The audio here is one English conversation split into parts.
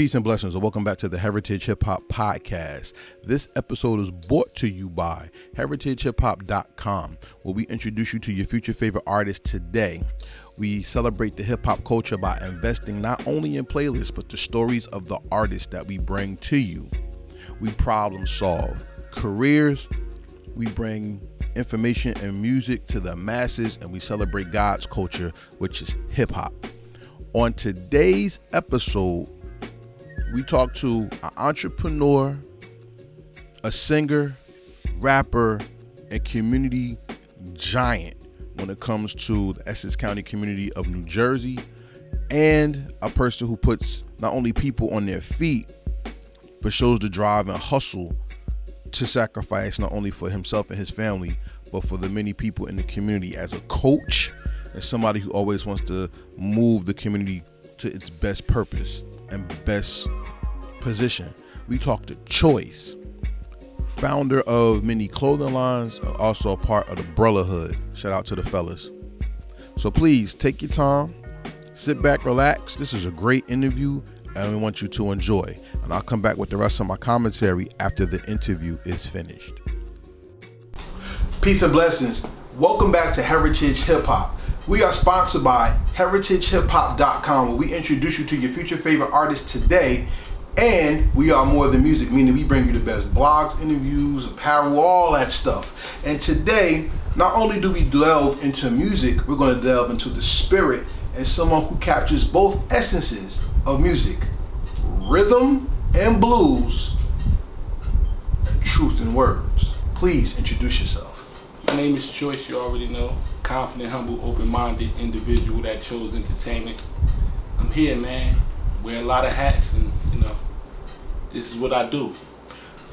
Peace and blessings, and welcome back to the Heritage Hip Hop Podcast. This episode is brought to you by heritagehiphop.com, where we introduce you to your future favorite artists today. We celebrate the hip hop culture by investing not only in playlists, but the stories of the artists that we bring to you. We problem solve careers, we bring information and music to the masses, and we celebrate God's culture, which is hip hop. On today's episode, we talk to an entrepreneur, a singer, rapper, and community giant when it comes to the Essex County community of New Jersey, and a person who puts not only people on their feet, but shows the drive and hustle to sacrifice not only for himself and his family, but for the many people in the community as a coach and somebody who always wants to move the community to its best purpose and best position. We talk to Choice, founder of many clothing lines, also a part of the Brellahood. Shout out to the fellas. So please take your time, sit back, relax. This is a great interview, and we want you to enjoy. And I'll come back with the rest of my commentary after the interview is finished. Peace and blessings. Welcome back to Heritage Hip Hop. We are sponsored by heritagehiphop.com where we introduce you to your future favorite artists today. And we are more than music, meaning we bring you the best blogs, interviews, apparel, all that stuff. And today, not only do we delve into music, we're going to delve into the spirit and someone who captures both essences of music rhythm and blues, and truth and words. Please introduce yourself. My name is Choice, you already know. Confident, humble, open minded individual that chose entertainment. I'm here, man. Wear a lot of hats, and you know, this is what I do.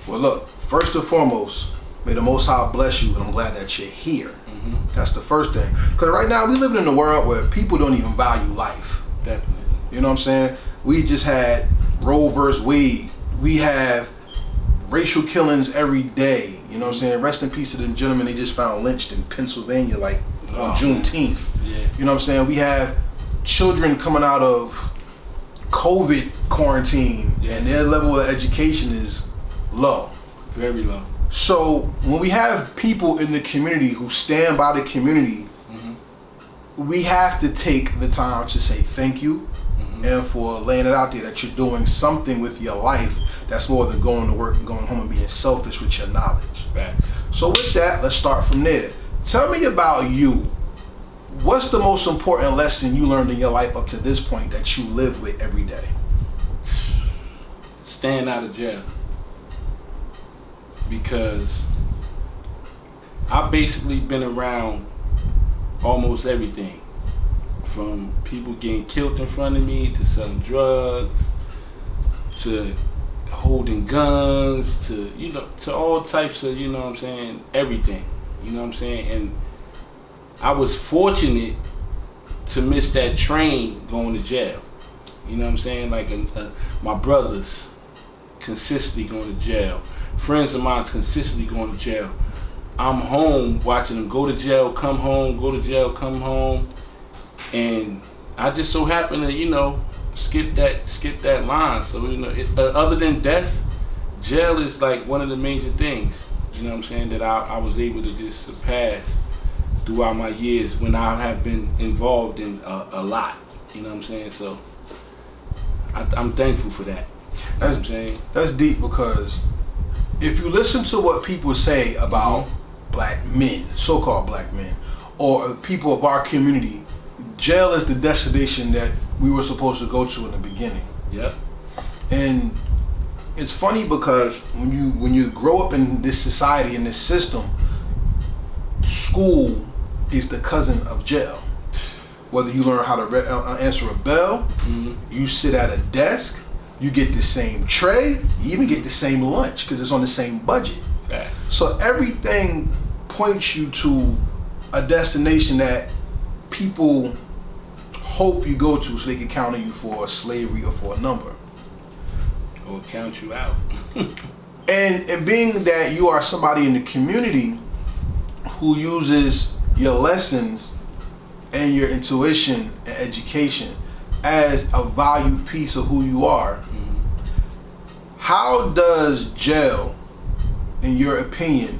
Well, look, first and foremost, may the Most High bless you, and I'm glad that you're here. Mm-hmm. That's the first thing. Because right now, we live in a world where people don't even value life. Definitely. You know what I'm saying? We just had Roe versus Wade. We have racial killings every day. You know what I'm saying? Rest in peace to the gentleman they just found lynched in Pennsylvania, like on Oh, Juneteenth. Yeah. You know what I'm saying? We have children coming out of COVID quarantine, Yeah. and their level of education is low. Very low. So when we have people in the community who stand by the community, Mm-hmm. we have to take the time to say thank you Mm-hmm. and for laying it out there that you're doing something with your life that's more than going to work and going home and being selfish with your knowledge. Facts. So with that, let's start from there. Tell me about you. What's the most important lesson you learned in your life up to this point that you live with every day? Staying out of jail. Because I've basically been around almost everything. From people getting killed in front of me to selling drugs to holding guns to you know to all types of you know what I'm saying everything you know what I'm saying? And I was fortunate to miss that train going to jail. You know what I'm saying? Like uh, my brothers consistently going to jail. Friends of mine consistently going to jail. I'm home watching them go to jail come home go to jail come home. And I just so happen to you know skip that skip that line. So you know, it, uh, other than death, jail is like one of the major things. You know what I'm saying that I, I was able to just surpass throughout my years when I have been involved in a, a lot. You know what I'm saying? So I, I'm thankful for that. You know what That's I'm saying? that's deep because if you listen to what people say about Mm-hmm. black men, so-called black men, or people of our community, jail is the destination that we were supposed to go to in the beginning. Yep. And it's funny because when you when you grow up in this society in this system, school is the cousin of jail. Whether you learn how to re- uh, answer a bell, Mhm. you sit at a desk, you get the same tray, you even get the same lunch because it's on the same budget. So everything points you to a destination that people hope you go to so they can counter you for slavery or for a number. Or count you out. And and being that you are somebody in the community who uses your lessons and your intuition and education as a valued piece of who you are, How does jail, in your opinion,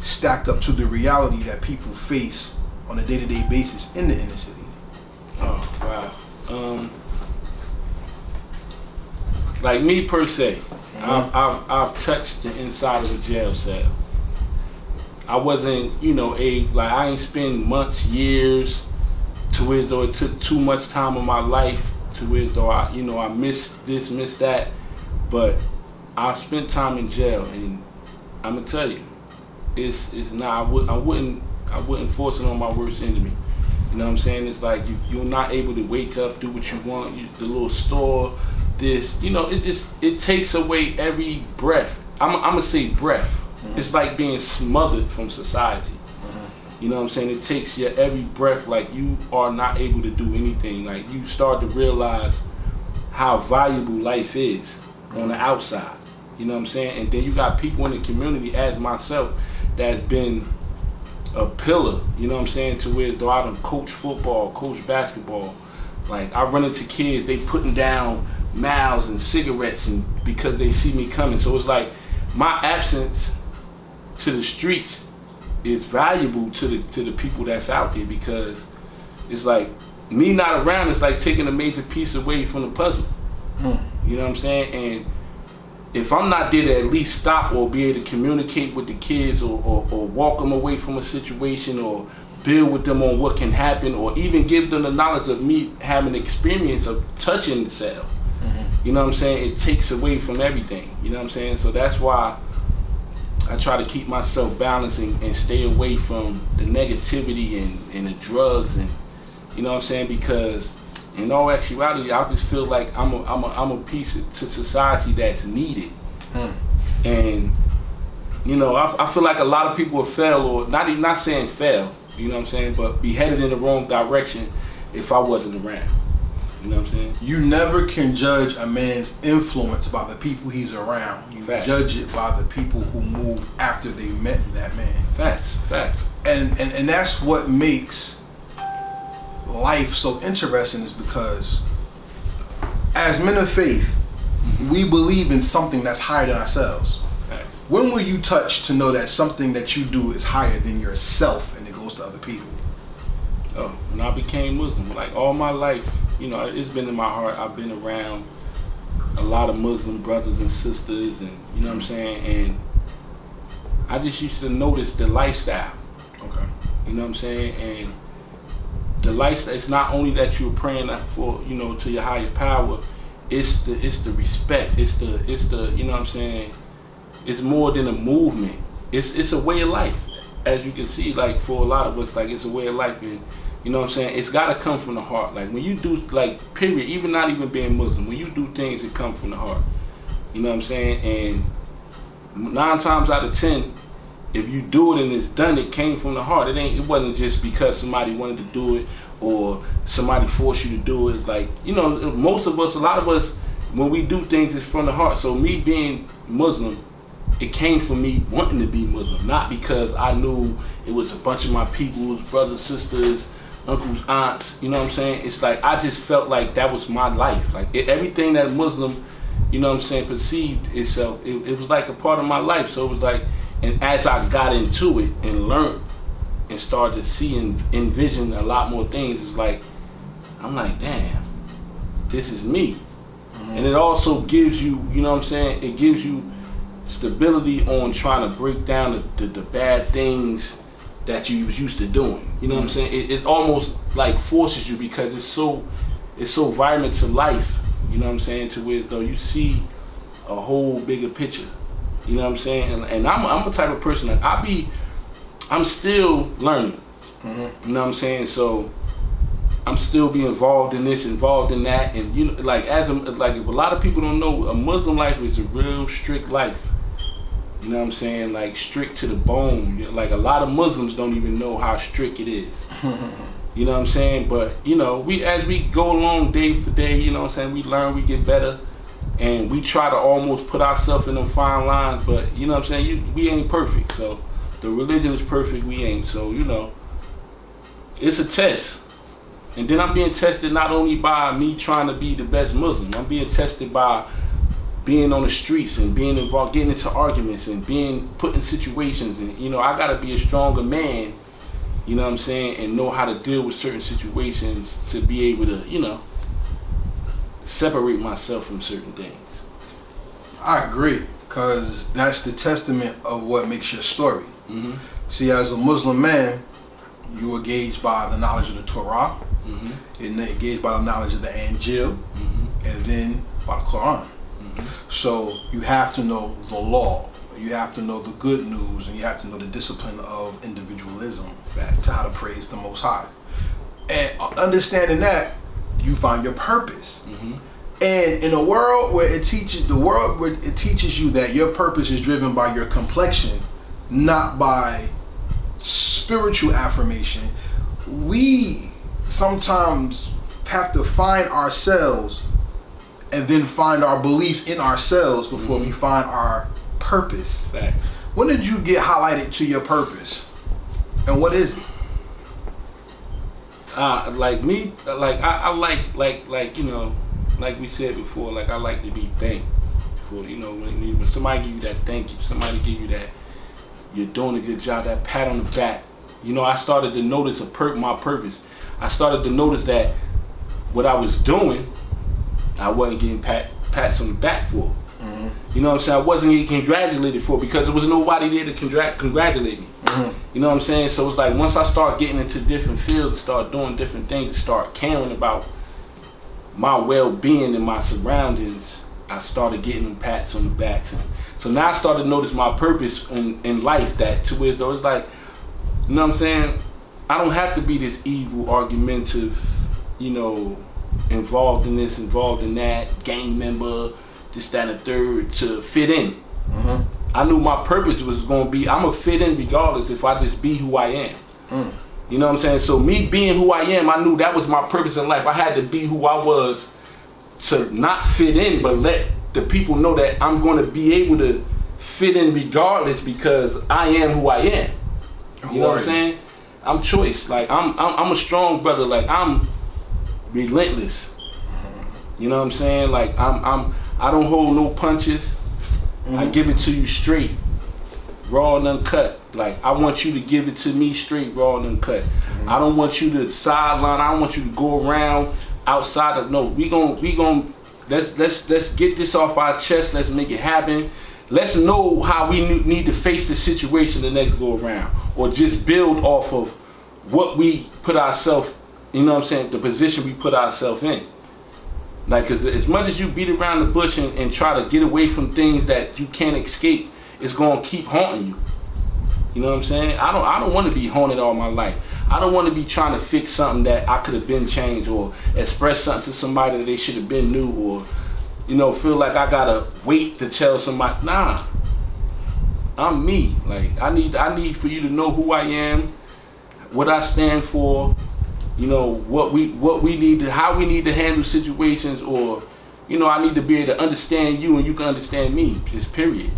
stack up to the reality that people face on a day-to-day basis in the inner city? Oh wow. Um, like me per se. I've, I've I've touched the inside of a jail cell. I wasn't, you know, a like I ain't spend months, years, to where though it took too much time of my life to where though I, you know, I missed this, missed that, but I spent time in jail, and I'm gonna tell you, it's it's not. I would I wouldn't I wouldn't force it on my worst enemy. You know what I'm saying? It's like you, you're not able to wake up, do what you want. You, the little store, this, you know, it just it takes away every breath. I'm, I'm gonna say breath. Mm-hmm. It's like being smothered from society. Mm-hmm. You know what I'm saying? It takes your every breath. Like you are not able to do anything. Like you start to realize how valuable life is on the mm-hmm. outside. You know what I'm saying? And then you got people in the community, as myself, that's been a pillar, you know what I'm saying, to where though I don't coach football, coach basketball. Like I run into kids, they putting down milds and cigarettes and because they see me coming. So it's like my absence to the streets is valuable to the to the people that's out there because it's like me not around is like taking a major piece away from the puzzle. Hmm. You know what I'm saying? And if I'm not there to at least stop or be able to communicate with the kids or, or, or walk them away from a situation or build with them on what can happen or even give them the knowledge of me having experience of touching the cell. You know what I'm saying? It takes away from everything. You know what I'm saying? So that's why I try to keep myself balanced and, and stay away from the negativity and, and the drugs and you know what I'm saying? Because in all actuality, I just feel like I'm a, I'm a, I'm a piece of, to society that's needed. Hmm. And you know, I, I feel like a lot of people will fail or not even not saying fail, you know what I'm saying, but be headed in the wrong direction if I wasn't around. You know what I'm saying? You never can judge a man's influence by the people he's around. You Facts. judge it by the people who move after they met that man. Facts, facts. and and, and that's what makes life so interesting is because as men of faith mm-hmm. we believe in something that's higher than ourselves Facts. when will you touch to know that something that you do is higher than yourself and it goes to other people Oh, when I became Muslim, like all my life, you know, it's been in my heart. I've been around a lot of Muslim brothers and sisters, and you know what I'm saying. And I just used to notice the lifestyle. okay You know what I'm saying? And the lifestyle. It's not only that you're praying for, you know, to your higher power. It's the it's the respect. It's the it's the you know what I'm saying. It's more than a movement. It's it's a way of life. As you can see, like for a lot of us, like it's a way of life, and you know what I'm saying. It's got to come from the heart. Like when you do, like period. Even not even being Muslim, when you do things, it come from the heart. You know what I'm saying? And nine times out of ten, if you do it and it's done, it came from the heart. It ain't. It wasn't just because somebody wanted to do it or somebody forced you to do it. Like you know, most of us, a lot of us, when we do things, it's from the heart. So me being Muslim, it came from me wanting to be Muslim, not because I knew it was a bunch of my people's brothers, sisters, uncles, aunts. You know what I'm saying? It's like I just felt like that was my life. Like it, everything that Muslim, you know what I'm saying, perceived itself. It, it was like a part of my life. So it was like, and as I got into it and learned and started to see and envision a lot more things, it's like I'm like, damn, this is me. Mm-hmm. And it also gives you, you know what I'm saying? It gives you stability on trying to break down the, the, the bad things that you was used to doing. You know what I'm mm. saying? It, it almost like forces you because it's so it's so vibrant to life. You know what I'm saying? To where though you see a whole bigger picture. You know what I'm saying? And, and I'm I'm the type of person that I be I'm still learning. Mm-hmm. You know what I'm saying? So I'm still be involved in this, involved in that, and you know, like as a like if a lot of people don't know, a Muslim life is a real strict life. You know what I'm saying? Like strict to the bone. Like a lot of Muslims don't even know how strict it is. You know what I'm saying? But you know, we as we go along day for day, you know what I'm saying, we learn, we get better. And we try to almost put ourselves in them fine lines, but you know what I'm saying, you, we ain't perfect. So the religion is perfect, we ain't. So, you know, it's a test. And then I'm being tested not only by me trying to be the best Muslim, I'm being tested by being on the streets and being involved, getting into arguments and being put in situations. And, you know, I got to be a stronger man, you know what I'm saying, and know how to deal with certain situations to be able to, you know, separate myself from certain things. I agree, because that's the testament of what makes your story. Mm-hmm. See, as a Muslim man, you are gauged by the knowledge of the Torah, Mm-hmm. and gauged by the knowledge of the Injil, Mm-hmm. and then by the Quran. So you have to know the law, you have to know the good news, and you have to know the discipline of individualism Fact. to how to praise the Most High. And understanding that, you find your purpose. Mm-hmm. And in a world where it teaches the world where it teaches you that your purpose is driven by your complexion, not by spiritual affirmation, we sometimes have to find ourselves and then find our beliefs in ourselves before we find our purpose. Facts. When did you get highlighted to your purpose? And what is it? uh, like me, like I, I like, like, like you know, like we said before, like I like to be thanked for, you know, when, when somebody give you that thank you, somebody give you that, you're doing a good job, that pat on the back. You know, I started to notice a per- my purpose. I started to notice that what I was doing, I wasn't getting pat pats on the back for. Mm-hmm. You know what I'm saying? I wasn't getting congratulated for because there was nobody there to congrat- congratulate me. Mm-hmm. You know what I'm saying? So it's like once I start getting into different fields and start doing different things, start caring about my well-being and my surroundings, I started getting them pats on the backs. And so now I started to notice my purpose in, in life that to where though it's like, you know what I'm saying? I don't have to be this evil, argumentative, you know, involved in this, involved in that, gang member, this, that, and third to fit in. Mm-hmm. I knew my purpose was going to be I'm gonna fit in regardless if I just be who I am. Mm. You know what I'm saying? So me being who I am, I knew that was my purpose in life. I had to be who I was to not fit in, but let the people know that I'm going to be able to fit in regardless because I am who I am. You know what I'm saying? I'm choice. Like I'm, I'm, I'm a strong brother. Like I'm relentless. You know what I'm saying? Like I'm, I'm, I don't hold no punches. I mm-hmm. give it to you straight, raw and uncut. Like I want you to give it to me straight, raw and uncut. Mm-hmm. I don't want you to sideline. I don't want you to go around outside of. No, we gon' we gon' let's let's let's get this off our chest. Let's make it happen. Let's know how we need to face the situation the next go around, or just build off of what we put ourselves. You know what I'm saying? The position we put ourselves in. Like, cause as much as you beat around the bush and, and try to get away from things that you can't escape, it's gonna keep haunting you. You know what I'm saying? I don't I don't want to be haunted all my life. I don't want to be trying to fix something that I could have been changed or express something to somebody that they should have been new or you know feel like I gotta wait to tell somebody. Nah, I'm me. Like I need I need for you to know who I am, what I stand for, you know what we what we need to how we need to handle situations or you know I need to be able to understand you and you can understand me just period.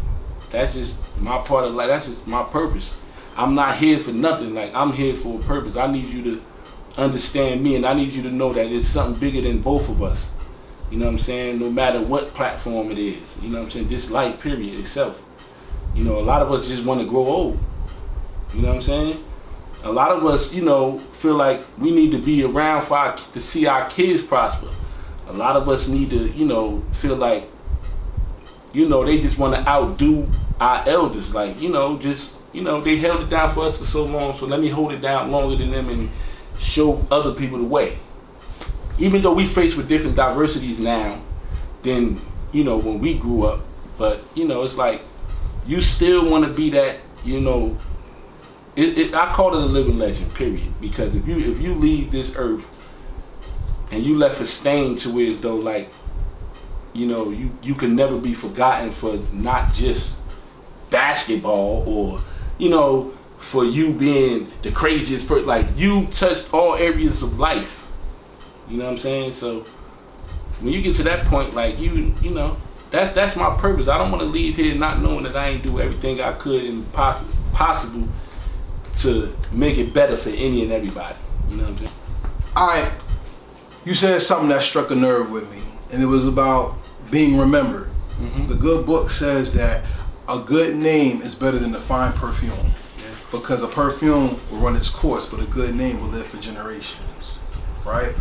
That's just my part of life that's just my purpose. I'm not here for nothing like I'm here for a purpose. I need you to understand me and I need you to know that it's something bigger than both of us. You know what I'm saying? No matter what platform it is you know what I'm saying? This life period itself. You know a lot of us just want to grow old. You know what I'm saying a lot of us, you know, feel like we need to be around for our, to see our kids prosper. A lot of us need to, you know, feel like, you know, they just want to outdo our elders. Like, you know, just, you know, they held it down for us for so long, so let me hold it down longer than them and show other people the way. Even though we face with different diversities now than, you know, when we grew up, but, you know, it's like you still want to be that, you know, it, it, I call it a living legend, period. Because if you if you leave this earth and you left a stain to where as though like, you know, you you can never be forgotten for not just basketball or, you know, for you being the craziest person. Like you touched all areas of life. You know what I'm saying? So when you get to that point, like you you know, that's that's my purpose. I don't want to leave here not knowing that I ain't do everything I could and poss- possible to make it better for any and everybody. You know what I'm saying? All right, you said something that struck a nerve with me, and it was about being remembered. Mhm. the good book says that a good name is better than a fine perfume Yeah. because a perfume will run its course, but a good name will live for generations, right?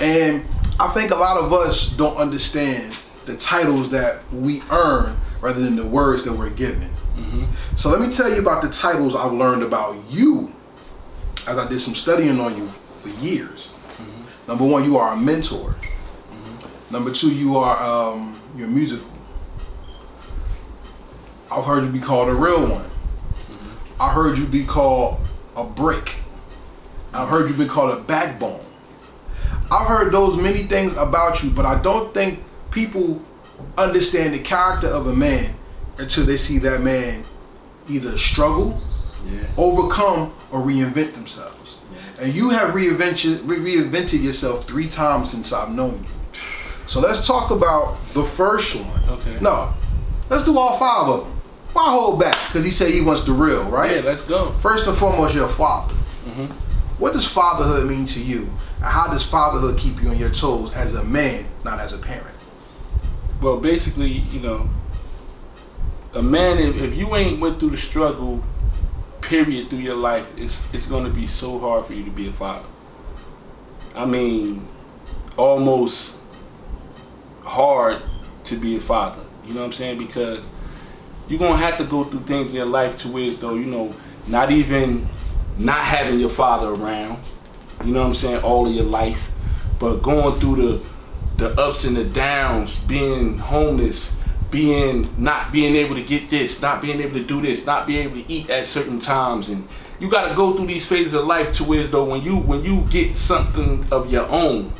And I think a lot of us don't understand the titles that we earn rather than the words that we're given. Mm-hmm. So let me tell you about the titles I've learned about you as I did some studying on you for years. Number one, you are a mentor. Number two, you are um, you're musical. I've heard you be called a real one. I heard you be called a brick. I've heard you be called a backbone. I've heard those many things about you, but I don't think people understand the character of a man until they see that man either struggle, Yeah. overcome, or reinvent themselves. And you have reinvented, reinvented yourself three times since I've known you. So let's talk about the first one. Okay. No, let's do all five of them. Why hold back? Because he said he wants the real, right? Yeah, let's go. First and foremost, your father. Mhm. What does fatherhood mean to you? And how does fatherhood keep you on your toes as a man, not as a parent? Well, basically, you know, a man if, if you ain't went through the struggle, period, through your life, it's it's gonna be so hard for you to be a father. I mean, almost hard to be a father. You know what I'm saying? Because you're gonna have to go through things in your life to where though, you know, not even not having your father around, you know what I'm saying, all of your life, but going through the the ups and the downs, being homeless, being not being able to get this, not being able to do this, not being able to eat at certain times, and you got to go through these phases of life to where though when you when you get something of your own,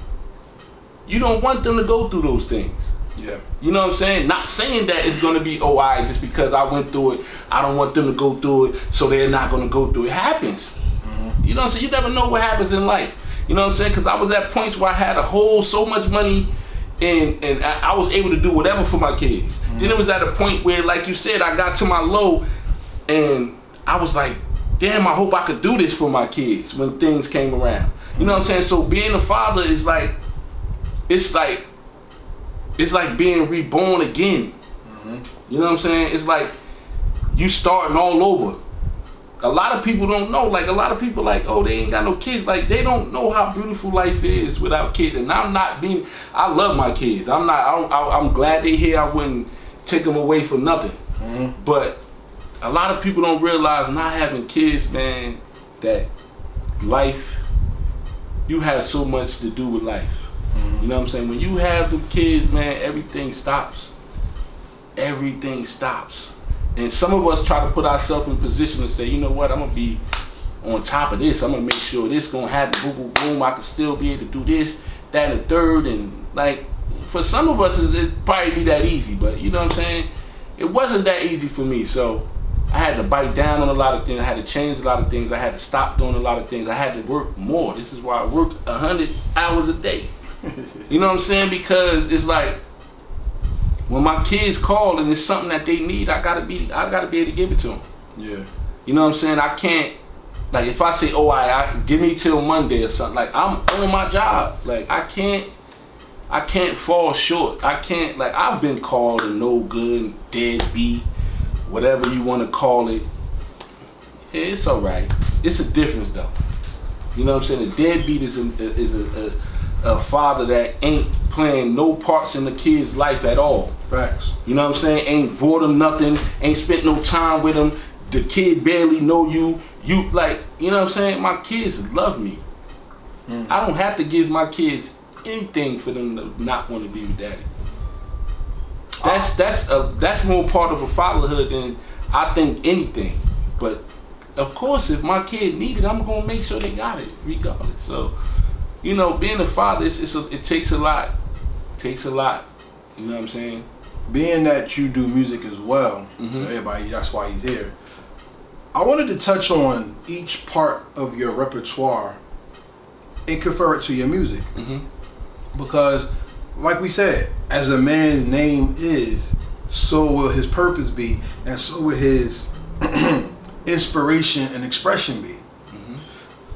you don't want them to go through those things. Yeah. You know what I'm saying? Not saying that it's gonna be oh I just because I went through it, I don't want them to go through it, so they're not gonna go through it. It happens. Mm-hmm. You know what I'm saying? You never know what happens in life. You know what I'm saying? Because I was at points where I had a whole so much money and and I, I was able to do whatever for my kids. Then it mm-hmm. was at a point where, like you said, I got to my low and I was like, damn, I hope I could do this for my kids when things came around. You know what I'm saying? So being a father is like, it's like, it's like being reborn again. Mm-hmm. You know what I'm saying? It's like you starting all over. A lot of people don't know. Like a lot of people, like oh, they ain't got no kids. Like they don't know how beautiful life is without kids. And I'm not being. I love my kids. I'm not. I don't, I, I'm glad they here. I wouldn't take them away for nothing. Mm-hmm. But a lot of people don't realize not having kids, man. That life, you have so much to do with life. Mm-hmm. You know what I'm saying? When you have the kids, man, everything stops. Everything stops. And some of us try to put ourselves in position to say, you know what, I'm gonna be on top of this. I'm gonna make sure this gonna happen. Boom, boom, boom. I can still be able to do this, that, and the third. And like, for some of us, it probably be that easy. But you know what I'm saying? It wasn't that easy for me. So I had to bite down on a lot of things. I had to change a lot of things. I had to stop doing a lot of things. I had to work more. This is why I worked hundred hours a day. You know what I'm saying? Because it's like when my kids call and it's something that they need, I gotta be, I gotta be able to give it to them. Yeah. You know what I'm saying? I can't, like, if I say, oh, I, I give me till Monday or something, like, I'm on my job. Like, I can't, I can't fall short. I can't, like, I've been called a no good, deadbeat, whatever you want to call it. Yeah, it's all right. It's a difference though. You know what I'm saying? A deadbeat is a is a, a, a father that ain't playing no parts in the kid's life at all. Facts. You know what I'm saying? Ain't bought him nothing. Ain't spent no time with him. The kid barely know you. You like, you know what I'm saying? My kids love me. Mm. I don't have to give my kids anything for them to not want to be with daddy. That's that's a that's more part of a fatherhood than I think anything. But of course, if my kid need it, I'm gonna make sure they got it regardless. So, you know, being a father, it's, it's a, it takes a lot. It takes a lot. You know what I'm saying? Being that you do music as well, Mhm. everybody, that's why he's here. I wanted to touch on each part of your repertoire and confer it to your music. hmm Because, like we said, as a man's name is, so will his purpose be, and so will his inspiration and expression be. Mhm.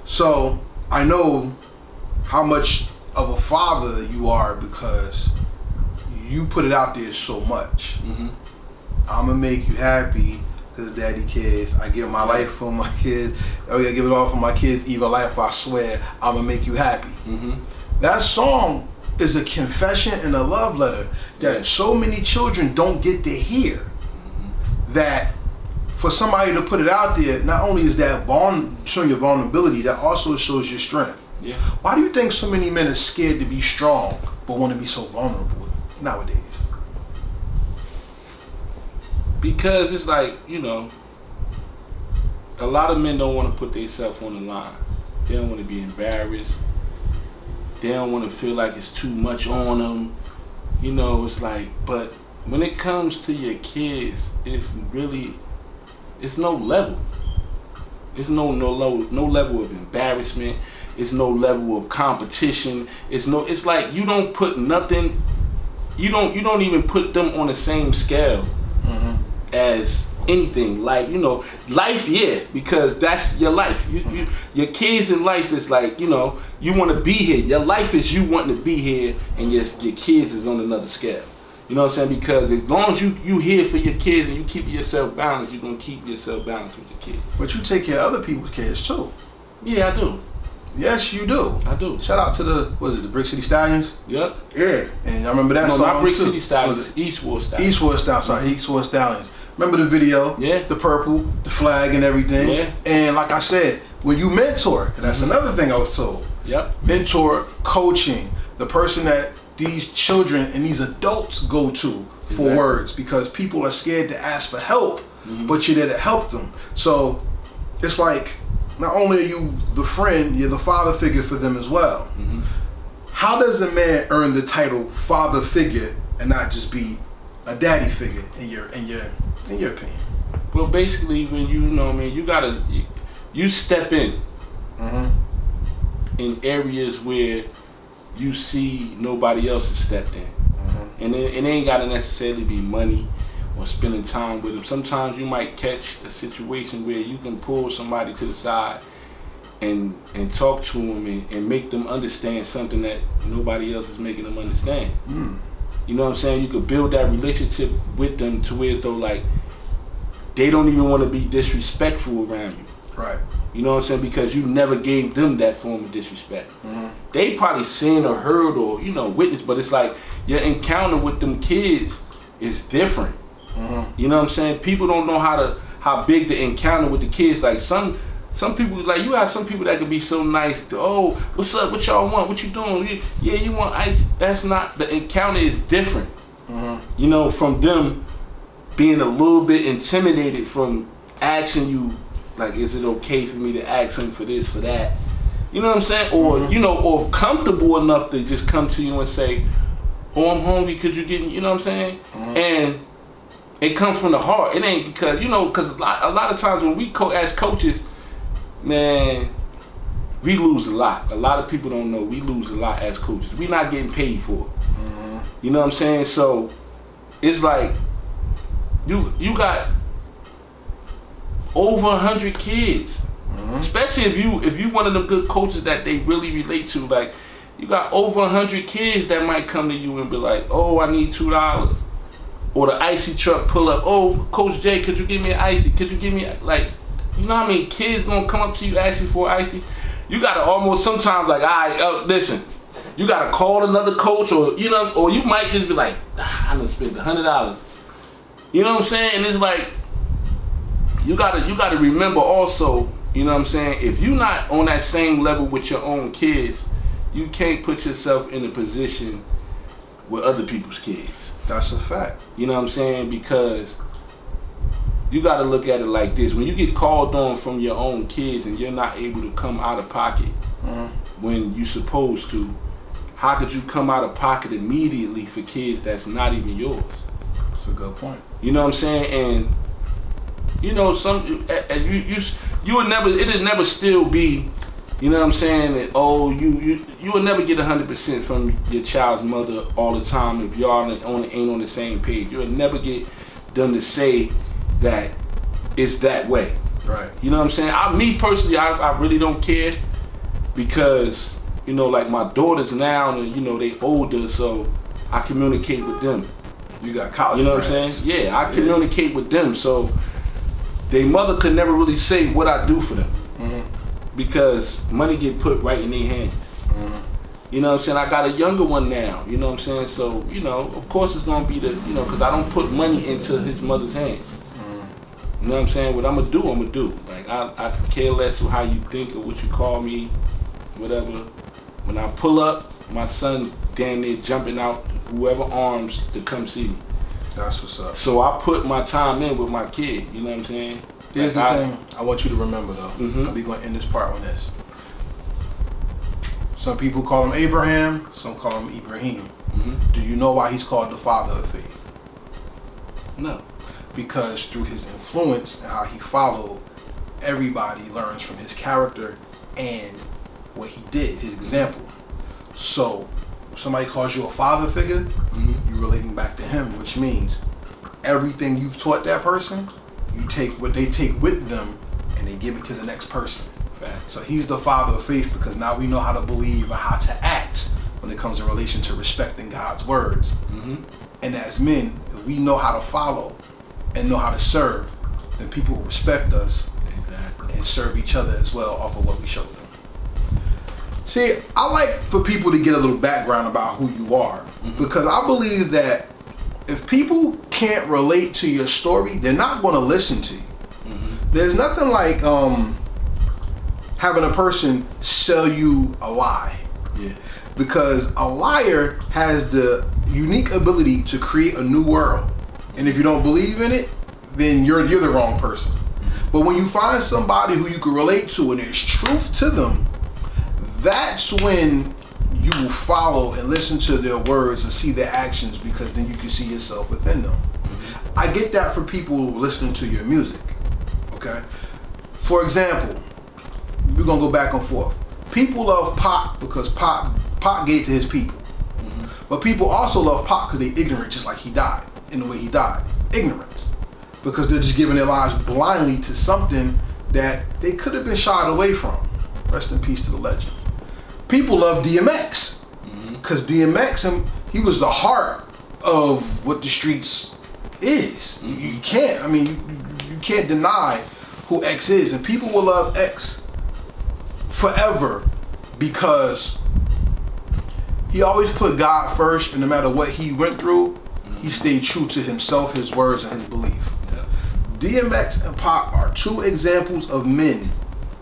So, I know how much of a father you are because you put it out there so much. hmm I'm gonna make you happy because daddy cares. I give my life for my kids. Oh yeah, give it all for my kids. Even life, I swear, I'm gonna make you happy. hmm That song is a confession and a love letter that so many children don't get to hear. That for somebody to put it out there, not only is that vuln- showing your vulnerability, that also shows your strength. Yeah. Why do you think so many men are scared to be strong but want to be so vulnerable nowadays? Because it's like, you know, a lot of men don't want to put themselves on the line. They don't want to be embarrassed. They don't want to feel like it's too much on them. You know, it's like, but when it comes to your kids, it's really, it's no level. It's no no level no level of embarrassment. It's no level of competition. It's no. It's like you don't put nothing. You don't you don't even put them on the same scale mm-hmm. as anything. Like you know, life, yeah, because that's your life. You, you mm-hmm. your kids in life is like you know you want to be here. Your life is you wanting to be here, and your your kids is on another scale. You know what I'm saying? Because as long as you you here for your kids and you keep yourself balanced, you're gonna keep yourself balanced with your kids. But you take care of other people's kids too. Yeah, I do. Yes, you do. I do. Shout out to the was it the Brick City Stallions? Yep. Yeah, and I remember that No, song not Brick too. City Stallions. Eastwood Stallions. Eastwood Stallions. Sorry, Eastwood Stallions. Remember the video? Yeah. The purple, the flag, and everything. Yeah. And like I said, when you mentor, that's Mm-hmm. another thing I was told. Yep. Mentor, coaching, the person that these children and these adults go to for Exactly. words because people are scared to ask for help, Mm-hmm. but you're there to help them. So it's like not only are you the friend, you're the father figure for them as well. Mhm. How does a man earn the title father figure and not just be a daddy figure in your in your in your opinion? Well, basically, when you know, what I mean, you gotta you, you step in Mm-hmm. in areas where you see nobody else has stepped in. Mm-hmm. And it, it ain't gotta necessarily be money or spending time with them. Sometimes you might catch a situation where you can pull somebody to the side and and talk to them and, and make them understand something that nobody else is making them understand. Mm. You know what I'm saying? You could build that relationship with them to where as though like they don't even want to be disrespectful around you. Right. You know what I'm saying? Because you never gave them that form of disrespect. Mm-hmm. They probably seen or heard or, you know, witnessed, but it's like your encounter with them kids is different. Mm-hmm. You know what I'm saying? People don't know how to how big the encounter with the kids. Like some some people like you have some people that can be so nice. Oh, what's up? What y'all want? What you doing? You- Yeah, you want ice? That's not the encounter is different. Mm-hmm. You know, from them being a little bit intimidated from asking you, like, is it okay for me to ask him for this, for that? You know what I'm saying? Or, Mhm. you know, or comfortable enough to just come to you and say, oh, I'm hungry, could you get me, you know what I'm saying? Mhm. And it comes from the heart. It ain't because, you know, because a lot, a lot of times when we, co- as coaches, man, we lose a lot. A lot of people don't know we lose a lot as coaches. We're not getting paid for it. Mm-hmm. You know what I'm saying? So it's like you you got over a hundred kids. Mm-hmm. Especially if you if you one of them good coaches that they really relate to, like you got over a hundred kids that might come to you and be like, "Oh, I need two dollars," or the icy truck pull up, "Oh, Coach Jay, could you give me an icy? Could you give me like, you know how many kids gonna come up to you ask you for icy? You gotta almost sometimes like, all right, uh, listen, you gotta call another coach, or you know, or you might just be like, ah, I done spent a hundred dollars. You know what I'm saying? And it's like you gotta you gotta remember also, you know what I'm saying, if you're not on that same level with your own kids, you can't put yourself in a position with other people's kids. That's a fact. You know what I'm saying? Because you got to look at it like this: when you get called on from your own kids and you're not able to come out of pocket Mm-hmm. when you're supposed to, how could you come out of pocket immediately for kids that's not even yours? That's a good point. You know what I'm saying? And you know, some uh, uh, you you you would never it'll never still be. You know what I'm saying? That oh, you you you will never get hundred percent from your child's mother all the time if y'all ain't on the same page. You'll never get them to say that it's that way. Right. You know what I'm saying? I, me personally, I, I really don't care because you know, like my daughters now, and you know, they older, so I communicate with them. You got college. You know what I'm saying? Yeah, I Yeah. communicate with them. So their mother could never really say what I do for them. Because money get put right in their hands. Mhm. You know what I'm saying? I got a younger one now. You know what I'm saying? So you know, of course it's gonna be the you know because I don't put money into his mother's hands. You know what I'm saying? What I'm gonna do, I'm gonna do. Like I, I care less how you think or what you call me, whatever. When I pull up, my son damn near jumping out whoever arms to come see me. That's what's up. So I put my time in with my kid. You know what I'm saying? Here's Like, the I- thing I want you to remember though. Mhm. I'll be going to end this part on this. Some people call him Abraham, some call him Ibrahim. Mhm. Do you know why he's called the father of faith? No. Because through his influence and how he followed, everybody learns from his character and what he did, his example. So, somebody calls you a father figure, Mhm. you're relating back to him, which means everything you've taught that person, you take what they take with them and they give it to the next person. So he's the father of faith because now we know how to believe and how to act when it comes in relation to respecting God's words. Mhm. And as men, if we know how to follow and know how to serve, then people will respect us Exactly. and serve each other as well off of what we show them. See, I like for people to get a little background about who you are because I believe that if people can't relate to your story, they're not going to listen to you. There's nothing like um, having a person sell you a lie Yeah. because a liar has the unique ability to create a new world. And if you don't believe in it, then you're you're the wrong person. But when you find somebody who you can relate to and there's truth to them, that's when you will follow and listen to their words and see their actions because then you can see yourself within them. I get that for people listening to your music. Okay? For example, we're gonna go back and forth. People love Pop because Pop Pop gave to his people. Mm-hmm. But people also love Pop because they ignorant just like he died in the way he died. Ignorance. Because they're just giving their lives blindly to something that they could have been shied away from. Rest in peace to the legend. People love DMX. Because mm-hmm. DMX, him, um, he was the heart of what the streets is. Mm-hmm. You, you can't, I mean, you, you can't deny who X is. And people will love X forever because he always put God first, and no matter what he went through, he mm-hmm. stayed true to himself, his words, and his belief. Yeah. DMX and Pop are two examples of men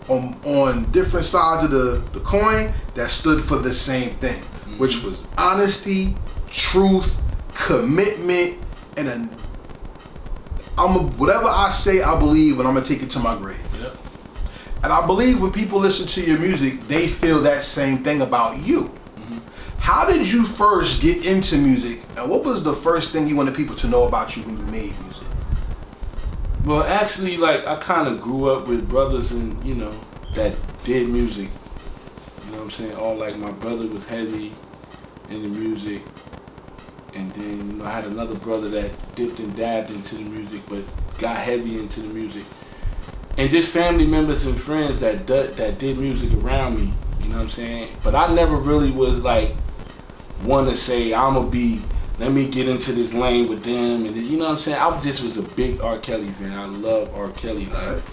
on, on different sides of the, the coin that stood for the same thing, mm-hmm. which was honesty, truth, commitment, and a, I'm a, whatever I say, I believe, and I'm gonna take it to my grave. Yep. And I believe when people listen to your music, they feel that same thing about you. Mm-hmm. How did you first get into music, and what was the first thing you wanted people to know about you when you made music? Well, actually, like I kind of grew up with brothers and you know that did music. You know what I'm saying? All like my brother was heavy in the music, and then you know I had another brother that dipped and dabbed into the music, but got heavy into the music. And just family members and friends that that did music around me. You know what I'm saying? But I never really was like want to say I'm gonna be. Let me get into this lane with them, and you know what I'm saying. I just was a big R. Kelly fan. I love R. Kelly. Like,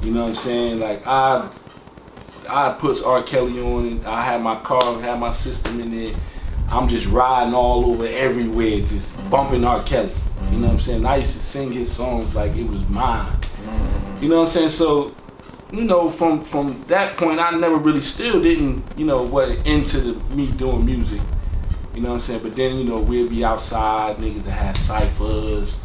you know what I'm saying? Like I, I put R. Kelly on. I had my car, had my system in there. I'm just riding all over everywhere, just bumping R. Kelly. You know what I'm saying? I used to sing his songs like it was mine. Mm-hmm. You know what I'm saying? So, you know, from from that point, I never really still didn't, you know, what into the, me doing music. You know what I'm saying? But then, you know, we'll be outside, niggas that have ciphers.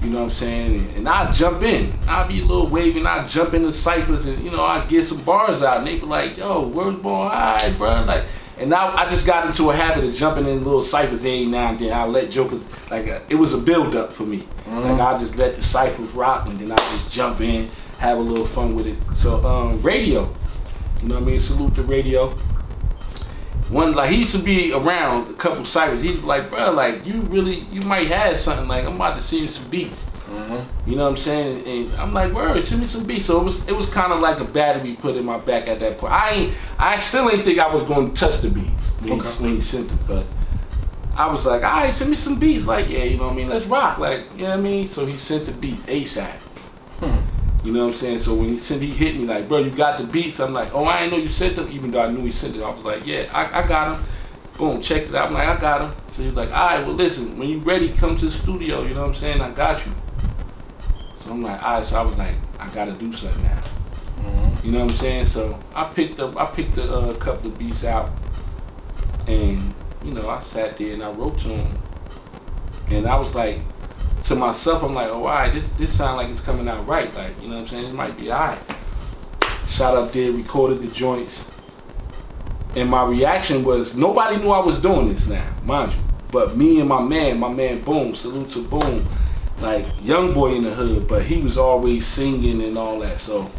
You know what I'm saying? And, and I jump in. I'll be a little waving. I jump in the ciphers and, you know, I get some bars out. And they be like, yo, where's boy? All right, bro. Like, and now I just got into a habit of jumping in little ciphers every now and then. I let jokers, like, uh, it was a build up for me. Like, I just let the ciphers rock and then I just jump in, have a little fun with it. So, um, radio. You know what I mean? Salute the radio one like he used to be around a couple ciphers. He's like, bro, like you really, you might have something. Like I'm about to send you some beats. Mm-hmm. You know what I'm saying? And I'm like, word, send me some beats. So it was, it was kind of like a battery put in my back at that point. I ain't, I still ain't think I was going to touch the beats when, Okay. he, when he sent it, but I was like, all right, send me some beats. Like, yeah, you know what I mean? Let's rock. Like, you know what I mean? So he sent the beats ASAP. You know what I'm saying? So when he sent, he hit me like, bro, you got the beats. I'm like, oh, I didn't know you sent them, even though I knew he sent it. I was like, yeah, I, I got them. Boom, checked it out. I'm like, I got them. So he was like, all right, well, listen, when you ready, come to the studio. You know what I'm saying? I got you. So I'm like, all right. So I was like, I gotta do something now. Mhm. You know what I'm saying? So I picked up, I picked a uh, couple of beats out, and you know, I sat there and I wrote to him, and I was like, to myself, I'm like, oh, all right, this this sound like it's coming out right, like, you know what I'm saying? It might be all right. Shot up there, recorded the joints, and my reaction was nobody knew I was doing this now, mind you, but me and my man, my man Boom, salute to Boom, like young boy in the hood, but he was always singing and all that, so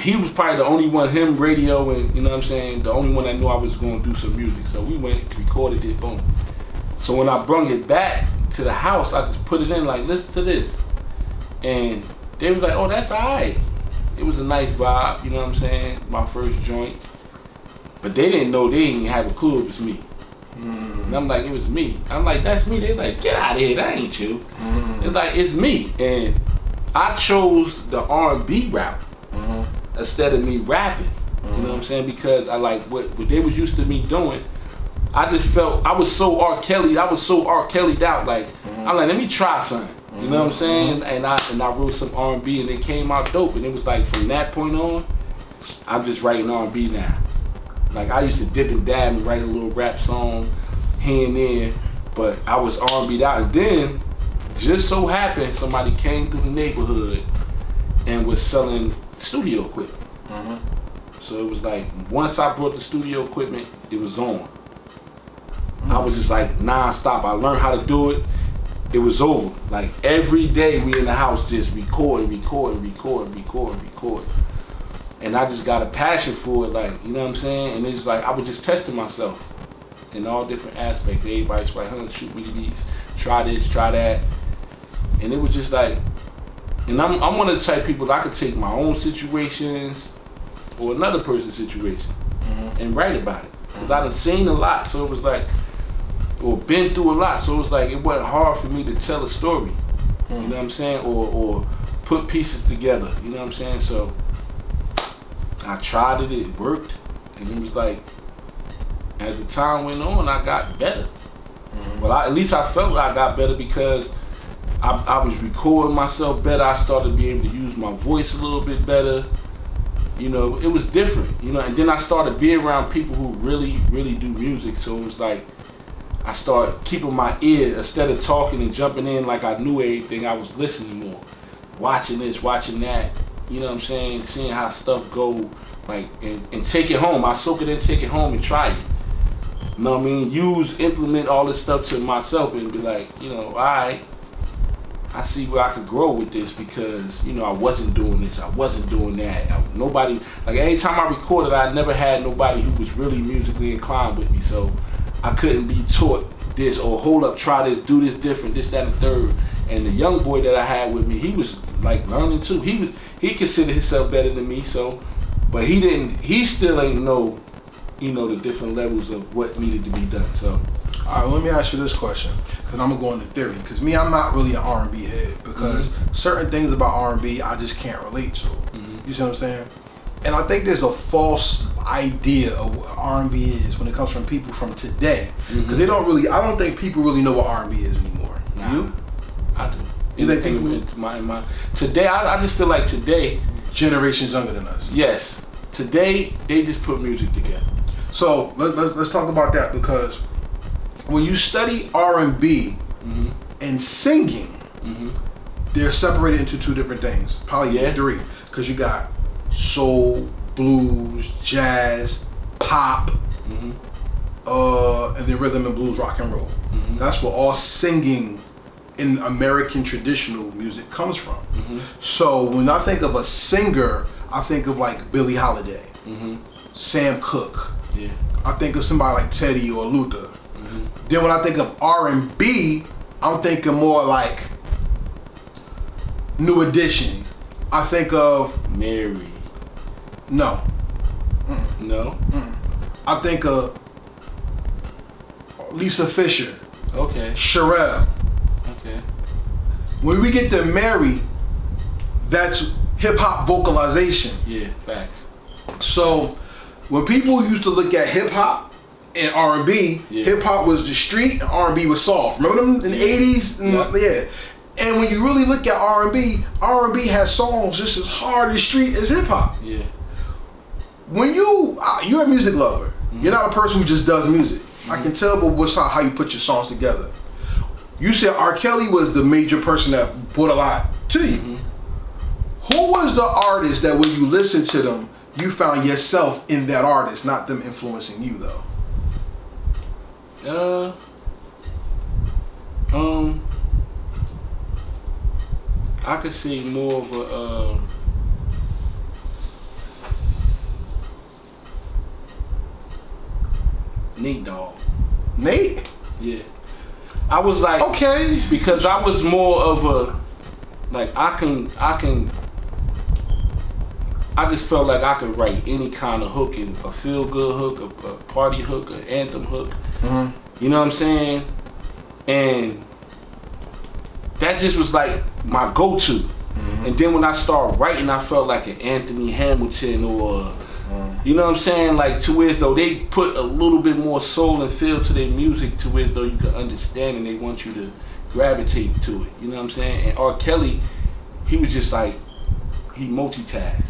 he was probably the only one, him, radio, and you know what I'm saying, the only one that knew I was going to do some music. So we went, recorded it, boom. So when I brung it back to the house, I just put it in like, listen to this. And they was like, oh, that's all right. It was a nice vibe, you know what I'm saying? My first joint. But they didn't know, they didn't have a clue it was me. Mhm. And I'm like, it was me. I'm like, that's me. They're like, get out of here, that ain't you. Mhm. It's like, it's me. And I chose the R&B route Mhm. instead of me rapping. You know what I'm saying? Because I like what, what they was used to me doing. I just felt I was so R. Kelly. I was so R. Kelly'd out. Like I'm like, let me try something. You know what I'm saying? And I and I wrote some R&B and it came out dope. And it was like from that point on, I'm just writing R&B now. Like I used to dip and dab and write a little rap song here and there, but I was R&B'd out. And then just so happened somebody came through the neighborhood and was selling studio equipment. Mhm. So it was like once I brought the studio equipment, it was on. I was just like non-stop. I learned how to do it. It was over. Like every day we in the house just record, record, record, record, record. And I just got a passion for it, like, you know what I'm saying? And it's like I was just testing myself in all different aspects. Everybody's like, huh, shoot me these, try this, try that. And it was just like and I'm I'm one of the type of people that I could take my own situations or another person's situation Mhm. and write about it. Cause I done seen a lot, so it was like, or been through a lot, so it was like it wasn't hard for me to tell a story. You mm. know what I'm saying? Or or put pieces together. You know what I'm saying? So I tried it, it worked, and it was like as the time went on, I got better. Mm-hmm. Well, I, at least I felt I got better because I, I was recording myself better. I started being able to use my voice a little bit better. You know, it was different. You know, and then I started being around people who really, really do music. So it was like I started keeping my ear instead of talking and jumping in like I knew everything. I was listening more, watching this, watching that. You know what I'm saying? Seeing how stuff go, like and, and take it home. I soak it in, take it home, and try it. You know what I mean? Use, implement all this stuff to myself and be like, you know, all right, I see where I could grow with this because, you know, I wasn't doing this, I wasn't doing that. I- nobody, like, every time I recorded, I never had nobody who was really musically inclined with me. So I couldn't be taught this or hold up, try this, do this different, this, that, and the third. And the young boy that I had with me, he was like learning too. He was, he considered himself better than me. So, but he didn't, he still ain't know you know, the different levels of what needed to be done. So, All right, let me ask you this question, because I'm gonna go into theory. Because me, I'm not really an R&B head because mm-hmm. certain things about R&B I just can't relate to. Mm-hmm. You see what I'm saying? And I think there's a false idea of what R&B is when it comes from people from today, because they don't really. I don't think people really know what R&B is anymore. Nah. You? I do. You think In- people- in- in my, my, today, I, I just feel like today, Generations younger than us. yes, today they just put music together. So let, let's let's talk about that because when you study R&B Mhm. and singing, Mhm. they're separated into two different things, probably Yeah. three, because you got soul, blues, jazz, pop, Mhm. uh, and then rhythm and blues, rock and roll. Mhm. That's where all singing in American traditional music comes from. Mhm. So when I think of a singer, I think of like Billie Holiday, Mhm. Sam Cooke. Yeah. I think of somebody like Teddy or Luther. Mhm. Then when I think of R and B, I'm thinking more like New Edition. I think of Mary. No. Mm. No. Mm. I think of Lisa Fischer, Okay. Cherrelle. Okay. When we get to Mary, that's hip hop vocalization. Yeah. Facts. So when people used to look at hip hop and R and B, Yeah. hip hop was the street and R and B was soft. Remember them in the eighties? Mm, yeah. Yeah. And when you really look at R and B, R and B has songs just as hard as street as hip hop. Yeah. When you uh, you're a music lover, you're not a person who just does music. I can tell, but what's how, how you put your songs together. You said R. Kelly was the major person that brought a lot to you. Who was the artist that when you listened to them, you found yourself in that artist, not them influencing you though? Uh. Um. I could see more of a. Uh, Nate Dogg. Nate? Yeah. I was like Okay. because I was more of a like I can I can I just felt like I could write any kind of hook, and a feel good hook, a, a party hook, an anthem hook. Mhm. You know what I'm saying? And that just was like my go-to. And then when I started writing, I felt like an Anthony Hamilton or you know what I'm saying? Like to where though they put a little bit more soul and feel to their music to where though you can understand and they want you to gravitate to it. You know what I'm saying? And R. Kelly, he was just like he multitasked.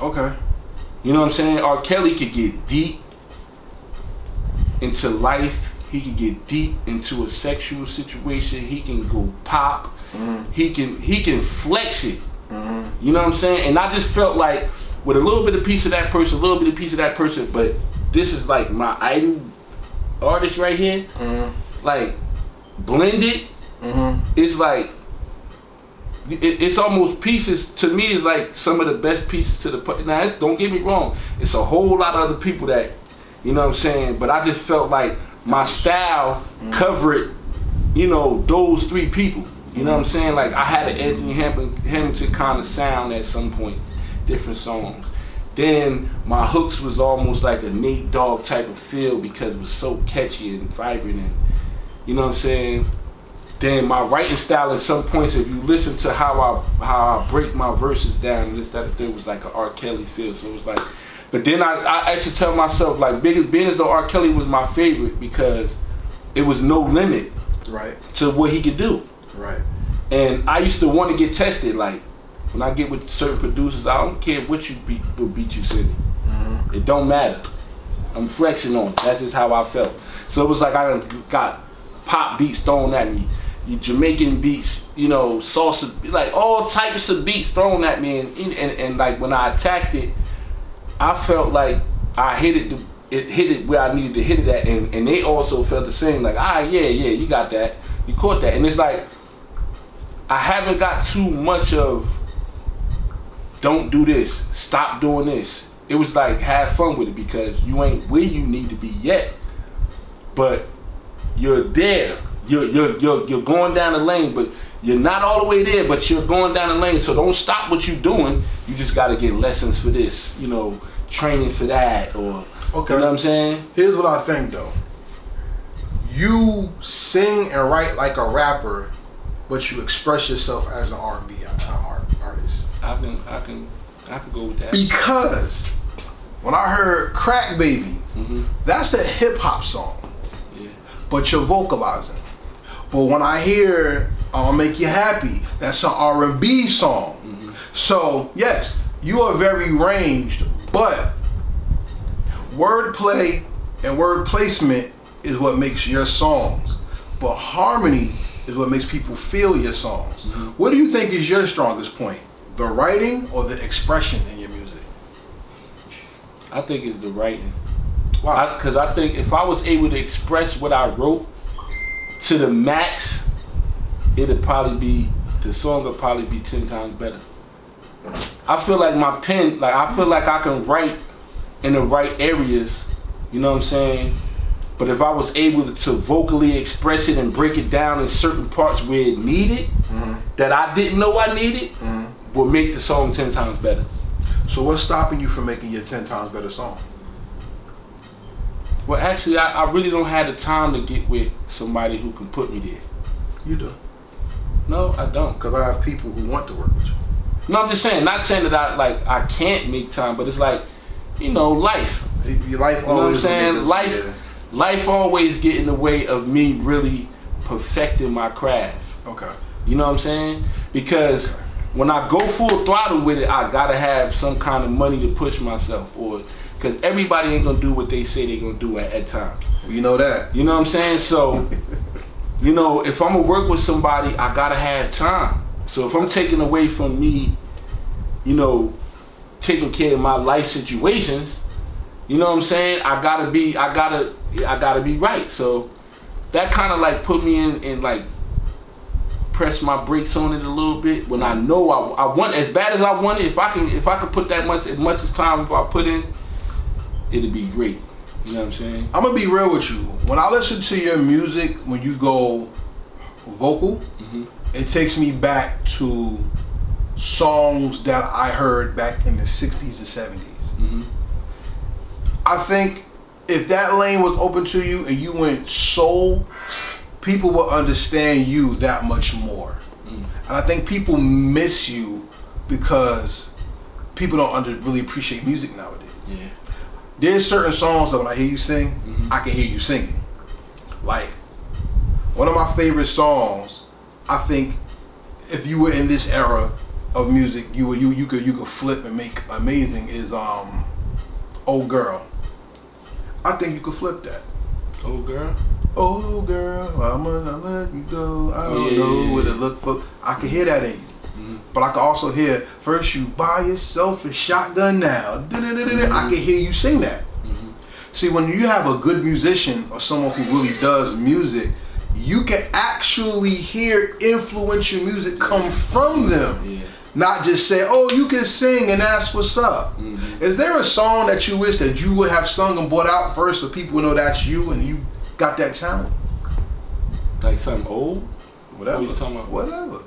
Okay. You know what I'm saying? R. Kelly could get deep into life. He could get deep into a sexual situation. He can go pop. Mm-hmm. He can he can flex it. Mm-hmm. You know what I'm saying? And I just felt like with a little bit of piece of that person, a little bit of piece of that person, but this is like my idol artist right here. Mm-hmm. Like blended, mm-hmm. it's like it, it's almost pieces to me is like some of the best pieces to the now it's, don't get me wrong it's a whole lot of other people that you know what i'm saying but i just felt like my style mm-hmm. covered you know those three people you know what i'm saying? Like i had an anthony Ham- hamilton kind of sound at some points different songs then my hooks was almost like a Nate Dogg type of feel because it was so catchy and vibrant and you know what I'm saying then my writing style at some points, if you listen to how I how I break my verses down, this that there was like an R. Kelly feel. So it was like, but then I I actually tell myself like big being as though R. Kelly was my favorite because it was no limit Right. to what he could do, Right. and I used to want to get tested. Like when I get with certain producers, I don't care what you beat what beat you sending. It don't matter. I'm flexing on it. That's just how I felt. So it was like I got pop beats thrown at me, you Jamaican beats, you know, salsa, like all types of beats thrown at me, and and, and like when I attacked it, I felt like I hit it. It hit it where I needed to hit it at, and, and they also felt the same. Like, ah, yeah, yeah, you got that, you caught that, and it's like I haven't got too much of. Don't do this. Stop doing this. It was like have fun with it because you ain't where you need to be yet, but you're there. You're you're you're, you're going down the lane, but you're not all the way there. But you're going down the lane. So don't stop what you're doing. You just got to get lessons for this. You know, training for that, or Okay. you know what I'm saying? Here's what I think though. You sing and write like a rapper, but you express yourself as an R&B art, artist. I can I can I can go with that. Because when I heard Crack Baby, hmm that's a hip hop song, Yeah. but you're vocalizing. But when I hear I'll Make You Happy, that's an R&B song. So, yes, you are very ranged, but wordplay and word placement is what makes your songs. But harmony is what makes people feel your songs. What do you think is your strongest point? The writing or the expression in your music? I think it's the writing. Wow. Because I, think if I was able to express what I wrote to the max, it'd probably be the song would probably be ten times better. I feel like my pen, like I feel like I can write in the right areas. You know what I'm saying? But if I was able to vocally express it and break it down in certain parts where it needed, mm-hmm. that I didn't know I needed, mm-hmm. Would make the song ten times better. So what's stopping you from making your 10 times better song? Well, actually, I, I really don't have the time to get with somebody who can put me there. You do. No, I don't. Because I have people who want to work with you. No, I'm just saying, not saying that I like I can't make time, but it's like, you know, life. Your life You know what I'm saying? Life, life always get in the way of me really perfecting my craft. Okay. You know what I'm saying? Because when I go full throttle with it, I gotta have some kind of money to push myself, or because everybody ain't gonna do what they say they're gonna do at, at times. You know that. You know what I'm saying? So, you know, if I'm gonna work with somebody, I gotta have time. So if I'm taking away from me, you know, taking care of my life situations, you know what I'm saying? I gotta be, I gotta, I gotta be right. So that kind of like put me in, in like press my brakes on it a little bit when I know I, I want as bad as I want it. If I can, if I could put that much, as much as time if I put in, it'd be great. You know what I'm saying? I'm gonna be real with you. When I listen to your music, when you go vocal, Mhm. it takes me back to songs that I heard back in the '60s and '70s. hmm I think if that lane was open to you and you went soul, people will understand you that much more. Mm. And I think people miss you because people don't under, really appreciate music nowadays. Yeah. There's certain songs that when I hear you sing, Mhm. I can hear you singing. Like one of my favorite songs, I think if you were in this era of music, you would you you could you could flip and make amazing is um Oh Girl. I think you could flip that. Old girl. Oh girl, I'm gonna let you go. I Oh, don't yeah, know yeah, what it look for. I can hear that in you. Mhm. But I can also hear first you buy yourself a shotgun now. Da-da-da-da-da. I can hear you sing that. Mhm. See, when you have a good musician or someone who really does music, you can actually hear influential music come from them. Yeah. Not just say, oh, you can sing and that's what's up. Mhm. Is there a song that you wish that you would have sung and brought out first so people would know that's you and you got that talent? Like something old. Whatever. What talking about? Whatever.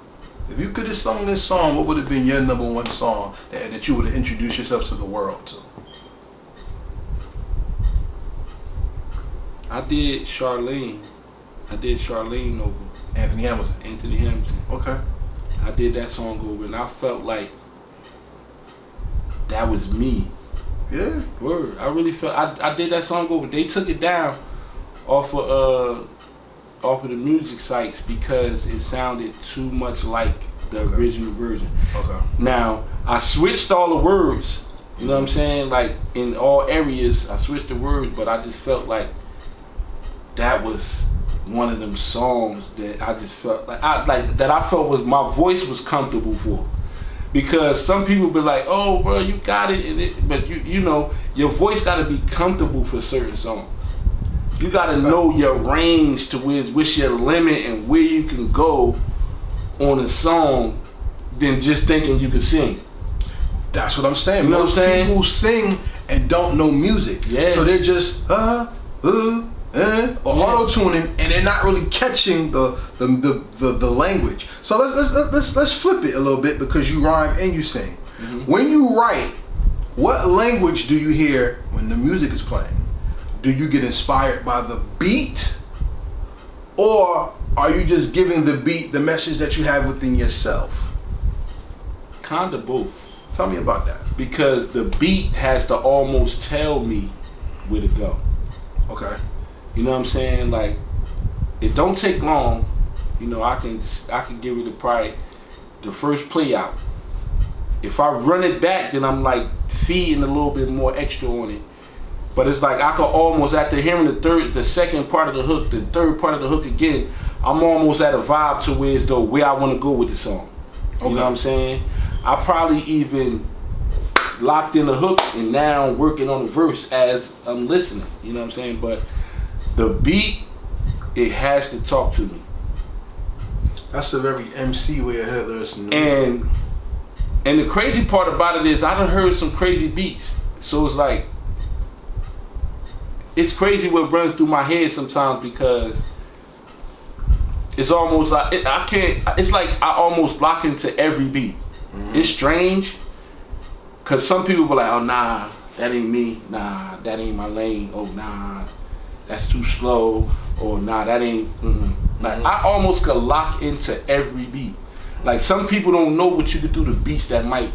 If you could have sung this song, what would have been your number one song that, that you would have introduced yourself to the world to? I did Charlene. I did Charlene over Anthony Hamilton. Anthony Hamilton. Okay. I did that song over, and I felt like that was me. Yeah. Word. I really felt. I, I did that song over. They took it down off of uh off of the music sites because it sounded too much like the Okay. original version. Okay. Now I switched all the words. You know what I'm saying? Like in all areas, I switched the words, but I just felt like that was one of them songs that I just felt like I like that I felt was my voice was comfortable for. Because some people be like, "Oh, bro, you got it," and it but you you know your voice got to be comfortable for certain songs. You got to know your range to where what's your limit and where you can go on a song than just thinking you can sing. That's what I'm saying. You know what Most I'm saying? people sing and don't know music. Yeah. So they're just uh uh uh or Yeah. auto tuning and they're not really catching the the, the, the the language. So let's let's let's let's flip it a little bit because you rhyme and you sing. Mhm. When you write, what language do you hear when the music is playing? Do you get inspired by the beat? Or are you just giving the beat the message that you have within yourself? Kinda both. Tell me about that. Because the beat has to almost tell me where to go. Okay. You know what I'm saying? Like, it don't take long. You know, I can I can give you the probably the first play out. If I run it back, then I'm like feeding a little bit more extra on it. But it's like I could almost after hearing the third, the second part of the hook, the third part of the hook again, I'm almost at a vibe to where it's though where I want to go with the song. You know what I'm saying? I probably even locked in the hook and now I'm working on the verse as I'm listening. You know what I'm saying? But the beat, it has to talk to me. That's a very MC way ahead of head listening. And and the crazy part about it is I done heard some crazy beats. So it's like it's crazy what runs through my head sometimes because it's almost like it, I can't. It's like I almost lock into every beat. Mm-hmm. It's strange because some people were like, "Oh nah, that ain't me. Nah, that ain't my lane. Oh nah." that's too slow, or nah, that ain't. Mm-mm. Like mm-hmm. I almost could lock into every beat. Like some people don't know what you could do to beats that might,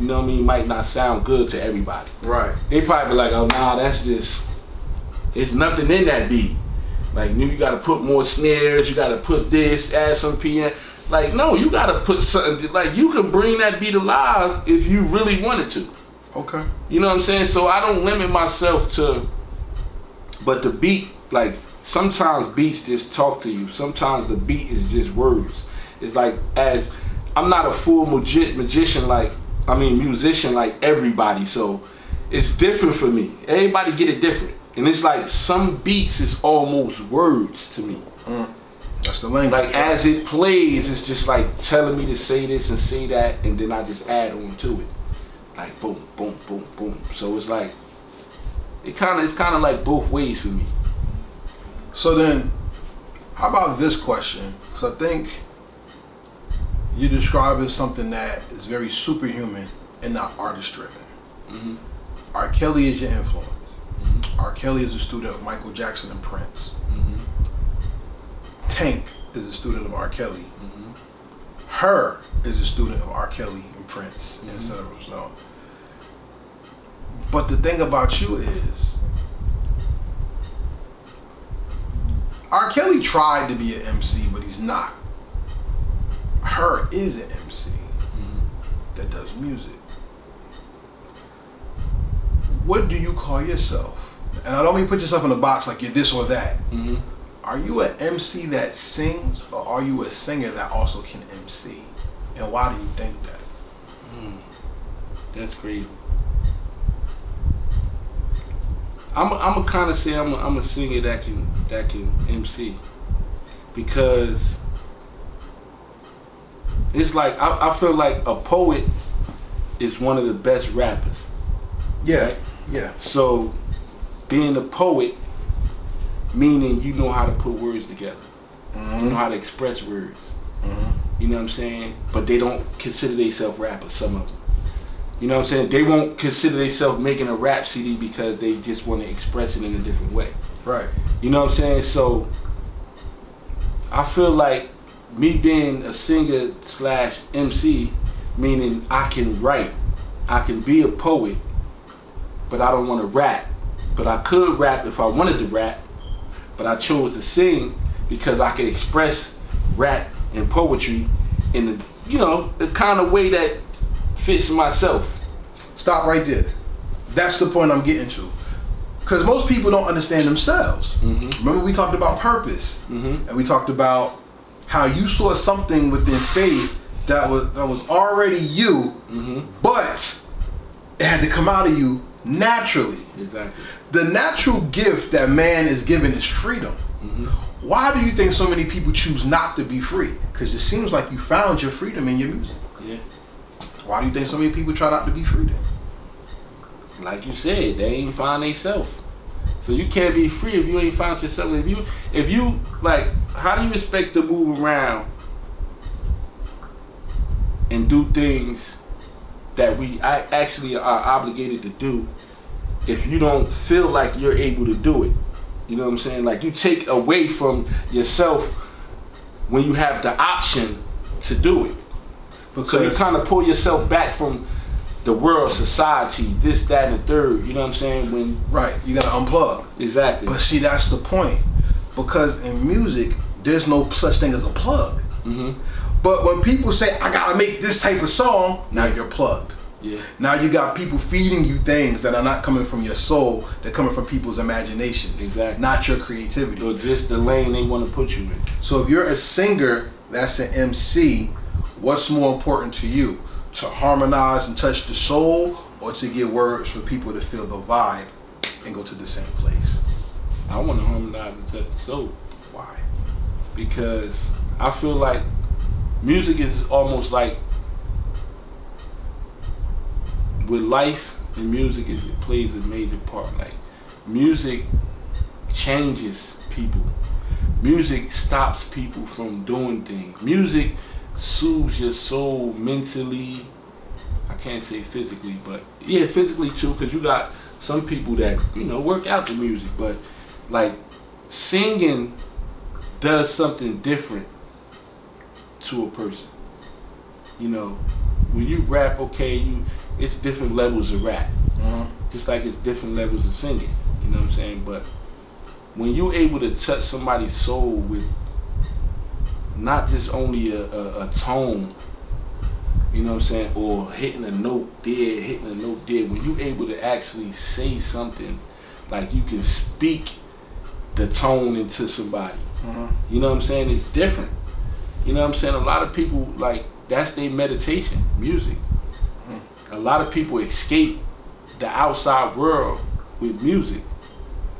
you know what I mean, might not sound good to everybody. Right. They probably be like, oh nah, that's just, it's nothing in that beat. Like you gotta put more snares, you gotta put this, add some piano. Like no, you gotta put something. Like you could bring that beat alive if you really wanted to. Okay. You know what I'm saying? So I don't limit myself to. But the beat, like sometimes beats just talk to you. Sometimes the beat is just words. It's like as I'm not a full magi- magician like I mean musician like everybody. So it's different for me. Everybody get it different, and it's like some beats is almost words to me. Mm. That's the language. Like as it plays, it's just like telling me to say this and say that, and then I just add on to it. Like boom, boom, boom, boom. So it's like it kind of it's kind of like both ways for me. So then, how about this question? Because I think you describe as something that is very superhuman and not artist driven. Mhm. R. Kelly is your influence. R. Kelly is a student of Michael Jackson and Prince. Mhm. Tank is a student of R. Kelly. Mhm. Her is a student of R. Kelly and Prince, and etc. So, but the thing about you is, R. Kelly tried to be an MC, but he's not. Her is an MC that does music. What do you call yourself? And I don't mean put yourself in a box like you're this or that. Mhm. Are you an MC that sings, or are you a singer that also can MC? And why do you think that? That's crazy. I'm a, I'm a kind of say I'm a, I'm a singer that can that can MC because it's like I, I feel like a poet is one of the best rappers. Yeah, Right. yeah, So being a poet meaning you know how to put words together. You know how to express words. mhm. You know what I'm saying? But they don't consider themselves rappers, some of them. You know what I'm saying? They won't consider themselves making a rap CD because they just want to express it in a different way. right. You know what I'm saying? So I feel like me being a singer slash MC, meaning I can write, I can be a poet, but I don't want to rap. But I could rap if I wanted to rap, but I chose to sing because I can express rap and poetry in the you know the kind of way that fits myself. Stop right there. That's the point I'm getting to. Because most people don't understand themselves. Mhm. Remember, we talked about purpose, Mhm. and we talked about how you saw something within faith that was that was already you, Mhm. but it had to come out of you naturally. Exactly. The natural gift that man is given is freedom. Mhm. Why do you think so many people choose not to be free? Because it seems like you found your freedom in your music. Yeah. Why do you think so many people try not to be free then? like you said, they ain't find themselves. So you can't be free if you ain't found yourself. If you, if you like, how do you expect to move around and do things that we I actually are obligated to do if you don't feel like you're able to do it? You know what I'm saying? Like you take away from yourself when you have the option to do it. So you kind of pull yourself back from the world, society, this, that, and the third. You know what I'm saying? When right, you gotta unplug. exactly. But see, that's the point. Because in music, there's no such thing as a plug. hmm But when people say, I gotta make this type of song, now you're plugged. Yeah. Now you got people feeding you things that are not coming from your soul, they're coming from people's imaginations. Exactly. Not your creativity. So just the lane they want to put you in. So if you're a singer that's an MC, what's more important to you? To harmonize and touch the soul or to get words for people to feel the vibe and go to the same place? I want to harmonize and touch the soul Why? because I feel like music is almost like with life and music is it plays a major part. Like music changes people. Music stops people from doing things. Music soothes your soul mentally. I can't say physically, but yeah, physically too, because you got some people that you know work out the music, but like singing does something different to a person. You know, when you rap, okay, you it's different levels of rap, Mhm. just like it's different levels of singing. You know what I'm saying? But when you're able to touch somebody's soul with not just only a, a, a tone, you know what I'm saying, or hitting a note there, hitting a note there, when you're able to actually say something, like you can speak the tone into somebody. Mhm. You know what I'm saying? It's different. You know what I'm saying? A lot of people like that's their meditation, music. A lot of people escape the outside world with music.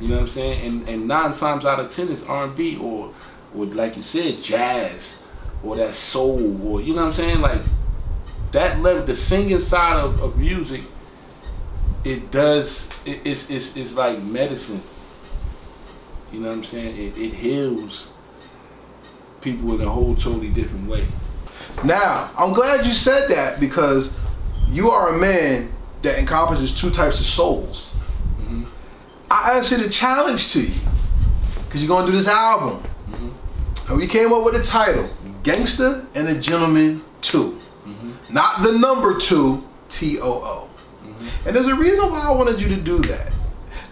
You know what I'm saying? And and nine times out of ten it's R&B or or like you said jazz or that soul or you know what I'm saying? Like that level, the singing side of, of music, it does it, it's, it's it's like medicine. You know what I'm saying? It, it heals people in a whole totally different way. Now, I'm glad you said that because you are a man that encompasses two types of souls. Mhm. I asked you the challenge to you because you're going to do this album. And we came up with a title Gangster and a Gentleman 2. Mm-hmm. Not the number 2, T O O. Mm-hmm. And there's a reason why I wanted you to do that.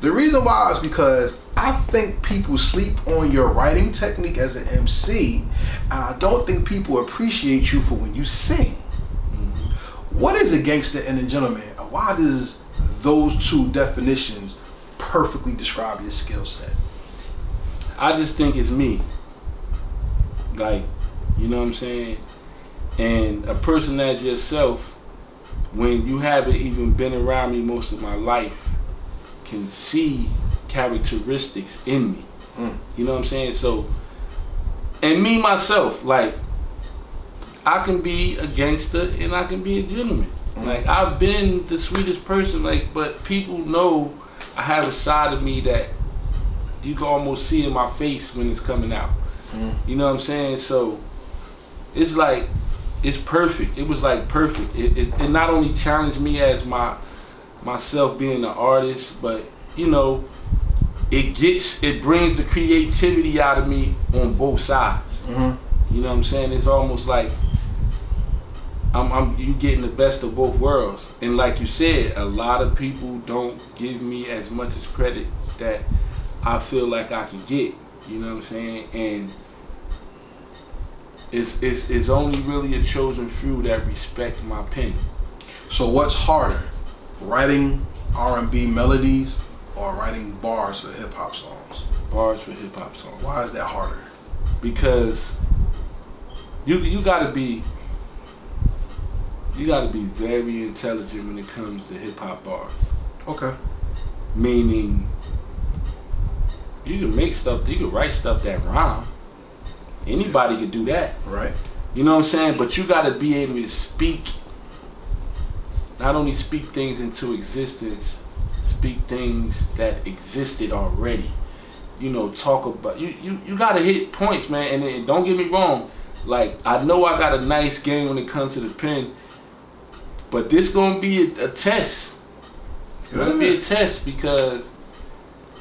The reason why is because I think people sleep on your writing technique as an MC, and I don't think people appreciate you for when you sing. Mm-hmm. What is a gangster and a gentleman? Why does those two definitions perfectly describe your skill set? I just think it's me. Like, you know what I'm saying? And a person as yourself, when you haven't even been around me most of my life, can see characteristics in me. Mm. You know what I'm saying? So, and me myself, like, I can be a gangster and I can be a gentleman. Mm. Like, I've been the sweetest person, like, but people know I have a side of me that you can almost see in my face when it's coming out. Mm. You know what I'm saying? So it's like it's perfect. It was like perfect. It, it, it not only challenged me as my myself being an artist, but you know, it gets it brings the creativity out of me on both sides. Mm-hmm. You know what I'm saying? It's almost like I'm, I'm you getting the best of both worlds. And like you said, a lot of people don't give me as much as credit that I feel like I can get. You know what I'm saying? And it's it's it's only really a chosen few that respect my pen. So what's harder, writing R&B melodies or writing bars for hip hop songs? Bars for hip hop songs. Why is that harder? because you you gotta be you gotta be very intelligent when it comes to hip hop bars. Okay. Meaning you can make stuff, you can write stuff that rhyme. Anybody could do that. Right. You know what I'm saying? But you gotta be able to speak not only speak things into existence, speak things that existed already. You know, talk about you you, you gotta hit points, man, and, don't get me wrong, like I know I got a nice game when it comes to the pen, but this gonna be a, a test. It's gonna be a test because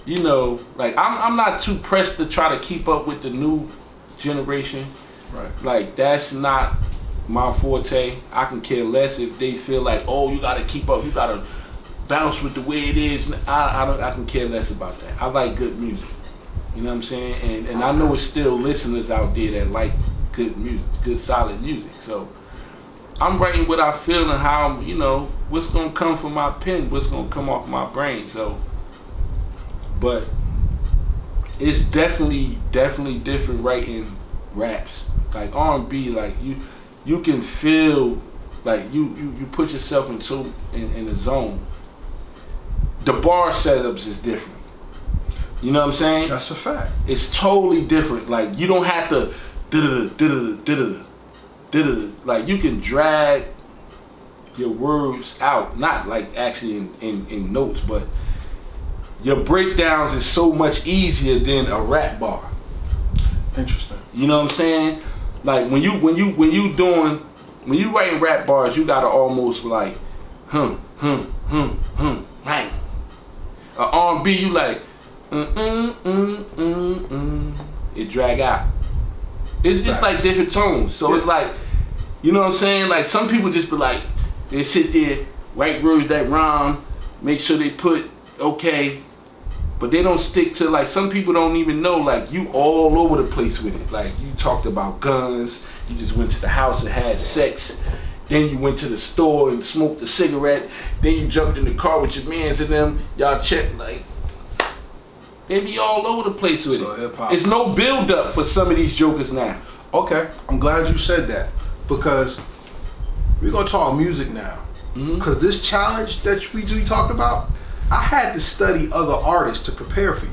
you know, like I'm I'm not too pressed to try to keep up with the new generation. Right. Like that's not my forte. I can care less if they feel like, oh, you gotta keep up, you gotta bounce with the way it is. I I, don't, I can care less about that. I like good music. You know what I'm saying? And and I know it's still listeners out there that like good music, good solid music. So I'm writing what I feel and how you know what's gonna come from my pen, what's gonna come off my brain. So, but it's definitely definitely different writing raps like R&B. Like you you can feel like you you, you put yourself into in, in a zone. The bar setups is different. You know what I'm saying? That's a fact. it's totally different. Like you don't have to like you can drag your words out, not like actually in, in, in notes, but your breakdowns is so much easier than a rap bar. Interesting. You know what I'm saying? Like when you when you when you doing when you writing rap bars, you gotta almost like hum hum hum hum bang. A R&B, you like mm mm mm mm mm, it drag out. It's it's like different tones. So it's like, you know what I'm saying? Like some people just be like, they sit there, write words that rhyme, make sure they put okay, but they don't stick to like some people don't even know like you all over the place with it. Like you talked about guns, you just went to the house and had sex. Then you went to the store and smoked a cigarette. Then you jumped in the car with your mans and them. Y'all check like they be all over the place with So it. It's no build up for some of these jokers now. Okay, I'm glad you said that because we're gonna talk music now. Mhm. Because this challenge that we, we talked about, I had to study other artists to prepare for you.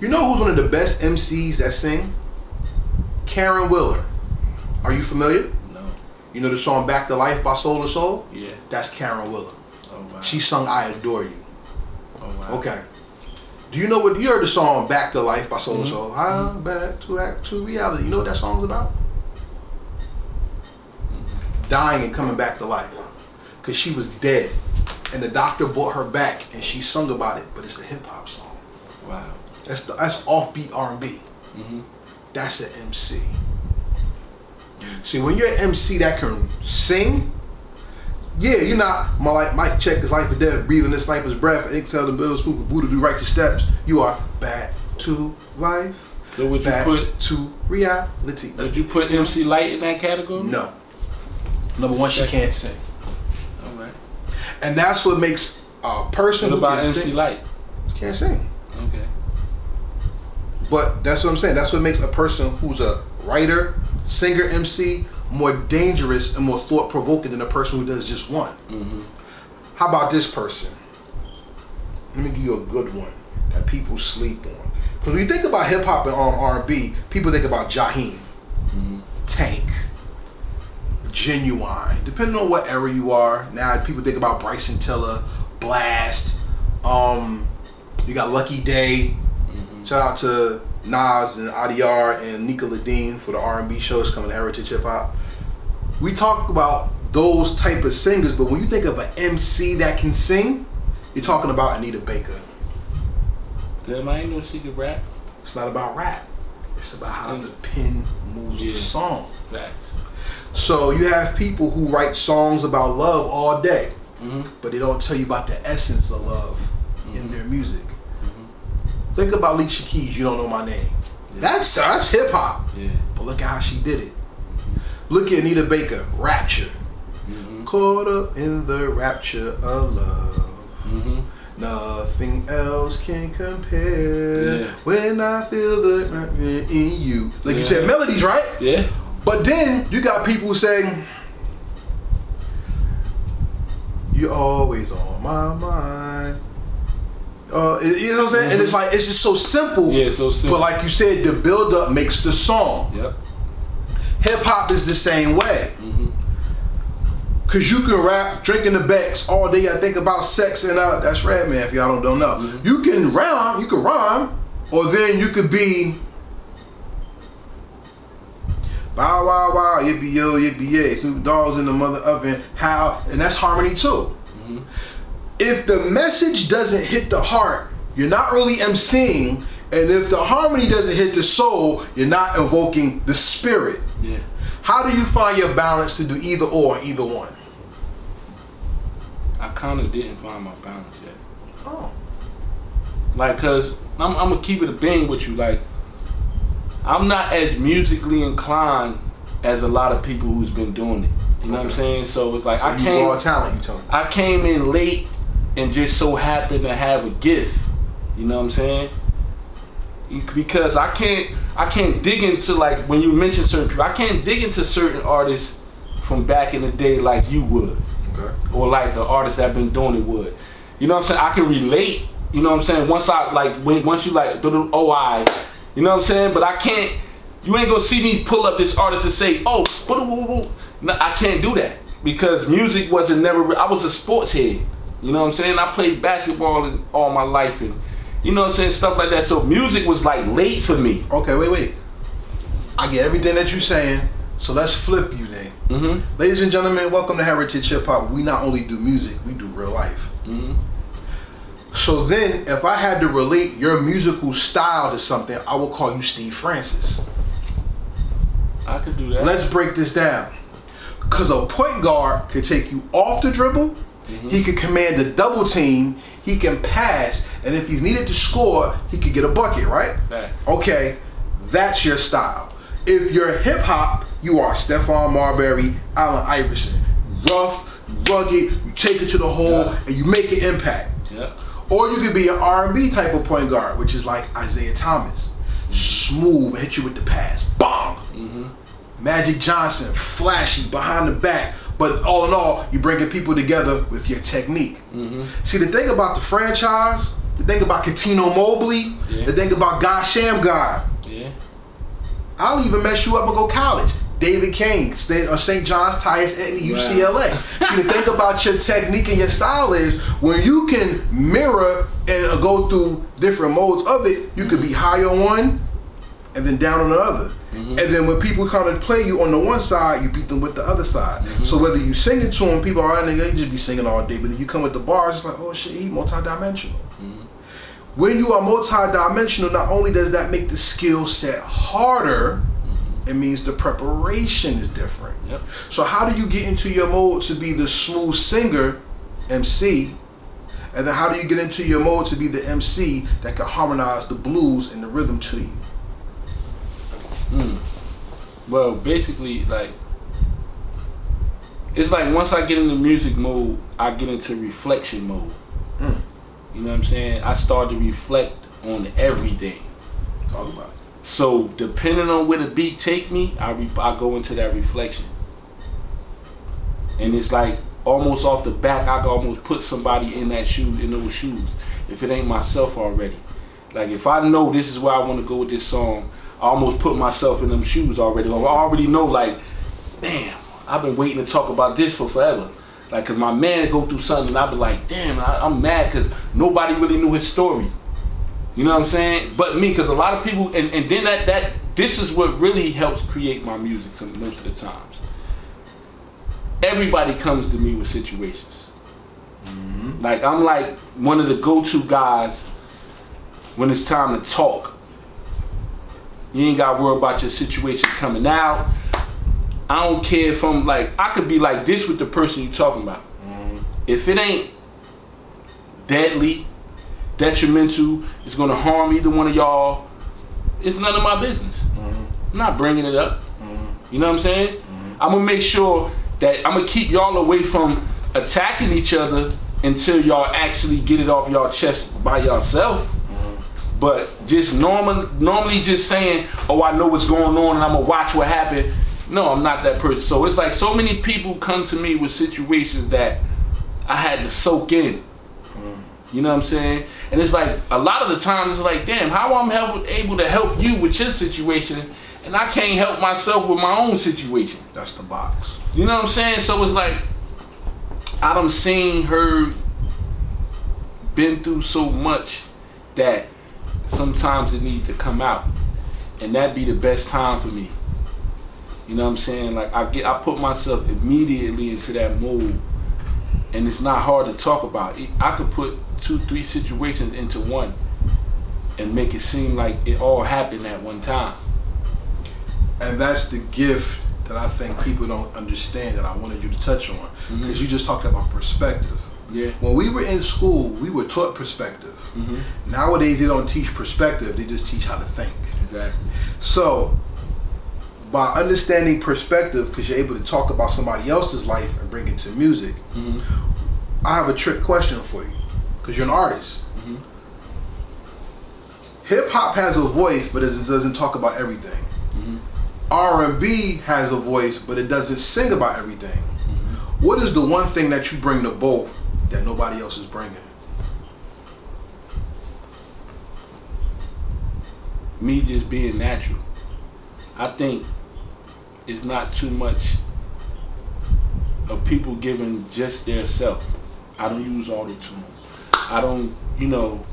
You know who's one of the best MCs that sing? Caron Wheeler. Are you familiar? No. You know the song "Back to Life" by Soul II Soul? Yeah. That's Caron Wheeler. Oh wow. She sung "I Adore You." Oh wow. Okay. Do you know what you heard the song "Back to Life" by Soul Mhm. to Soul? I'm back to act to reality. You know what that song's about? Dying and coming back to life, cause she was dead, and the doctor brought her back, and she sung about it. But it's a hip hop song. Wow. That's the, that's offbeat R&B. hmm That's an MC. See, when you're an MC that can sing, yeah, you're not my like Mike check his life or death, breathing this sniper's breath, exhale the bills, spook Buddha do righteous steps. You are back to life, So would you back put to reality. would you put MC Lyte in that category? No. Number one, she can't sing. And that's what makes a person What who about can MC sing Lyte? can't sing. Okay. But that's what I'm saying. That's what makes a person who's a writer, singer, MC more dangerous and more thought provoking than a person who does just one. hmm How about this person? Let me give you a good one that people sleep on. Because when you think about hip hop and R&B, people think about Jaheim, hmm Tank, Ginuwine. Depending on what era you are, now people think about Bryson Tiller, Blast. Um, you got Lucky Daye. hmm Shout out to Nas and Adiyar and Nika Ladine for the R&B shows coming to Heritage Hip Hop. We talk about those type of singers, but when you think of an MC that can sing, you're talking about Anita Baker. Damn, I ain't know she could rap. It's not about rap. It's about how the pen moves Yeah. the song. Facts. So you have people who write songs about love all day, hmm but they don't tell you about the essence of love in their music. Mhm. Think about Alicia Keys, You Don't Know My Name. Yeah. That's that's hip hop. Yeah. But look at how she did it. Look at Anita Baker, Rapture. hmm Caught up in the rapture of love. hmm Nothing else can compare Yeah. when I feel the in you. Like you said, melodies, right? Yeah. But then you got people saying, You're always on my mind. Uh, you know what I'm saying? And it's like, it's just so simple. Yeah. So simple. But like you said, the build up makes the song. Yep. Hip hop is the same way. hmm Cause you can rap drinking the Becks all day. I think about sex and uh, that's Redman. If y'all don't, don't know, Mhm. you can rhyme, you can rhyme, or then you could be bow wow wow yippee yo yippee yay. Snoop Dogg's in the mother oven. How and that's harmony too. hmm If the message doesn't hit the heart, you're not really emceeing, and if the harmony doesn't hit the soul, you're not invoking the spirit. Yeah. How do you find your balance to do either or, either one? I kind of didn't find my balance yet. Oh. Like, cause I'm, I'm gonna keep it a being with you. Like, I'm not as musically inclined as a lot of people who's been doing it. You know what I'm saying? So it's like So I you came, raw talent, you telling me. I came in late and just so happened to have a gift. You know what I'm saying? Because I can't, I can't dig into like when you mention certain people, I can't dig into certain artists from back in the day like you would Okay. or like the artists that have been doing it would. You know what I'm saying? I can relate. You know what I'm saying? Once I like when once you like do the oh I, you know what I'm saying? But I can't. You ain't gonna see me pull up this artist and say oh no I can't do that because music wasn't never. I was a sports head. You know what I'm saying? I played basketball in, all my life and you know what I'm saying stuff like that. So music was like late for me. Okay, wait, wait. I get everything that you're saying, so let's flip you then. Mm-hmm. Ladies and gentlemen, welcome to Heritage Hip Hop. We not only do music, we do real life. Mm-hmm. So then, if I had to relate your musical style to something, I would call you Steve Francis. I could do that. Let's break this down. Because a point guard can take you off the dribble, mm-hmm. he can command a double team, he can pass, and if he's needed to score, he could get a bucket, right? Fact. Okay, that's your style. If you're hip hop, you are Stephon Marbury, Allen Iverson. Rough, rugged, you take it to the hole, Yeah. and you make an impact. Or you could be an R&B type of point guard, which is like Isaiah Thomas. Smooth, hit you with the pass. Bong! Magic Johnson, flashy, behind the back. But all in all, you're bringing people together with your technique. See, the thing about the franchise, the thing about Cuttino Mobley, Yeah. the thing about God Shammgod, Yeah. I'll even mess you up and go college. David King, St. Uh, or St. John's, Tyus Edney, UCLA. See, the thing about your technique and your style is when you can mirror and uh, go through different modes of it, you could be high on one and then down on the other. Mm-hmm. And then when people kind of play you on the one side, you beat them with the other side. Mm-hmm. So whether you sing it to them, people are like, you just be singing all day. But then you come with the bars, it's like, oh shit, he multidimensional. Mm-hmm. When you are multidimensional, not only does that make the skill set harder, it means the preparation is different. Yep. So how do you get into your mode to be the smooth singer, MC, and then how do you get into your mode to be the MC that can harmonize the blues and the rhythm to you? Well, basically, like it's like once I get into music mode, I get into reflection mode. Mm. You know what I'm saying? I start to reflect on everything. Talk about it. So depending on where the beat take me, I re- I go into that reflection, and it's like almost off the back, I can almost put somebody in that shoe in those shoes if it ain't myself already. Like if I know this is where I want to go with this song, I almost put myself in them shoes already. I already know like, damn, I've been waiting to talk about this for forever. Like, cause my man go through something, and I be like, damn, I, I'm mad cause nobody really knew his story. You know what I'm saying? But me, because a lot of people, and, and then that that this is what really helps create my music some, most of the times. Everybody comes to me with situations. Mm-hmm. Like I'm like one of the go-to guys when it's time to talk. You ain't got to worry about your situation coming out. I don't care if I'm like I could be like this with the person you're talking about. Mm-hmm. If it ain't deadly, detrimental, it's gonna harm either one of y'all, it's none of my business. I'm not bringing it up. Mm-hmm. You know what I'm saying? Mm-hmm. I'm gonna make sure that I'm gonna keep y'all away from attacking each other until y'all actually get it off y'all chest by yourself. But just normal, normally just saying, "Oh, I know what's going on, and I'm gonna watch what happened." No, I'm not that person. So it's like so many people come to me with situations that I had to soak in. You know what I'm saying? And it's like a lot of the times it's like, damn, how I'm help, able to help you with your situation, and I can't help myself with my own situation. That's the box. You know what I'm saying? So it's like I done seen her been through so much that sometimes it need to come out. And that be the best time for me. You know what I'm saying? Like I get I put myself immediately into that mood. And it's not hard to talk about. I could put two, three situations into one and make it seem like it all happened at one time. And that's the gift that I think people don't understand that I wanted you to touch on. Because you just talked about perspective. Yeah. When we were in school, we were taught perspective. hmm Nowadays, they don't teach perspective, they just teach how to think. Exactly. So, by understanding perspective, because you're able to talk about somebody else's life and bring it to music, hmm I have a trick question for you, because you're an artist. Mhm. Hip hop has a voice, but it doesn't talk about everything. Mhm. R&B has a voice, but it doesn't sing about everything. What is the one thing that you bring to both that nobody else is bringing? me just being natural. I think it's not too much of people giving just their self. I don't use auto tune. I don't, you know.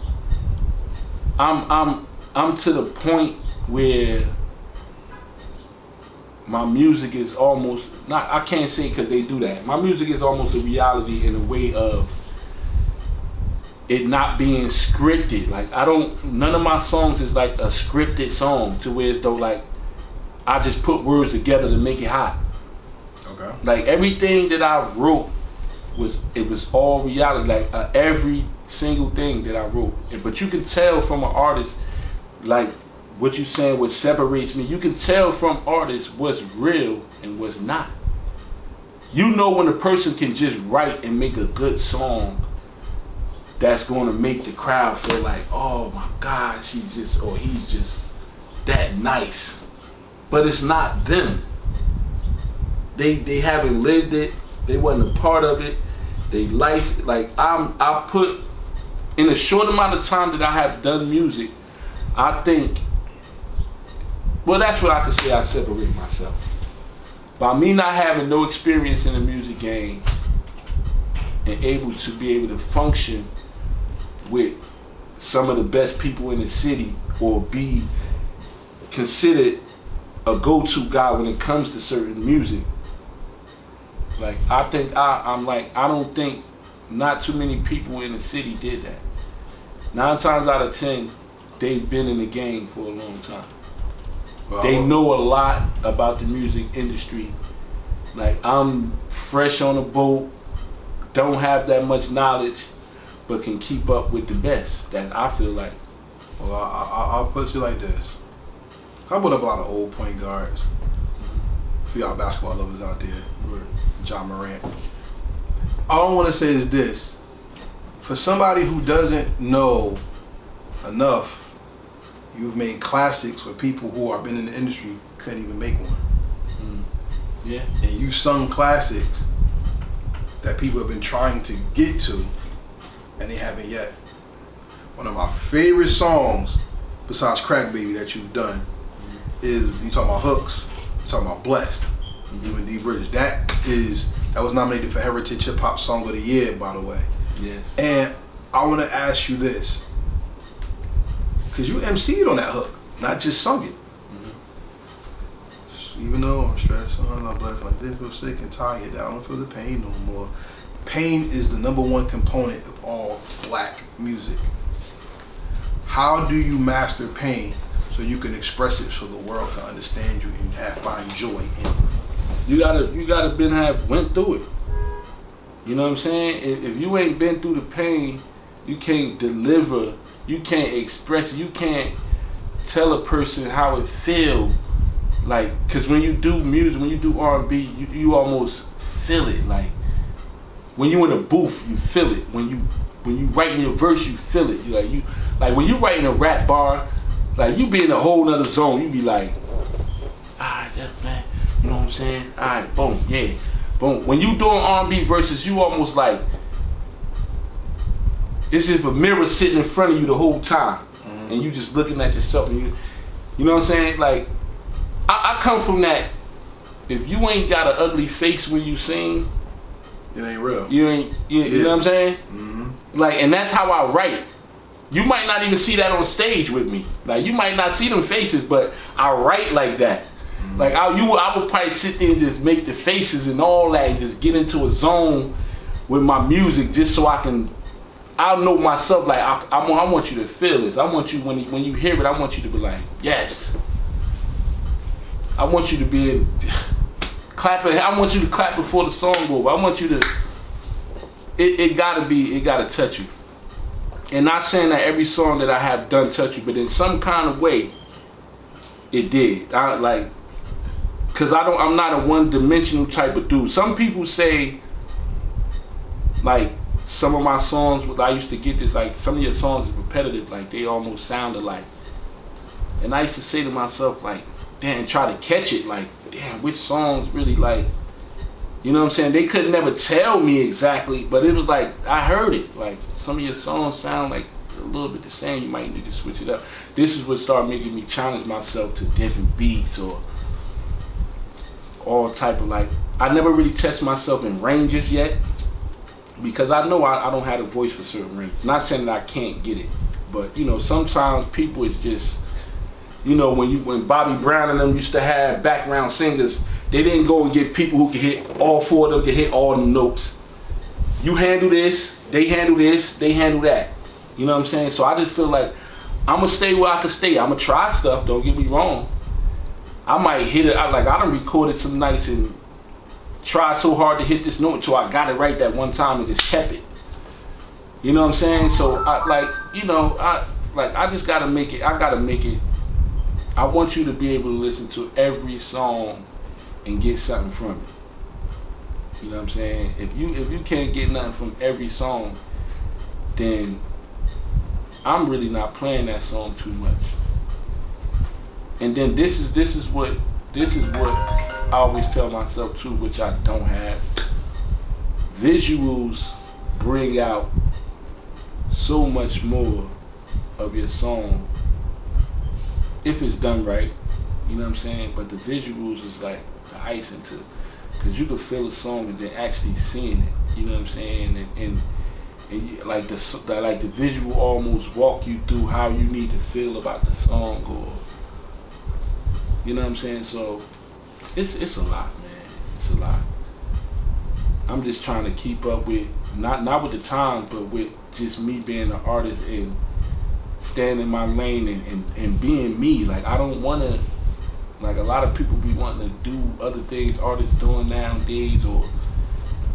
I'm I'm I'm to the point where my music is almost not. I can't say because they do that. My music is almost a reality in a way of it not being scripted. Like I don't none of my songs is like a scripted song to where it's though like I just put words together to make it hot. Okay. Like everything that I wrote was it was all reality. Like uh, every single thing that I wrote. But you can tell from an artist, like what you saying, what separates me. You can tell from artists what's real and what's not. You know when a person can just write and make a good song that's going to make the crowd feel like, oh my God, she just, or he's just that nice. But it's not them. They they haven't lived it. They wasn't a part of it. They life like I'm. I put in a short amount of time that I have done music. I think. Well, that's what I could say. I separate myself by me not having no experience in the music game and able to be able to function with some of the best people in the city or be considered a go-to guy when it comes to certain music. Like I think I, I'm like I don't think not too many people in the city did that. Nine times out of ten, they've been in the game for a long time. They know a lot about the music industry. Like I'm fresh on the boat, don't have that much knowledge, but can keep up with the best. That I feel like. Well, I, I, I'll put you like this. I put up a lot of old point guards. Mm-hmm. For y'all basketball lovers out there, Ja Morant. All I want to say is this: for somebody who doesn't know enough, you've made classics where people who have been in the industry couldn't even make one, mm, Yeah. and you've sung classics that people have been trying to get to, and they haven't yet. One of my favorite songs, besides Crack Baby, that you've done, mm. is you talking about hooks. You talking about Blessed. You and D Bridges. That is that was nominated for Heritage Hip Hop Song of the Year, by the way. Yes. And I want to ask you this, because you MC'd on that hook, not just sung it. Mm-hmm. Even though I'm stressed, I'm not black feel sick and tired. I don't feel the pain no more. Pain is the number one component of all black music. How do you master pain so you can express it so the world can understand you and have find joy in it? You gotta you gotta been have went through it. You know what I'm saying? If, if you ain't been through the pain, you can't deliver. You can't express. You can't tell a person how it feel. Like, cause when you do music, when you do R&B, you, you almost feel it. Like when you in a booth, you feel it. When you when you writing your verse, you feel it. You like you like when you writing a rap bar, like you be in a whole nother zone. You be like, ah, that man. You know what I'm saying? Alright, boom, yeah, boom. When you doing R&B verses, you almost like it's just a mirror sitting in front of you the whole time, and you just looking at yourself, and you, you know what I'm saying? Like, I, I come from that. If you ain't got an ugly face when you sing, It ain't real. you ain't, you, you know what I'm saying? hmm Like, and that's how I write. You might not even see that on stage with me. Like, you might not see them faces, but I write like that. Like, I, you, I would probably sit there and just make the faces and all that, and just get into a zone with my music, just so I can. I know myself. Like, I, I, want, I want you to feel this. I want you when you, when you hear it. I want you to be like, yes. I want you to be clap it. I want you to clap before the song over. I want you to. It, it gotta be. It gotta touch you. And not saying that every song that I have done touch you, but in some kind of way, it did. I like, cause I don't. I'm not a one-dimensional type of dude. Some people say, like, some of my songs. I used to get this. Like, some of your songs are repetitive. Like, they almost sound alike. And I used to say to myself, like, damn, try to catch it. Like, damn, which songs really like. You know what I'm saying? They could never tell me exactly, but it was like I heard it. Like some of your songs sound like a little bit the same. You might need to switch it up. This is what started making me challenge myself to different beats or all type of like. I never really test myself in ranges yet because I know I, I don't have a voice for certain ranges. Not saying that I can't get it, but you know sometimes people is just you know when you when Bobby Brown and them used to have background singers, they didn't go and get people who could hit all four of them could hit all the notes. You handle this, they handle this, they handle that. You know what I'm saying? So I just feel like I'm gonna stay where I can stay. I'm gonna try stuff. Don't get me wrong. I might hit it. I like I done recorded some nights and tried so hard to hit this note until I got it right that one time and just kept it. You know what I'm saying? So I like you know I like I just gotta make it. I gotta make it. I want you to be able to listen to every song and get something from it. You know what I'm saying? If you if you can't get nothing from every song, then I'm really not playing that song too much. And then this is this is what this is what I always tell myself too, which I don't have. Visuals bring out so much more of your song if it's done right. You know what I'm saying? But the visuals is like the icing to, because you can feel a song and then actually seeing it. You know what I'm saying? And, and, and like the, the like the visual almost walk you through how you need to feel about the song or. You know what I'm saying? So it's it's a lot, man. It's a lot. I'm just trying to keep up with not not with the times, but with just me being an artist and staying in my lane and, and, and being me. Like I don't want to, like a lot of people be wanting to do other things artists doing nowadays or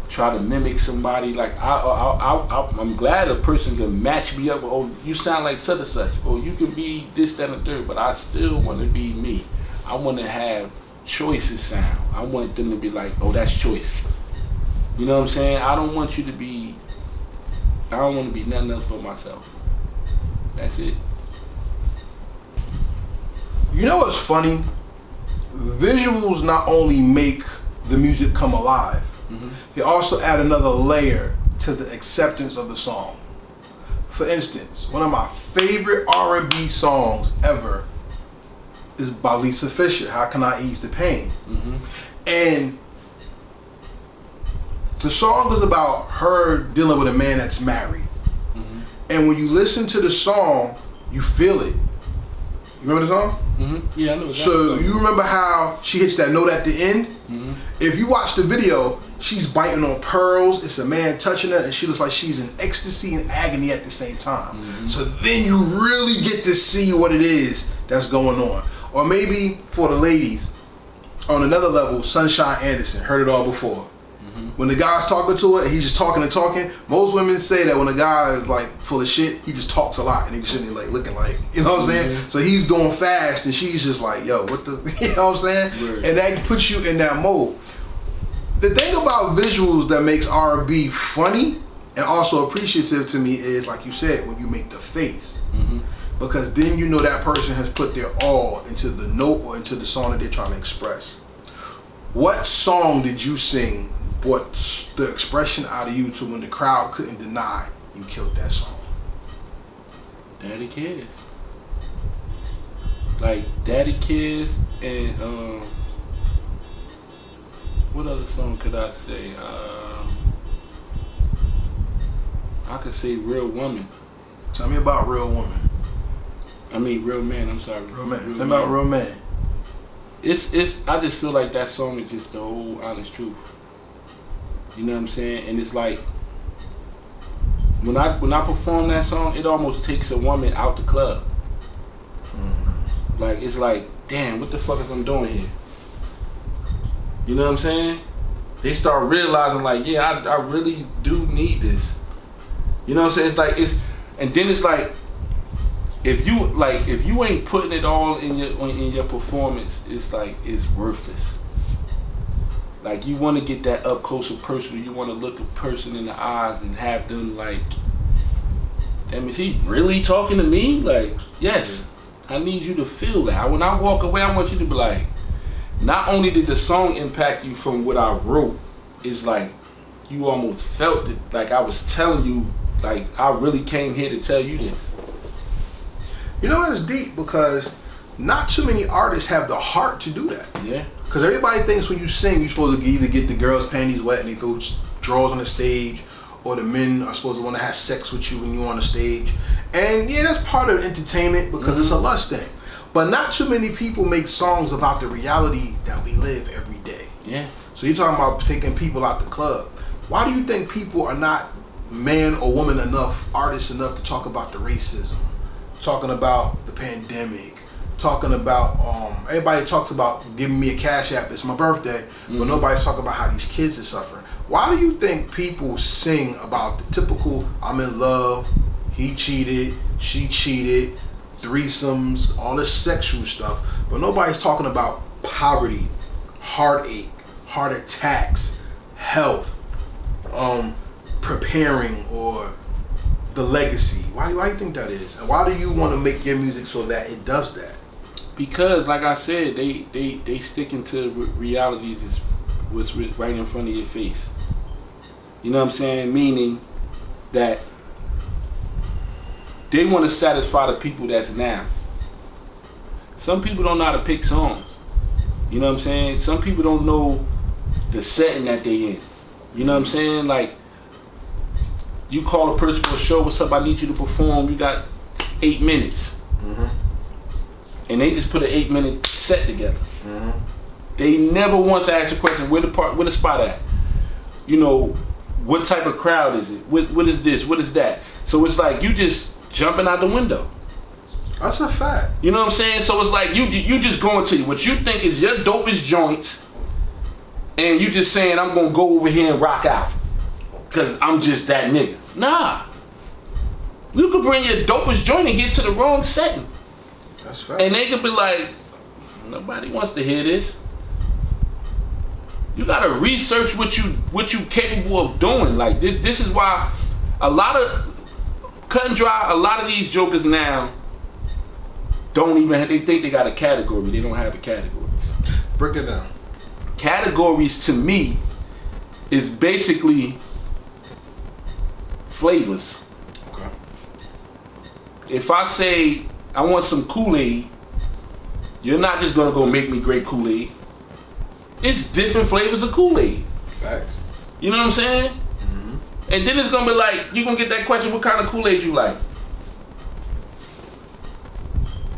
try to mimic somebody. Like I, I, I, I'm glad a person can match me up. Oh, you sound like such and such. Or you can be this, that, and third. But I still want to be me. I want to have choices sound. I want them to be like, oh, that's choice. You know what I'm saying? I don't want you to be. I don't want to be nothing else but myself. That's it. You know what's funny? Visuals not only make the music come alive, Mhm. they also add another layer to the acceptance of the song. For instance, one of my favorite R&B songs ever is by Lisa Fischer, How Can I Ease the Pain? hmm And the song is about her dealing with a man that's married. hmm And when you listen to the song, you feel it. You remember the song? hmm Yeah, I know. So you remember how she hits that note at the end? hmm If you watch the video, she's biting on pearls. It's a man touching her, and she looks like she's in ecstasy and agony at the same time. So then you really get to see what it is that's going on. Or maybe for the ladies, on another level, Sunshine Anderson heard it all before. When the guy's talking to her, he's just talking and talking. Most women say that when a guy is like full of shit, he just talks a lot and he's sitting there like looking like, you know what I'm saying? So he's doing fast and she's just like, yo, what the, you know what I'm saying? Right. And that puts you in that mode. The thing about visuals that makes R&B funny and also appreciative to me is, like you said, when you make the face hmm because then you know that person has put their all into the note or into the song that they're trying to express. What song did you sing brought the expression out of you to when the crowd couldn't deny you killed that song? Daddy Kids. Like Daddy Kids and um what other song could I say? Um I could say Real Woman. Tell me about Real Woman. I mean Real Man, I'm sorry. Real Man. Tell me about Real Man. It's it's I just feel like that song is just the whole honest truth. You know what I'm saying? And it's like when I when I perform that song, it almost takes a woman out the club. Mm-hmm. Like it's like, damn, what the fuck is I'm doing here? You know what I'm saying? They start realizing like, yeah, I, I really do need this. You know what I'm saying? It's like it's, and then it's like, if you like, if you ain't putting it all in your in your performance, it's like it's worthless. Like you want to get that up close and personal. You want to look a person in the eyes and have them like, damn, is he really talking to me? Like, yes, I need you to feel that. When I walk away, I want you to be like, not only did the song impact you from what I wrote, it's like you almost felt it. Like I was telling you, like I really came here to tell you this. You know it's deep because not too many artists have the heart to do that. Yeah. Because everybody thinks when you sing, you're supposed to either get the girls' panties wet and they go draws on the stage, or the men are supposed to want to have sex with you when you're on the stage. And yeah, that's part of entertainment because it's a mm-hmm. lust thing. But not too many people make songs about the reality that we live every day. Yeah. So you're talking about taking people out the club. Why do you think people are not man or woman enough, artists enough to talk about the racism, talking about the pandemic, talking about um, everybody talks about giving me a cash app. It's my birthday, but nobody's talking about how these kids are suffering. Why do you think people sing about the typical "I'm in love," he cheated, she cheated, threesomes, all this sexual stuff, but nobody's talking about poverty, heartache, heart attacks, health, um, preparing, or the legacy. Why, why do you think that is? And why do you want to make your music so that it does that? Because, like I said, they they they sticking to re- realities is what's ri- right in front of your face. You know what I'm saying? Meaning that they want to satisfy the people that's now. Some people don't know how to pick songs. You know what I'm saying? Some people don't know the setting that they in. You know what I'm saying? Like you call a person for a show, what's up? I need you to perform. You got eight minutes mm-hmm. and they just put an eight minute set together. Mm-hmm. They never once asked a question, where the part, where the spot at? You know, what type of crowd is it? What, what is this? What is that? So it's like you just jumping out the window. That's a fact. You know what I'm saying? So it's like you you just going to what you think is your dopest joints, and you just saying I'm gonna go over here and rock out, cause I'm just that nigga. Nah. You could bring your dopest joint and get to the wrong setting. That's fact. And they could be like, nobody wants to hear this. You gotta research what you what you capable of doing. Like this, this is why a lot of cut and dry. A lot of these jokers now don't even. They think they got a category. They don't have a categories. Break it down. Categories to me is basically flavors. Okay. If I say I want some Kool Aid, you're not just gonna go make me great Kool Aid. It's different flavors of Kool Aid. Facts. You know what I'm saying? Mm-hmm. And then it's gonna be like you're gonna get that question: What kind of Kool Aid you like?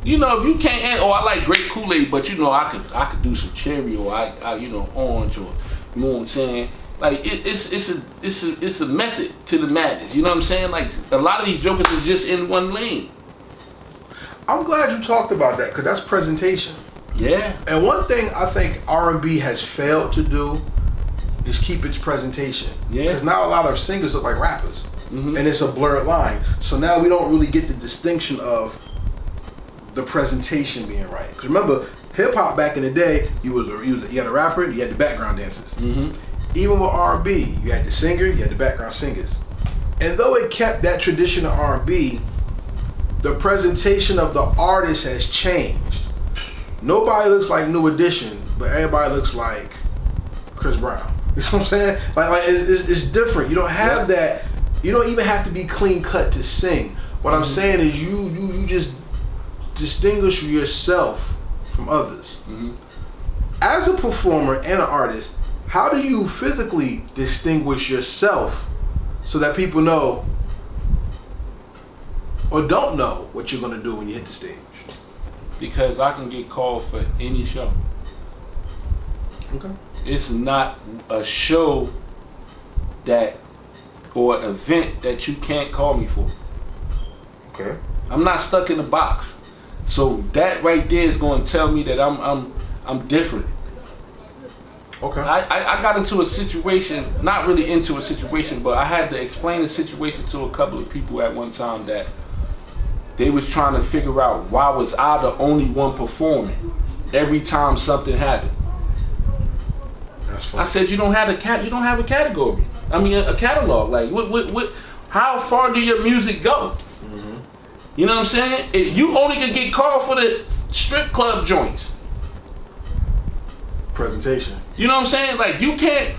You know, if you can't, answer, oh, I like great Kool Aid, but you know, I could, I could do some cherry or I, I you know, orange or, you know what I'm saying? Like it, it's, it's a, it's a, it's a method to the madness. You know what I'm saying? Like a lot of these jokers are just in one lane. I'm glad you talked about that because that's presentation. Yeah. And one thing I think R&B has failed to do is keep its presentation. Yeah. Because now a lot of singers look like rappers, Mhm. and it's a blurred line. So now we don't really get the distinction of the presentation being right. Because remember, hip hop back in the day, you was a, you, was a, you had a rapper, you had the background dancers. Mm-hmm. Even with R&B, you had the singer, you had the background singers. And though it kept that tradition of R&B, the presentation of the artist has changed. Nobody looks like New Edition, but everybody looks like Chris Brown. You know what I'm saying? Like, like it's, it's, it's different. You don't have that. You don't even have to be clean cut to sing. What I'm saying is, you you you just distinguish yourself from others. Mhm. As a performer and an artist, how do you physically distinguish yourself so that people know or don't know what you're gonna do when you hit the stage? Because I can get called for any show. Okay. It's not a show that or event that you can't call me for. Okay. I'm not stuck in a box. So that right there is going to tell me that I'm I'm I'm different. Okay. I, I, I got into a situation, not really into a situation, but I had to explain the situation to a couple of people at one time that they was trying to figure out why was I the only one performing every time something happened. I said you don't have a cat. You don't have a category. I mean a, a catalog. Like what what what? How far do your music go? Mm-hmm. You know what I'm saying? It- you only can get called for the strip club joints. Presentation. You know what I'm saying? Like you can't.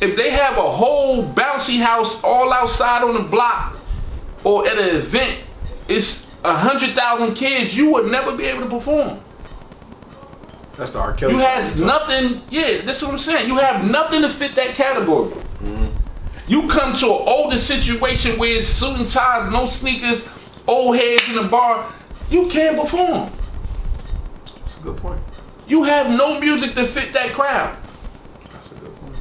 If they have a whole bouncy house all outside on the block, or at an event, it's a hundred thousand kids. You would never be able to perform. That's the R. Kelly. You has nothing. Yeah, that's what I'm saying. You have nothing to fit that category. Mm-hmm. You come to an older situation where it's suit and ties, no sneakers, old heads in the bar. You can't perform. That's a good point. You have no music to fit that crowd. That's a good point.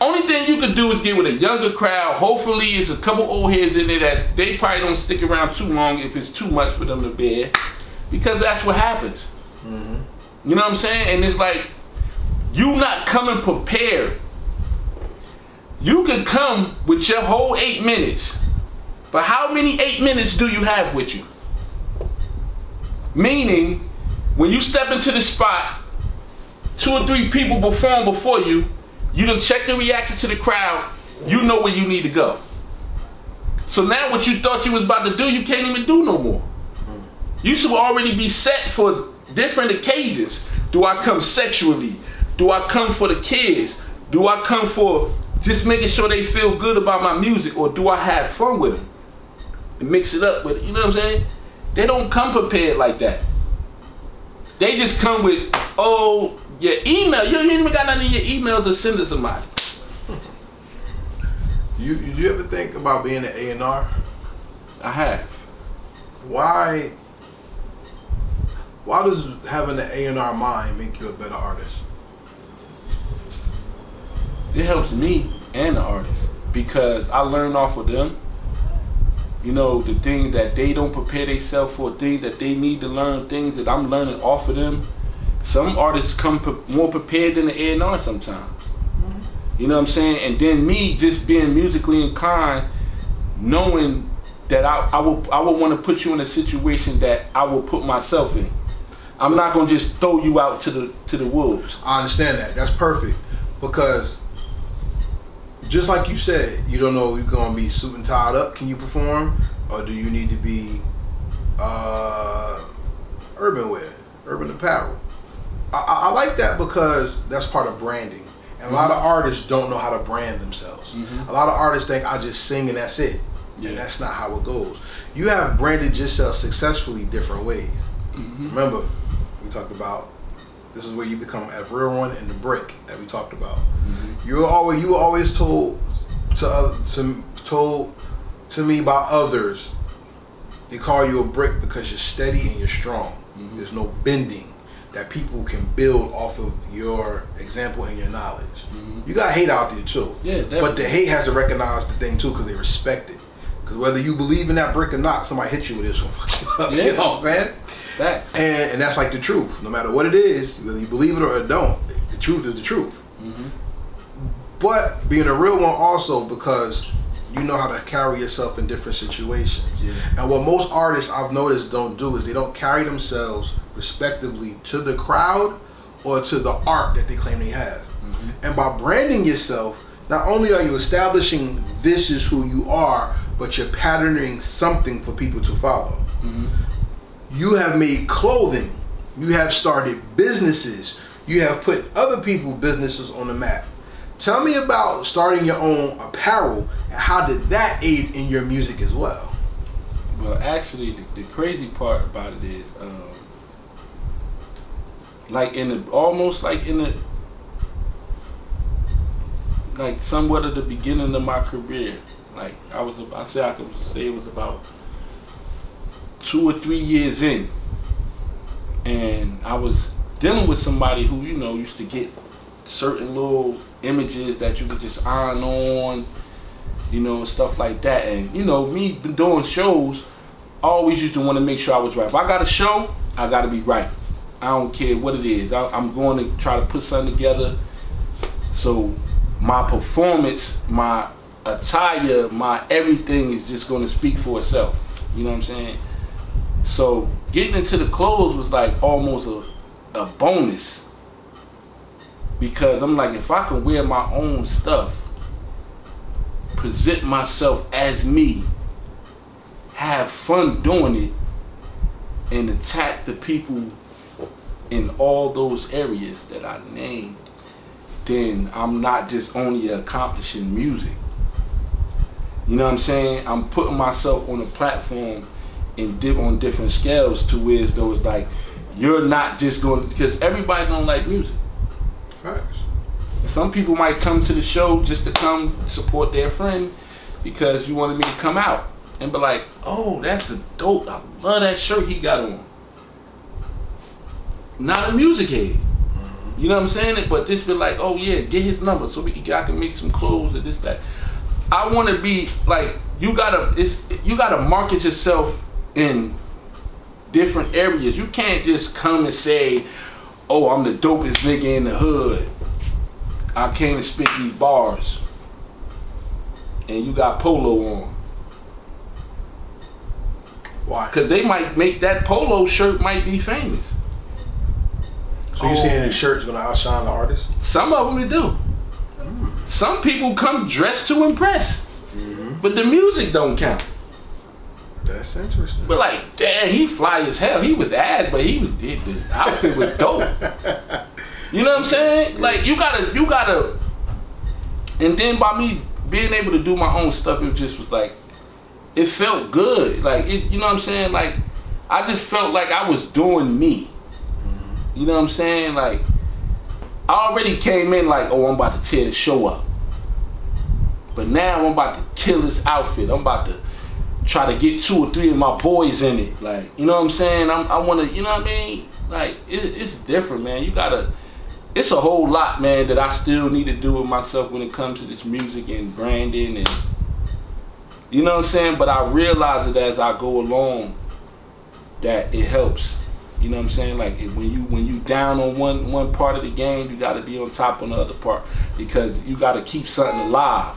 Only thing you could do is get with a younger crowd. Hopefully, it's a couple old heads in there that they probably don't stick around too long if it's too much for them to bear, because that's what happens. Mm-hmm. You know what I'm saying? And it's like you not coming prepared. You could come with your whole eight minutes, but how many eight minutes do you have with you? Meaning, when you step into the spot, two or three people perform before you, you done check the reaction to the crowd, you know where you need to go. So now what you thought you was about to do, you can't even do no more. You should already be set for different occasions. Do I come sexually? Do I come for the kids? Do I come for just making sure they feel good about my music? Or do I have fun with them? And mix it up with, you know what I'm saying? They don't come prepared like that. They just come with, oh, your email. You ain't even got nothing in your email to send to somebody. You you you ever think about being an A and R? I have. Why? Why does having an A and R mind make you a better artist? It helps me and the artist because I learn off of them. You know, the things that they don't prepare themselves for, things that they need to learn, things that I'm learning off of them. Some artists come pre- more prepared than the A&R sometimes. Mm-hmm. You know what I'm saying? And then me just being musically inclined, knowing that I, I will I will want to put you in a situation that I will put myself in. I'm not gonna just throw you out to the to the wolves. I understand that. That's perfect because just like you said, you don't know if you're gonna be suit and tied up. Can you perform, or do you need to be uh, urban wear, urban apparel? I, I, I like that because that's part of branding, and a lot of artists don't know how to brand themselves. Mhm. A lot of artists think I just sing and that's it, Yeah. and that's not how it goes. You have branded yourself successfully different ways. Remember, we talked about this is where you become a real one and the brick that we talked about. You were always you were always told to oth- to told to me by others they call you a brick because you're steady and you're strong. Mhm. There's no bending that people can build off of your example and your knowledge. Mhm. You got hate out there too. Yeah, But the hate has to recognize the thing too because they respect it. Because whether you believe in that brick or not, somebody hit you with this one. You. Yeah. You know what I'm saying? Facts. And and that's like the truth. No matter what it is, whether you believe it or don't, the truth is the truth. Mhm. But being a real one also because you know how to carry yourself in different situations. Yeah. And what most artists I've noticed don't do is they don't carry themselves respectively to the crowd or to the art that they claim they have. And by branding yourself, not only are you establishing this is who you are, but you're patterning something for people to follow. Mhm. You have made clothing. You have started businesses. You have put other people's businesses on the map. Tell me about starting your own apparel and how did that aid in your music as well? Well, actually, the, the crazy part about it is, um, like in the almost like in the like somewhat at the beginning of my career. Like I was, I say I could say it was about two or three years in, and I was dealing with somebody who you know used to get certain little images that you could just iron on, you know, stuff like that. And you know, me doing shows, I always used to want to make sure I was right. If I got a show, I got to be right. I don't care what it is. I, I'm going to try to put something together. So my performance, my attire, my everything is just going to speak for itself. You know what I'm saying? So getting into the clothes was like almost a, a bonus because I'm like, if I can wear my own stuff, present myself as me, have fun doing it, and attack the people in all those areas that I named, then I'm not just only accomplishing music. You know what I'm saying? I'm putting myself on a platform in di- on different scales to where it's those like you're not just going because everybody don't like music. Facts. Some people might come to the show just to come support their friend because you wanted me to come out and be like, oh, that's a dope. I love that shirt he got on. Not a music head. Mm-hmm. You know what I'm saying? But this be like, oh yeah, get his number so we can I can make some clothes or this that. I want to be like you gotta it's you gotta market yourself in different areas. You can't just come and say, oh, I'm the dopest nigga in the hood. I came to spit these bars. And you got polo on. Why? Cause they might make that polo shirt might be famous. So you're saying oh. the shirt's gonna outshine the artist? Some of them do. Hmm. Some people come dressed to impress, mm-hmm. but the music don't count. That's interesting. But like, damn, he fly as hell. He was ass, but he was he, the outfit was dope. You know what I'm saying? Like you gotta, you gotta. And then by me being able to do my own stuff, it just was like, it felt good. Like it, you know what I'm saying? Like I just felt like I was doing me. Mm-hmm. You know what I'm saying? Like I already came in like, oh, I'm about to tear the show up. But now I'm about to kill this outfit. I'm about to try to get two or three of my boys in it. Like, you know what I'm saying? I'm, I want to, you know what I mean? Like, it, it's different, man. You gotta. It's a whole lot, man, that I still need to do with myself when it comes to this music and branding and. You know what I'm saying? But I realize it as I go along that it helps. You know what I'm saying? Like when you when you down on one one part of the game, you got to be on top on the other part because you got to keep something alive.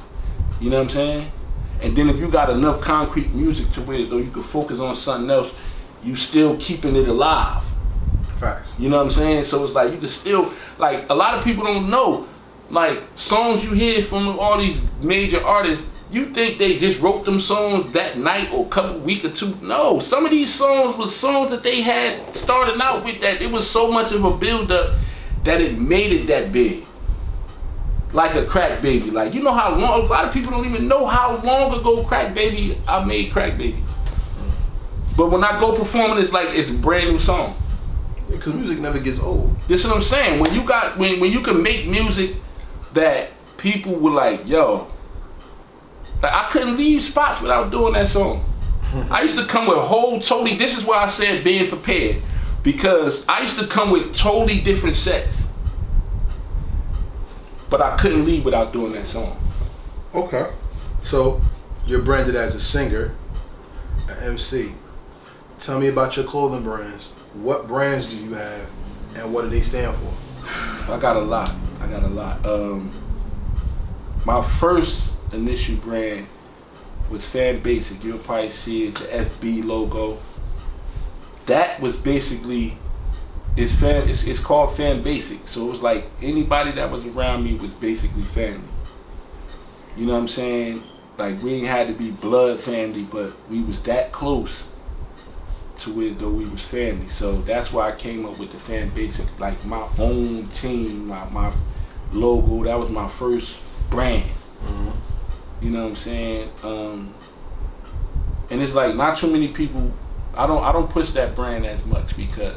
You know what I'm saying? And then if you got enough concrete music to where though you can focus on something else, you still keeping it alive. Facts. You know what I'm saying? So it's like you can still like a lot of people don't know like songs you hear from all these major artists. You think they just wrote them songs that night or a couple week or two? No, some of these songs was songs that they had started out with that it was so much of a build up that it made it that big. Like a crack baby. Like you know how long a lot of people don't even know how long ago crack baby I made crack baby. But when I go performing, it's like it's a brand new song. Because music never gets old. This is what I'm saying. When you got when when you can make music that people were like, yo, like I couldn't leave spots without doing that song. I used to come with whole totally. This is why I said being prepared because I used to come with totally different sets, but I couldn't leave without doing that song. Okay. So you're branded as a singer, an MC. Tell me about your clothing brands. What brands do you have, and what do they stand for? I got a lot. I got a lot. Um, my first initial brand was Fan Basic. You'll probably see it, the FB logo. That was basically it's fan. It's, it's called Fan Basic. So it was like anybody that was around me was basically family. You know what I'm saying? Like we had to be blood family, but we was that close to where though we was family. So that's why I came up with the Fan Basic, like my own team, my my logo. That was my first brand. You know what I'm saying? Um, and it's like not too many people. I don't I don't push that brand as much because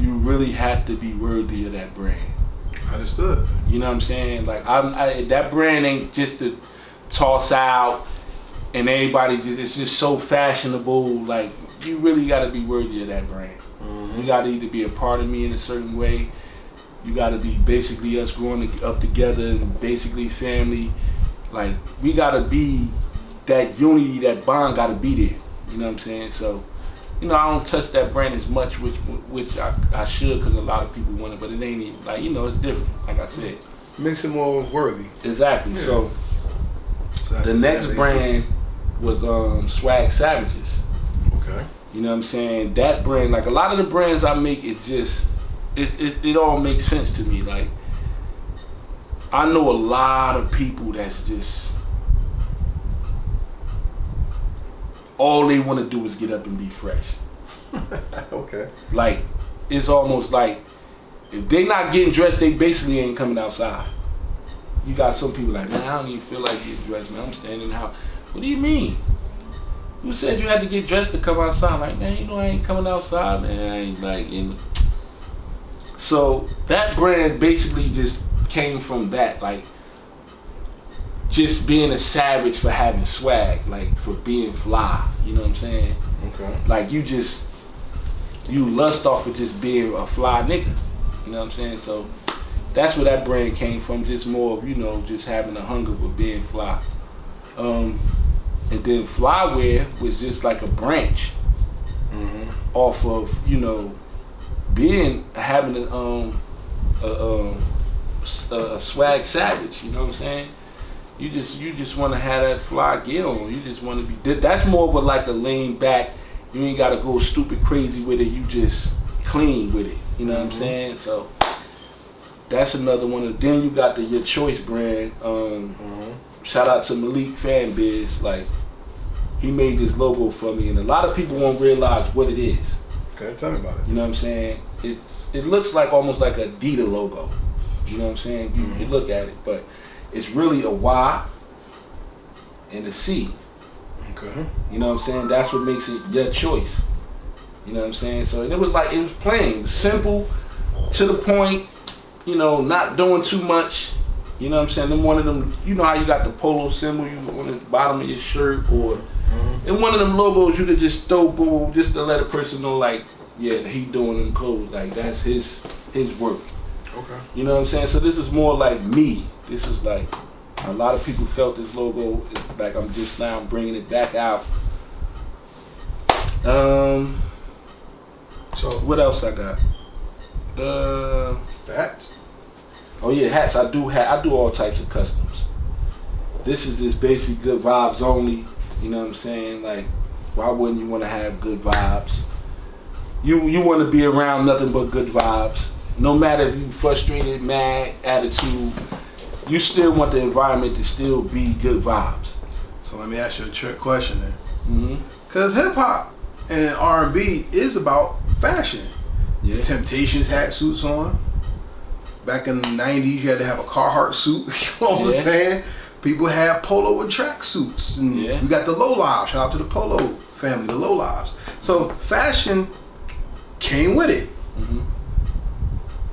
you really have to be worthy of that brand. I understood. You know what I'm saying? Like I'm I, that brand ain't just to toss out and anybody just it's just so fashionable. Like you really got to be worthy of that brand. Mm-hmm. You got to either be a part of me in a certain way. You got to be basically us growing up together and basically family. Like we got to be that unity, that bond got to be there. You know what I'm saying? So, you know, I don't touch that brand as much, which which I, I should, because a lot of people want it, but it ain't even, like you know, it's different. Like I said, Makes it more worthy. exactly. Yeah. So So the next brand was um, Swag Savages. Okay. You know what I'm saying? That brand, like a lot of the brands I make, it just it, it, it all makes sense to me. Like I know a lot of people that's just all they want to do is get up and be fresh. okay. Like it's almost like if they not getting dressed, they basically ain't coming outside. You got some people like, man, I don't even feel like getting dressed, man. I'm standing in the house. What do you mean? You said you had to get dressed to come outside. Like, man, you know I ain't coming outside, man. I ain't like in. So that brand basically just came from that, like just being a savage for having swag, like for being fly. You know what I'm saying? Okay. Like you just you lust off of just being a fly nigga. You know what I'm saying? So that's where that brand came from. Just more of you know just having a hunger for being fly. Um, and then Flywear was just like a branch Mm-hmm. off of you know being having a um a, um, a, a swag savage. You know what I'm saying? You just you just want to have that fly gear on. You just want to be. That's more of a like a lean back. You ain't gotta go stupid crazy with it. You just clean with it. You know what I'm Mhm. saying? So that's another one. Of, then you got the Your Choice brand. Um, Mm-hmm. shout out to Malik Fanbiz. Like he made this logo for me, and a lot of people won't realize what it is. Okay, tell me about it. You know what I'm saying? It's it looks like almost like a Adidas logo. You know what I'm saying? You, you Mhm. look at it, but it's really a Y and a C. Okay. You know what I'm saying? That's what makes it your choice. You know what I'm saying? So and it was like it was plain, simple, to the point. You know, not doing too much. You know what I'm saying? Then one of them, you know how you got the polo symbol you on the bottom of your shirt, or Mm-hmm. in one of them logos you could just throw boom, just to let a person know like, yeah, he doing them clothes, like that's his his work. Okay. You know what I'm saying? So this is more like me. This is like a lot of people felt this logo. Like I'm just now bringing it back out. Um, So what else I got? Uh, that's oh yeah, hats. I do ha- I do all types of customs. This is just basic good vibes only. You know what I'm saying? Like, why wouldn't you want to have good vibes? You you want to be around nothing but good vibes. No matter if you frustrated, mad, attitude, you still want the environment to still be good vibes. so. Let me ask you a trick question then. hmm Cause hip hop and R and B is about fashion. Yeah. Temptations had suits on. Back in the '90s, you had to have a Carhartt suit. You know what Yeah. I'm saying? People had polo and track suits, and Yeah. we got the Lo Lifes. Shout out to the polo family, the Lo Lifes. So fashion came with it.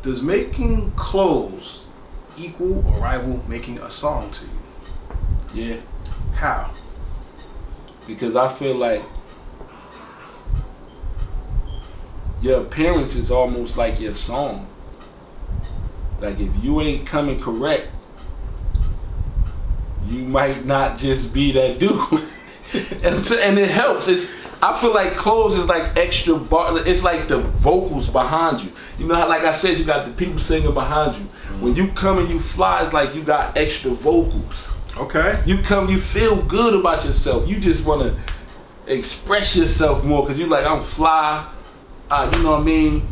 Does making clothes equal or rival making a song to you? Yeah. How? because I feel like your appearance is almost like your song. Like if you ain't coming correct, you might not just be that dude. and, and it helps. It's I feel like clothes is like extra bar. It's like the vocals behind you. You know how, like I said, you got the people singing behind you. When you come and you fly, it's like you got extra vocals. Okay. You come, you feel good about yourself. You just want to express yourself more because you're like, I'm fly. Uh, you know what I mean?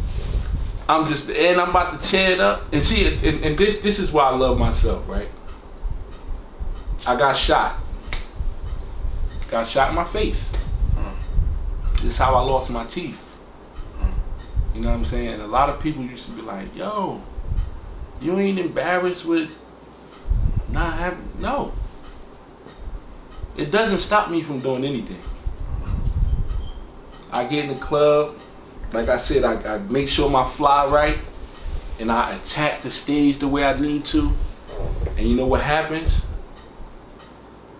I'm just, and I'm about to tear it up. And see, and, and this this is why I love myself, right? I got shot. Got shot in my face. Is how I lost my teeth. You know what I'm saying? A lot of people used to be like, yo, you ain't embarrassed with not having, no. It doesn't stop me from doing anything. I get in the club, like I said, I, I make sure my fly right, and I attack the stage the way I need to. And you know what happens?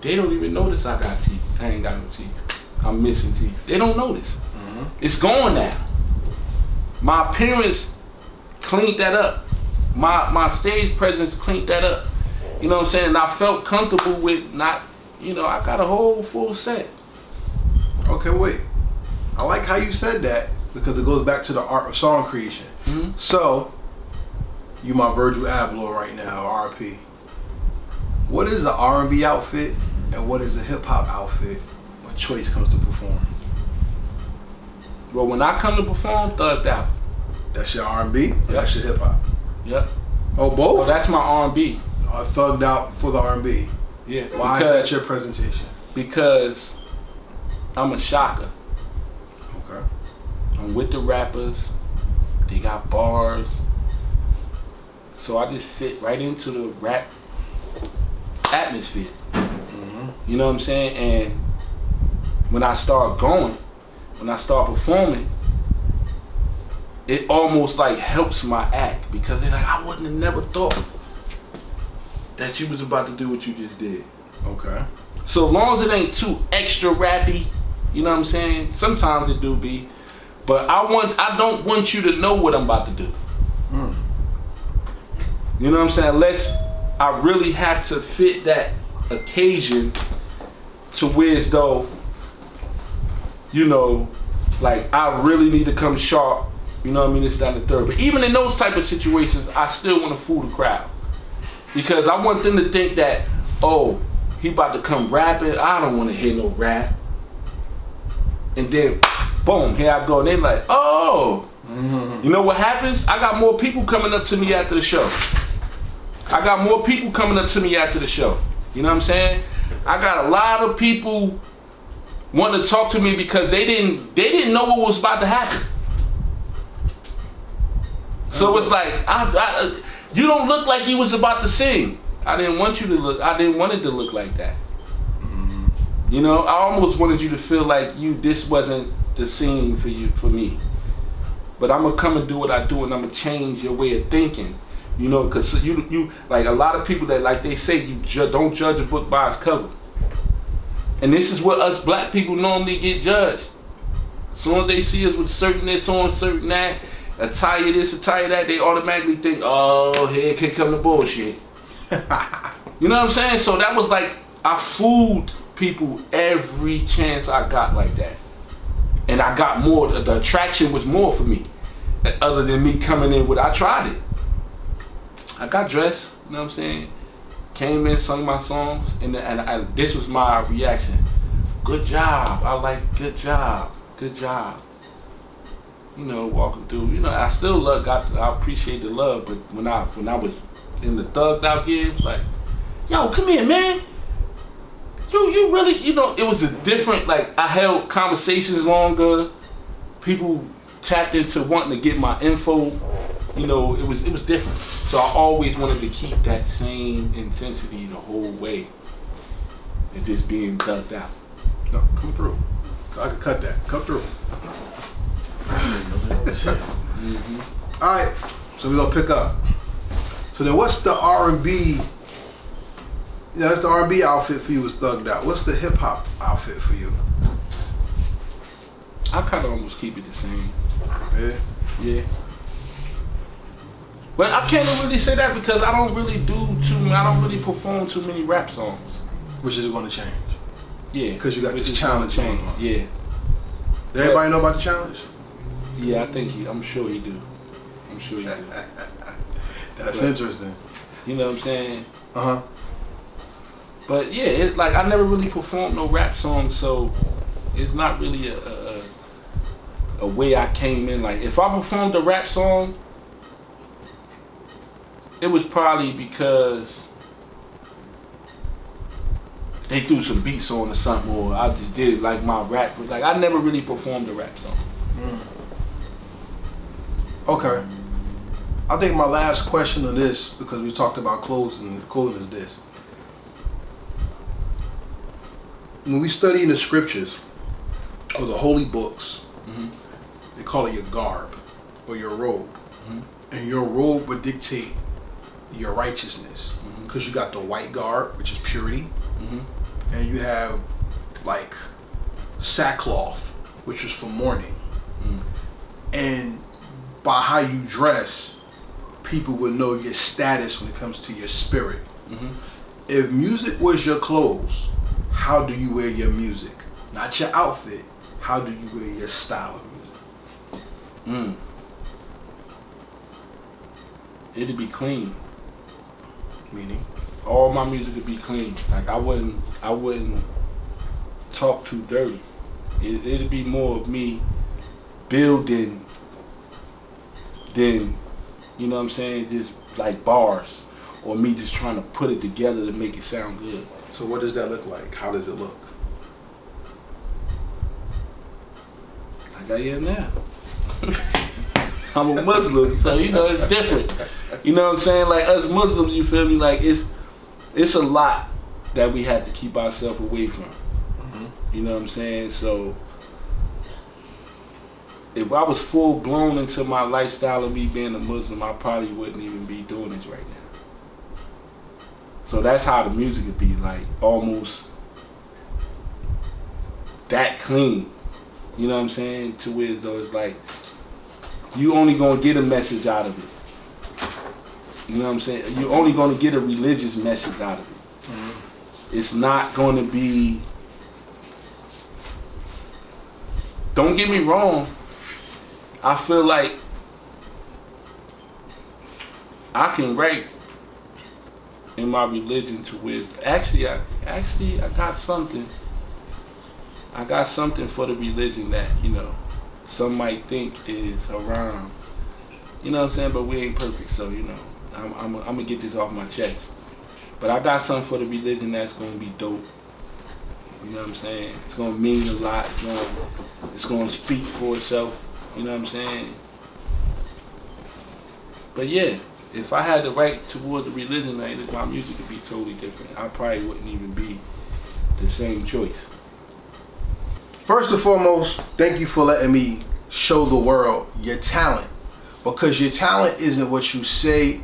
They don't even notice I got teeth. I ain't got no teeth. I'm missing to you. They don't notice. Mhm. It's gone now. My appearance cleaned that up. My my stage presence cleaned that up. You know what I'm saying? And I felt comfortable with not, you know, I got a whole full set. Okay, wait. I like how you said that because it goes back to the art of song creation. hmm So, you my Virgil Abloh right now, RP. What is an R&B outfit and what is a hip hop outfit Choice comes to perform? Well, when I come to perform, thugged out. That's your R&B. Or That's your hip hop. Yep. Oh, Well, both that's my R&B. are thugged out for the R&B. Yeah. Why because, is that your presentation? Because I'm a shocker. Okay. I'm with the rappers. They got bars. So I just fit right into the rap atmosphere. hmm You know what I'm saying? And when I start going, when I start performing, it almost like helps my act because they're like, I wouldn't have never thought that you was about to do what you just did. Okay. So long as it ain't too extra rappy, you know what I'm saying? Sometimes it do be. But I want I don't want you to know what I'm about to do. Mm. You know what I'm saying? Unless I really have to fit that occasion to where as though, you know, like I really need to come sharp. You know what I mean? It's down the third. But even in those type of situations, I still want to fool the crowd because I want them to think that, oh, he about to come rapping. I don't want to hear no rap. And then, boom, here I go. And they like, oh, mm-hmm. you know what happens? I got more people coming up to me after the show. I got more people coming up to me after the show. You know what I'm saying? I got a lot of people wanting to talk to me because they didn't they didn't know what was about to happen. So it's like I, I, you don't look like you was about to sing. I didn't want you to look. I didn't want it to look like that. Mm-hmm. You know, I almost wanted you to feel like you this wasn't the scene for you for me. But I'm gonna come and do what I do, and I'm gonna change your way of thinking. You know, because you you like a lot of people that like they say you ju- don't judge a book by its cover. And this is what us black people normally get judged. As soon as they see us with certain this on, certain that, attire this, attire that, they automatically think, oh, here can come the bullshit. you know what I'm saying? So that was like I fooled people every chance I got like that. And I got more, the, the attraction was more for me. Other than me coming in with I tried it. I got dressed, you know what I'm saying? Came in, sung my songs, and, and, this was my reaction. Good job. I like good job. Good job. You know, walking through. You know, I still love got I appreciate the love, but when I when I was in the thugged out it was like, yo, come here, man. You you really you know, it was a different like I held conversations longer. People tapped into wanting to get my info you know, it was it was different. So I always wanted to keep that same intensity the whole way, and just being ducked out. No, come through. I could cut that. Come through. Mm-hmm. All right, so we're gonna pick up. So then, what's the R and B? Yeah, that's the R and B outfit for you. Was thugged out. What's the hip hop outfit for you? I kind of almost keep it the same. Yeah. Yeah. But I can't really say that because I don't really do too. I don't really perform too many rap songs. Which is going to change. Yeah. Because you got this challenge gonna on. Yeah. Does everybody know about the challenge? Yeah, I think he. I'm sure he do. I'm sure he do. That's Right. interesting. You know what I'm saying? Uh huh. But yeah, it, like I never really performed no rap songs, so it's not really a, a, a- a way I came in. Like if I performed a rap song, it was probably because they threw some beats on or something, or I just did it like my rap. Was like I never really performed a rap song. Okay. I think my last question on this, because we talked about clothes and clothing, is this. When we study in the scriptures or the holy books, Mhm. they call it your garb or your robe. Mhm. And your robe would dictate your righteousness. Because you got the white garb, which is purity, hmm and you have like sackcloth, which is for mourning. Mm. And by how you dress, people would know your status when it comes to your spirit. hmm If music was your clothes, how do you wear your music? Not your outfit. How do you wear your style of music? Mm. It'd be clean. Meaning, all my music would be clean. Like I wouldn't, I wouldn't talk too dirty. It, it'd be more of me building than, you know what I'm saying, just like bars or me just trying to put it together to make it sound good. so what does that look like? How does it look? Like I am now. I'm a Muslim, so you know it's different. You know what I'm saying? Like us Muslims, you feel me? Like it's it's a lot that we have to keep ourselves away from. Mm-hmm. You know what I'm saying? So if I was full blown into my lifestyle of me being a Muslim, I probably wouldn't even be doing this right now. So that's how the music would be like almost that clean. You know what I'm saying? To where though it's like you only gonna get a message out of it. You know what I'm saying? You're only going to get a religious message out of it. Mm-hmm. It's not going to be. Don't get me wrong. I feel like I can write in my religion to where actually I actually I got something. I got something for the religion that you know some might think is haram. You know what I'm saying? But we ain't perfect, so you know I'm I'm, I'm gonna get this off my chest. But I got something for the religion that's gonna be dope. You know what I'm saying? It's gonna mean a lot. It's gonna, it's gonna speak for itself. You know what I'm saying? But yeah, if I had the right toward the religion, like my music would be totally different. I probably wouldn't even be the same choice. First and foremost, thank you for letting me show the world your talent. Because your talent isn't what you say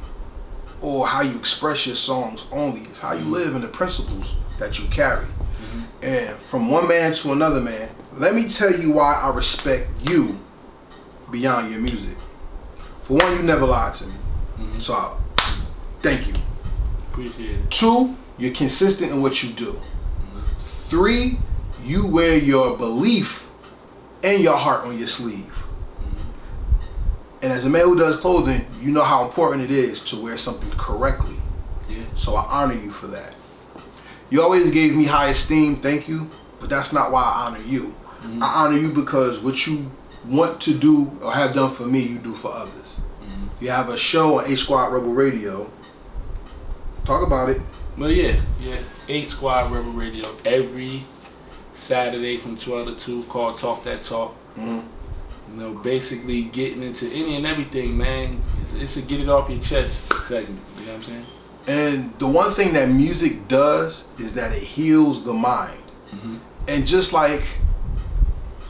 or how you express your songs only. It's how you mm-hmm. live and the principles that you carry. Mm-hmm. And from one man to another man, let me tell you why I respect you beyond your music. For one, you never lied to me. Mhm. So I, thank you. Appreciate it. Two, you're consistent in what you do. Mm-hmm. Three, you wear your belief and your heart on your sleeve. And as a man who does clothing, you know how important it is to wear something correctly. Yeah. So I honor you for that. You always gave me high esteem, thank you, but that's not why I honor you. Mhm. I honor you because what you want to do or have done for me, you do for others. Mhm. You have a show on A Squad Rebel Radio. Talk about it. Well, yeah, yeah. Eight Squad Rebel Radio every Saturday from 12 to 2 called Talk That Talk. Mhm. You know, basically getting into any and everything, man. It's, it's a get it off your chest segment. You know what I'm saying? And the one thing that music does is that it heals the mind. Mm-hmm. And just like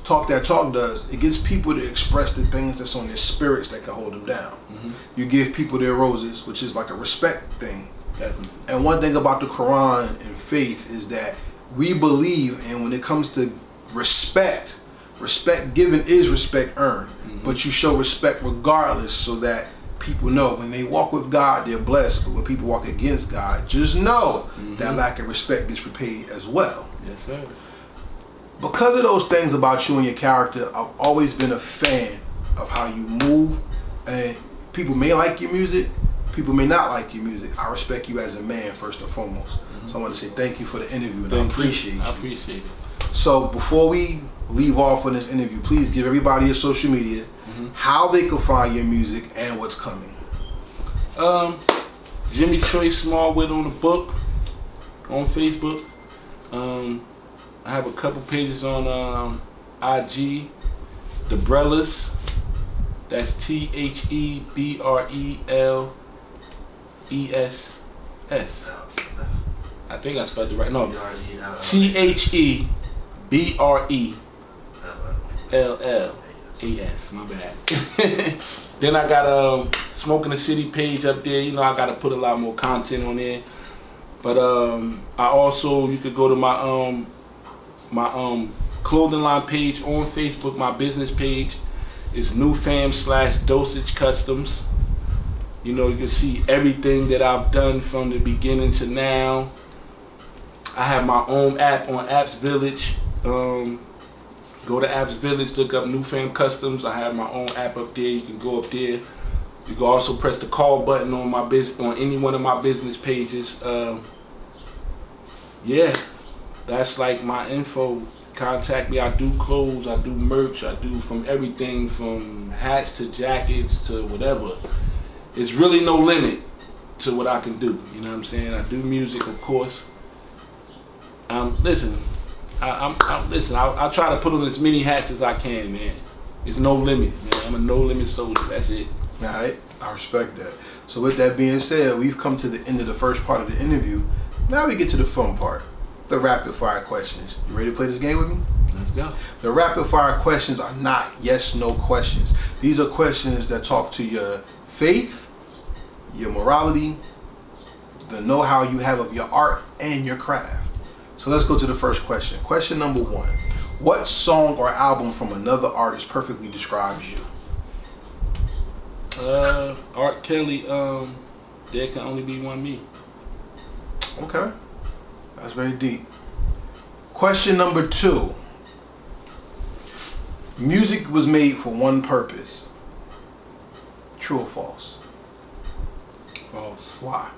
Talk That Talk does, it gives people to express the things that's on their spirits that can hold them down. Mm-hmm. You give people their roses, which is like a respect thing. Definitely. And one thing about the Quran and faith is that we believe, and when it comes to respect, respect given is respect earned. Mhm. But you show respect regardless so that people know when they walk with God, they're blessed. But when people walk against God, just know that Mhm. lack of respect gets repaid as well. Yes, sir. Because of those things about you and your character, I've always been a fan of how you move. And people may like your music, people may not like your music. I respect you as a man first and foremost. So I want to say thank you for the interview and I Thank you. appreciate you. I appreciate it. So before we leave off on this interview, please give everybody your social media, Mhm. how they can find your music and what's coming. Um, Jimmy Choice Smallwood on the book on Facebook. Um, I have a couple pages on um, IG. The Brellas. That's T H E B R E L E S S. I think I spelled it right. No, T H E B R E L L E S. My bad. then I got a um, Smoking the City page up there. You know, I got to put a lot more content on there. But um, I also you could go to my um my um clothing line page on Facebook. My business page is New Fam slash Dosage Customs. You know, you can see everything that I've done from the beginning to now. I have my own app on Apps Village. Um, go to Apps Village, look up New Fam Customs. I have my own app up there. You can go up there. You can also press the call button on my business on any one of my business pages. Um, yeah, that's like my info. Contact me. I do clothes. I do merch. I do from everything from hats to jackets to whatever. It's really no limit to what I can do. You know what I'm saying? I do music, of course. Um, listen, I, I'm, I'm listen. I, I try to put on as many hats as I can, man. It's no limit, man. I'm a no limit soldier. That's it. All right, I respect that. So with that being said, we've come to the end of the first part of the interview. Now we get to the fun part, the rapid fire questions. You ready to play this game with me? Let's go. The rapid fire questions are not yes no questions. These are questions that talk to your faith, your morality, the know how you have of your art and your craft. So let's go to the first question. Question number one What song or album from another artist perfectly describes you? Uh, R. Kelly. Um, there can only be one me. Okay. That's very deep. Question number two. Music was made for one purpose. True or false? False. Why?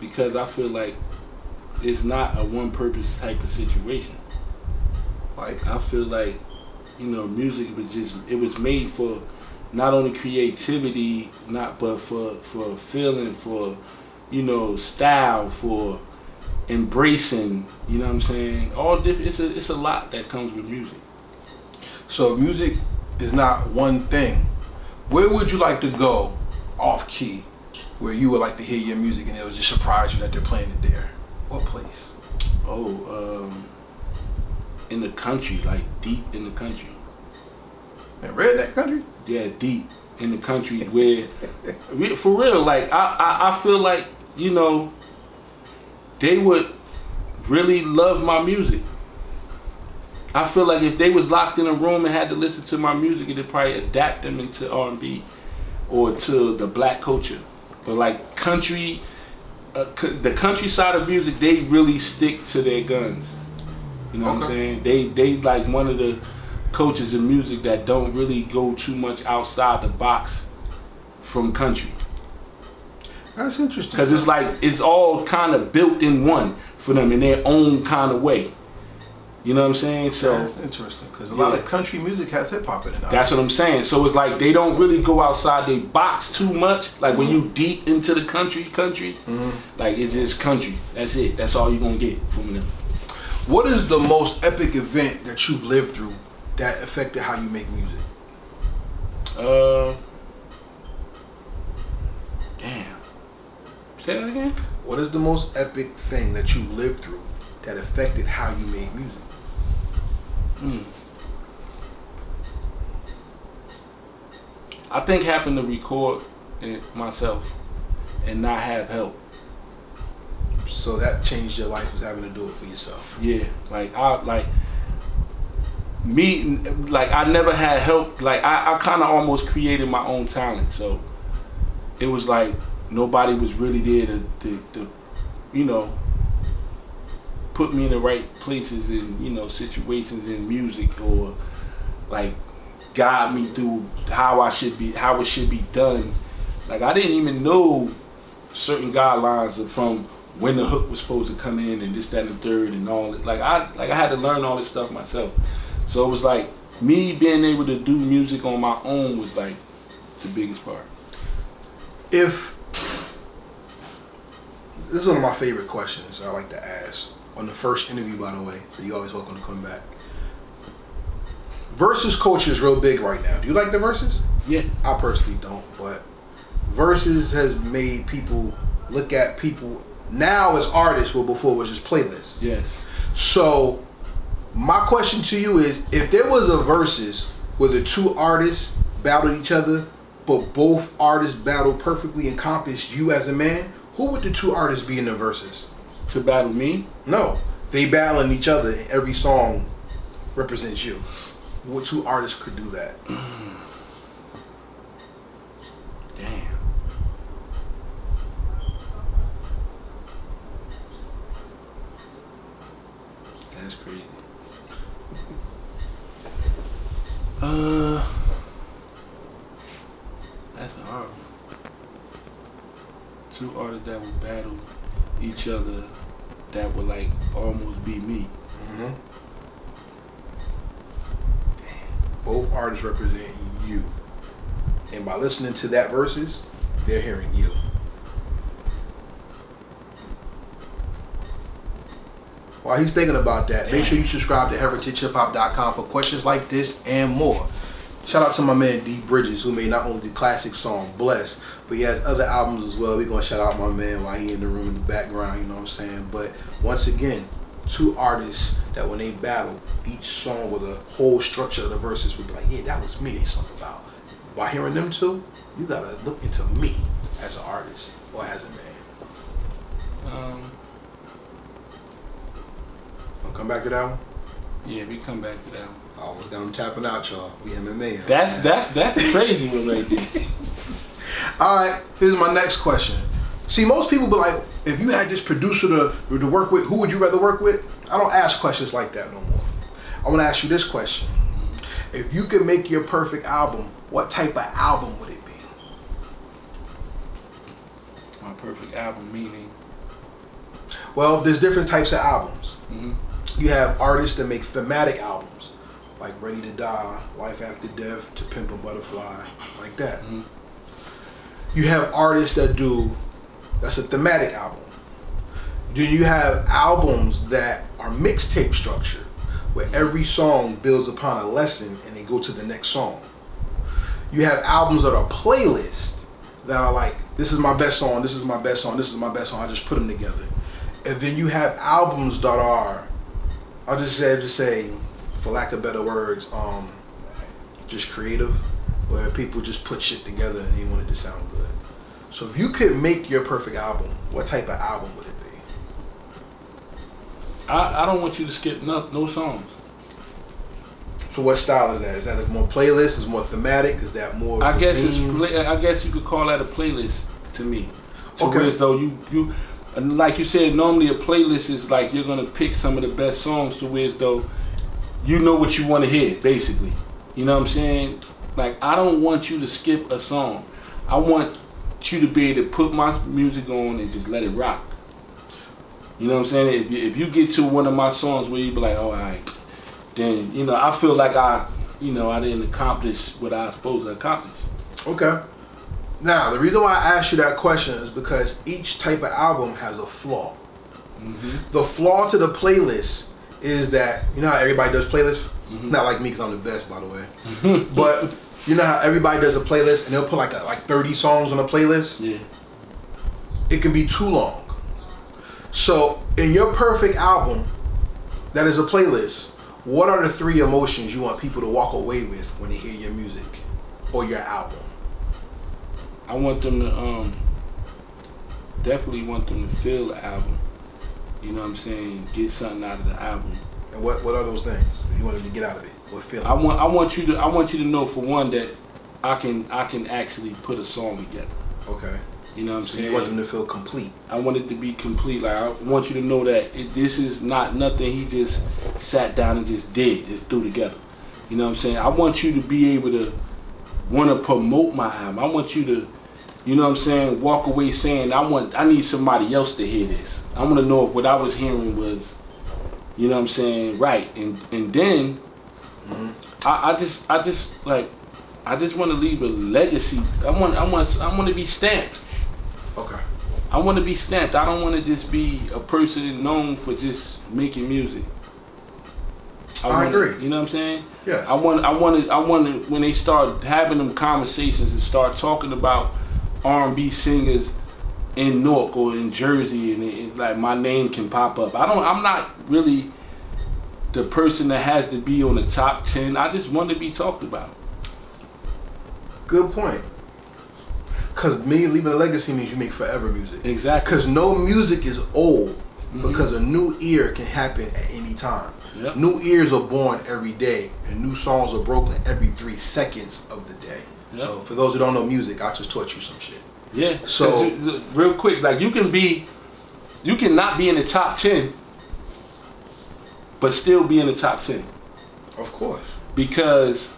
Because I feel like it's not a one purpose type of situation. Like, I feel like, you know, music was just it was made for not only creativity, not but for for feeling, for you know, style, for embracing. You know what I'm saying? All different. It's a it's a lot that comes with music. so music is not one thing. Where would you like to go off key where you would like to hear your music and it would just surprise you that they're playing it there? What place? Oh, um, in the country, like deep in the country. In redneck country? yeah, deep in the country where, for real, like I, I, I feel like you know, they would really love my music. I feel like if they was locked in a room and had to listen to my music, it'd probably adapt them into R and B or to the black culture. But like country, uh, c- the countryside of music, they really stick to their guns. You know what I'm saying? They they like one of the coaches in music that don't really go too much outside the box from country. That's interesting. Because it's like it's all kind of built in one for them in their own kind of way. You know what I'm saying? So That's interesting because a lot of country music has hip hop in it. now. that's what I'm saying. So it's like they don't really go outside their box too much. Like when you deep into the country, country, like it's just country. That's it. That's all you're gonna get from them. What is the most epic event that you've lived through that affected how you make music? Uh, damn. Say that again. What is the most epic thing that you've lived through that affected how you made music? Hmm. I think having to record it myself and not have help. So that changed your life was having to do it for yourself. Yeah, like I like me like I never had help. Like I, I kind of almost created my own talent. So it was like nobody was really there to, to, to you know put me in the right places and you know situations in music or like guide me through how I should be how it should be done. Like I didn't even know certain guidelines from when the hook was supposed to come in and this, that, and the third and all it. Like I like I had to learn all this stuff myself. So it was like me being able to do music on my own was like the biggest part. If this is one of my favorite questions I like to ask on the first interview, by the way, so you're always welcome to come back. Versus culture is real big right now. Do you like the verses? Yeah. I personally don't, but verses has made people look at people now as artists, where before it was just playlists. Yes. So, my question to you is: If there was a versus where the two artists battled each other, but both artists battled perfectly encompassed you as a man, who would the two artists be in the verses? To battle me, No, they battling each other. Every song represents you. What two artists could do that? damn. That's crazy. Uh, that's hard. Two artists that would battle each other that would like almost be me. Mm-hmm. Both artists represent you, and by listening to that verses, they're hearing you. While he's thinking about that, make sure you subscribe to heritagehiphop.com for questions like this and more. Shout out to my man D Bridges, who made not only the classic song "Bless," but he has other albums as well. We're gonna shout out my man while he in the room in the background. You know what I'm saying? But once again, two artists that when they battle, each song with a whole structure of the verses would be like, yeah, that was me they sung about. By hearing them two, you gotta look into me as an artist or as a man. Um, I'll come back to that one. yeah, we come back to that one. Oh, I'm tapping out, y'all. We MMA. That's that's that's crazy one right there. All right, here's my next question. See, most people be like, if you had this producer to, to work with, who would you rather work with? I don't ask questions like that no more. I want to ask you this question. If you could make your perfect album, what type of album would it be? My perfect album meaning. Well, there's different types of albums. hmm You have artists that make thematic albums, like Ready to Die, Life After Death, To Pimp a Butterfly, like that. Mhm. You have artists that do, that's a thematic album. Then you have albums that are mixtape structured, where every song builds upon a lesson and they go to the next song. You have albums that are playlists that are like, this is my best song, this is my best song, this is my best song. I just put them together. And then you have albums that are, I'll just say, just say, for lack of better words, um, just creative, where people just put shit together and they want it to sound good. So if you could make your perfect album, what type of album would it be? I, I don't want you to skip no, no songs. So what style is that? Is that like more playlist? Is more thematic? Is that more? I guess it's play, I guess you could call that a playlist to me. To Okay. where as though you you and like you said, normally a playlist is like you're gonna pick some of the best songs to where as though you know what you want to hear, basically. You know what I'm saying? Like I don't want you to skip a song. I want you to be able to put my music on and just let it rock. You know what I'm saying? If you, if you get to one of my songs where you be like, oh, all right, then you know I feel like I, you know, I didn't accomplish what I was supposed to accomplish. Okay. Now the reason why I asked you that question is because each type of album has a flaw. Mm-hmm. The flaw to the playlist is that you know how everybody does playlists. Mhm. Not like me because I'm the best, by the way. but you know how everybody does a playlist and they'll put like a, like 30 songs on a playlist. Yeah. It can be too long. So in your perfect album, that is a playlist. What are the three emotions you want people to walk away with when they hear your music or your album? I want them to um definitely want them to feel the album. You know what I'm saying? Get something out of the album. And what what are those things you want them to get out of it? What feelings? I want I want you to I want you to know for one that I can I can actually put a song together. Okay. You know what I'm So saying? you want them to feel complete. I want it to be complete. Like I want you to know that it, this is not nothing he just sat down and just did, just threw together. You know what I'm saying? I want you to be able to want to promote my album. I want you to, you know what I'm saying, walk away saying I want I need somebody else to hear this. I want to know if what I was hearing was, you know what I'm saying, right. And and then Mhm. I, I just I just like I just want to leave a legacy. I want I want I want to be stamped. I want to be stamped. I don't want to just be a person known for just making music. I wanna- agree. You know what I'm saying? Yeah. I want. I want to. I want to. When they start having them conversations and start talking about R&B singers in Newark or in Jersey, and it, it- like my name can pop up. I don't. I'm not really the person that has to be on the top ten. I just want to be talked about. Good point. Cause me leaving a legacy means you make forever music. Exactly. Cause no music is old Mhm. because a new ear can happen at any time. Yep. New ears are born every day, and new songs are broken every three seconds of the day. Yep. So for those who don't know music, I just taught you some shit. Yeah. So- look, real quick, like you can be, you can not be in the top ten, but still be in the top ten Of course. because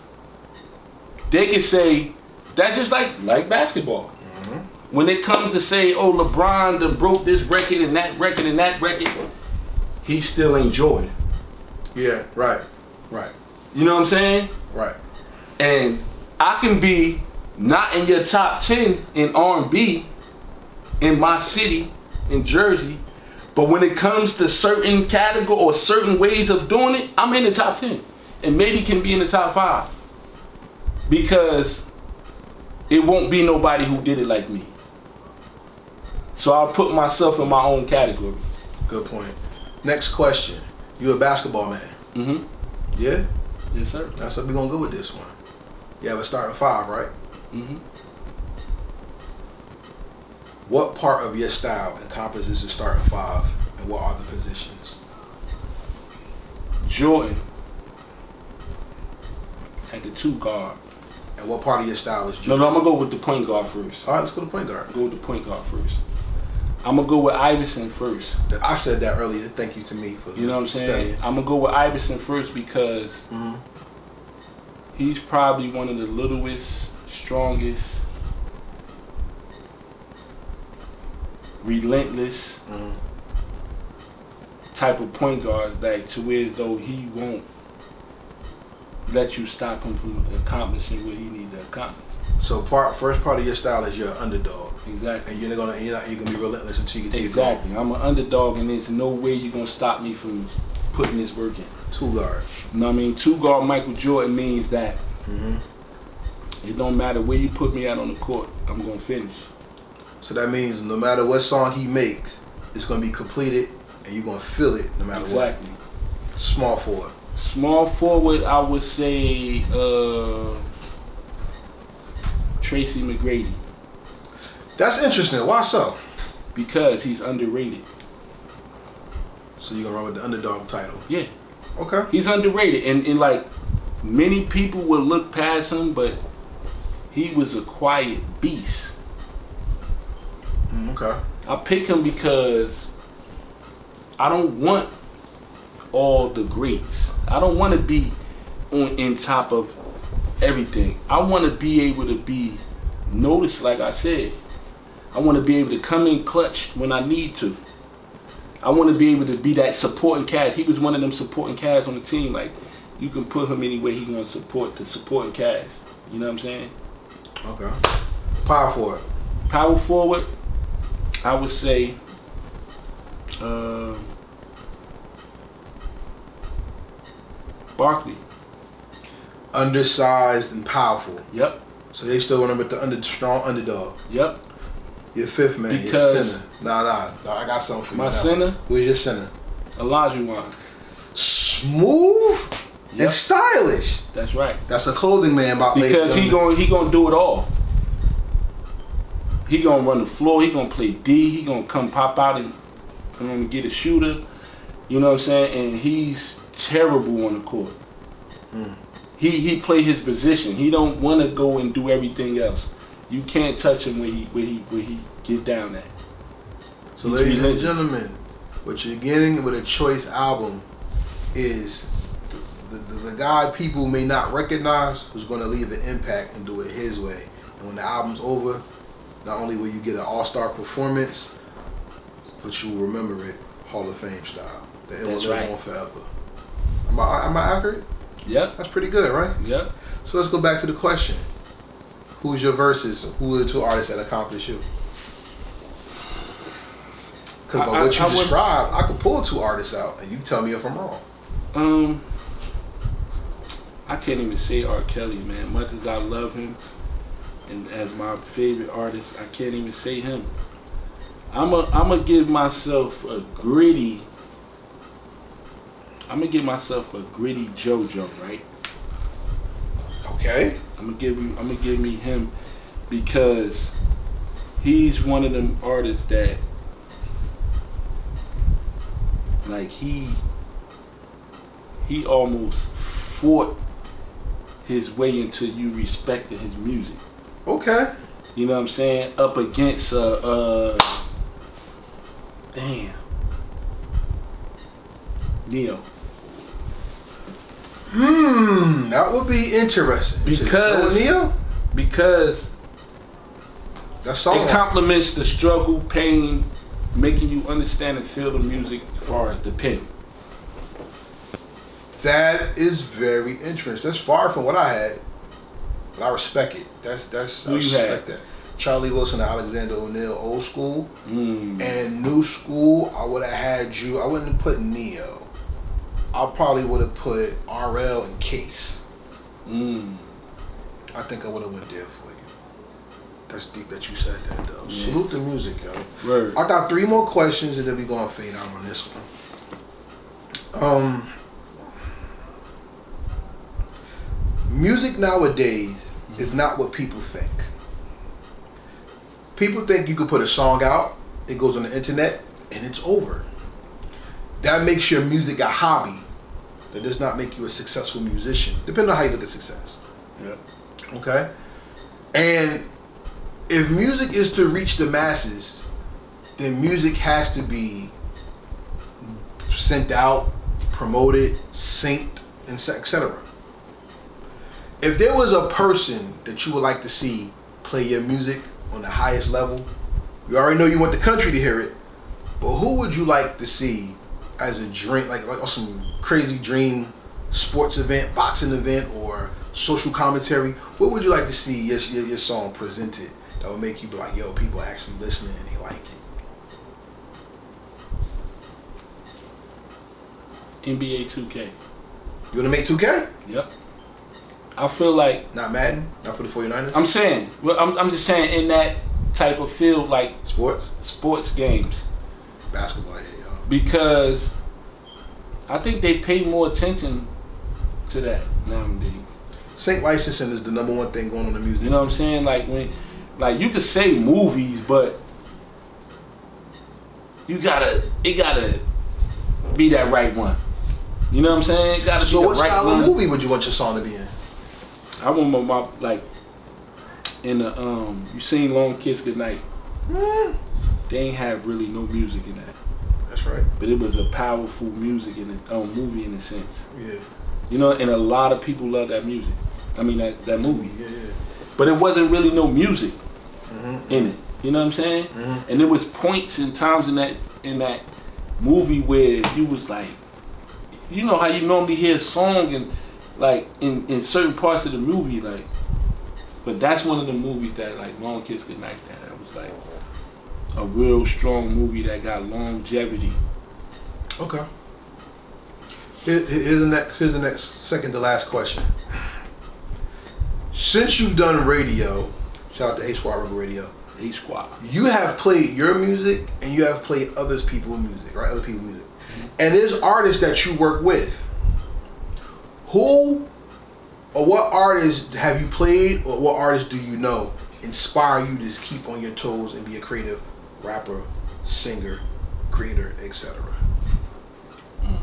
they can say that's just like like basketball. Mhm. When it comes to say, oh LeBron done broke this record and that record and that record, he still ain't Jordan. Yeah. Right. Right. You know what I'm saying? Right. and I can be not in your top 10 in R&B in my city in Jersey but when it comes to certain category or certain ways of doing it I'm in the top 10 and maybe can be in the top 5 because it won't be nobody who did it like me so I'll put myself in my own category Good point. Next question. You a basketball man? Mm mhm Yeah. yes sir That's what we're gonna go with this one. You have a starting five, right? Mm mhm What part of your style encompasses the starting five, and what are the positions? Jordan at the two guard And what part of your style is No, no, I'm gonna go with the point guard first. All right, let's go to the point guard. Go with the point guard first. I'm gonna go with Iverson first. I said that earlier. Thank you to me for You know what I'm saying? studying. I'm gonna go with Iverson first because Mhm. he's probably one of the littlest, strongest, relentless Mhm. type of point guards that to where as though he won't let you stop him from accomplishing what he needs to accomplish. So part first part of your style is you're an underdog, Exactly. and you're gonna you're not you're gonna be relentless until you get to your goal. Exactly. I'm an underdog and there's no way you're gonna stop me from putting this work in. Two guard. You know what I mean? Two guard Michael Jordan means that Mm-hmm. it don't matter where you put me out on the court, I'm gonna finish. So that means no matter what song he makes, it's gonna be completed, and you're gonna feel it no matter Exactly. what. Small forward. Small forward, I would say uh, Tracy McGrady That's interesting. Why so? because he's underrated. So you're gonna run with the underdog title. Yeah, Okay. he's underrated, and, and like many people will look past him, but he was a quiet beast. Mm, okay. I pick him because I don't want all the greats. I don't want to be on in top of everything. I want to be able to be noticed, like I said. I want to be able to come in clutch when I need to. I want to be able to be that supporting cast. He was one of them supporting cast on the team. Like you can put him anywhere he gonna support the supporting cast. You know what I'm saying? Okay. Power forward. Power forward, I would say. Uh, Barkley. Undersized and powerful. Yep. So they still run with the under strong underdog. Yep. Your fifth man. Because- your center. Nah, nah, nah. I got something for you. My now. center? Who's your center? Olajuwon. Smooth Yep. and stylish. That's right. That's a clothing man about Because he going he gonna do it all. He gonna run the floor. He gonna play D. He gonna come pop out and gonna get a shooter. You know what I'm saying? And he's terrible on the court. Mm. He he play his position. He don't want to go and do everything else. You can't touch him when he where he where he get down at. So, He's ladies and gentlemen, what you're getting with a choice album is the, the, the guy people may not recognize who's going to leave an impact and do it his way. And when the album's over, not only will you get an all star performance, but you will remember it Hall of Fame style. That it will That's live right. on forever. Am I, am I accurate? Yep. That's pretty good, right? Yep. So let's go back to the question. Who's your verses? Who are the two artists that accomplish you? Because by I- what you I- I would- described, I could pull two artists out, and you tell me if I'm wrong. Um, I can't even say R. Kelly, man. Much as I love him, and as my favorite artist, I can't even say him. I'm a, I'm gonna give myself a gritty. I'm gonna give myself a gritty JoJo, right? Okay. I'm gonna give you. I'm gonna give me him because he's one of them artists that, like he, he almost fought his way into you respecting his music. Okay. You know what I'm saying? Up against uh, uh damn, Ne-Yo. Hmm, that would be interesting. Because- Ne-Yo, Because that song It complements the struggle, pain, making you understand and feel the music as far as the pen. that is very interesting. That's far from what I had, but I respect it. That's that's I Who you respect that. Charlie Wilson and Alexander O'Neal, old school. Mm. And new school, I would have had you. I wouldn't have put Ne-Yo. I probably would have put RL and Case. Mm. I think I would have went there for you. That's deep that you said that though. Yeah. Salute the music, yo. Word. I got three more questions and then we gonna fade out on this one. Um, music nowadays is not what people think. People think you could put a song out, it goes on the internet, and it's over. That makes your music a hobby. That does not make you a successful musician, depending on how you look at success. Yep. Okay. And if music is to reach the masses, then music has to be sent out, promoted, synced, and etc. If there was a person that you would like to see play your music on the highest level, you already know you want the country to hear it, but who would you like to see as a dream, like like some crazy dream sports event, boxing event, or social commentary? What would you like to see your, your, your song presented that would make you be like, yo, people are actually listening and they like it? NBA 2K. You wanna make 2K? Yep. I feel like Not Madden? Not for the 49ers? I'm saying. Well, I'm I'm just saying in that type of field, like Sports? sports games, Basketball, yeah. Because I think they pay more attention to that nowadays. Sync licensing is the number one thing going on in the music. You know what I'm saying? Like when, like you could say movies, but you gotta, it gotta be that right one. You know what I'm saying? It gotta so be what right style one. of movie would you want your song to be in? I want my, like in the um. You seen Long Kiss Goodnight? Hmm, They ain't have really no music in that, that's right. but it was a powerful music in it, um, movie in a sense. Yeah, You know, and a lot of people love that music. I mean that that movie, yeah, yeah. but it wasn't really no music. Mm-hmm. in it. You know what I'm saying? Mm-hmm. And there was points and times in that in that movie where you was like, you know how you normally hear a song and like in, in certain parts of the movie, like, but that's one of the movies that like Long Kiss Goodnight that that was like a real strong movie that got longevity. Okay. Here- here- Here's the next. Here's the next. Second to last question. Since you've done radio, shout out to A Squad Rebel Radio. A Squad. You have played your music and you have played others people's music, right? Other people's music. Mm-hmm. And there's artists that you work with. Who or what artists have you played or what artists do you know inspire you to keep on your toes and be a creative rapper, singer, creator, etc.? Mm.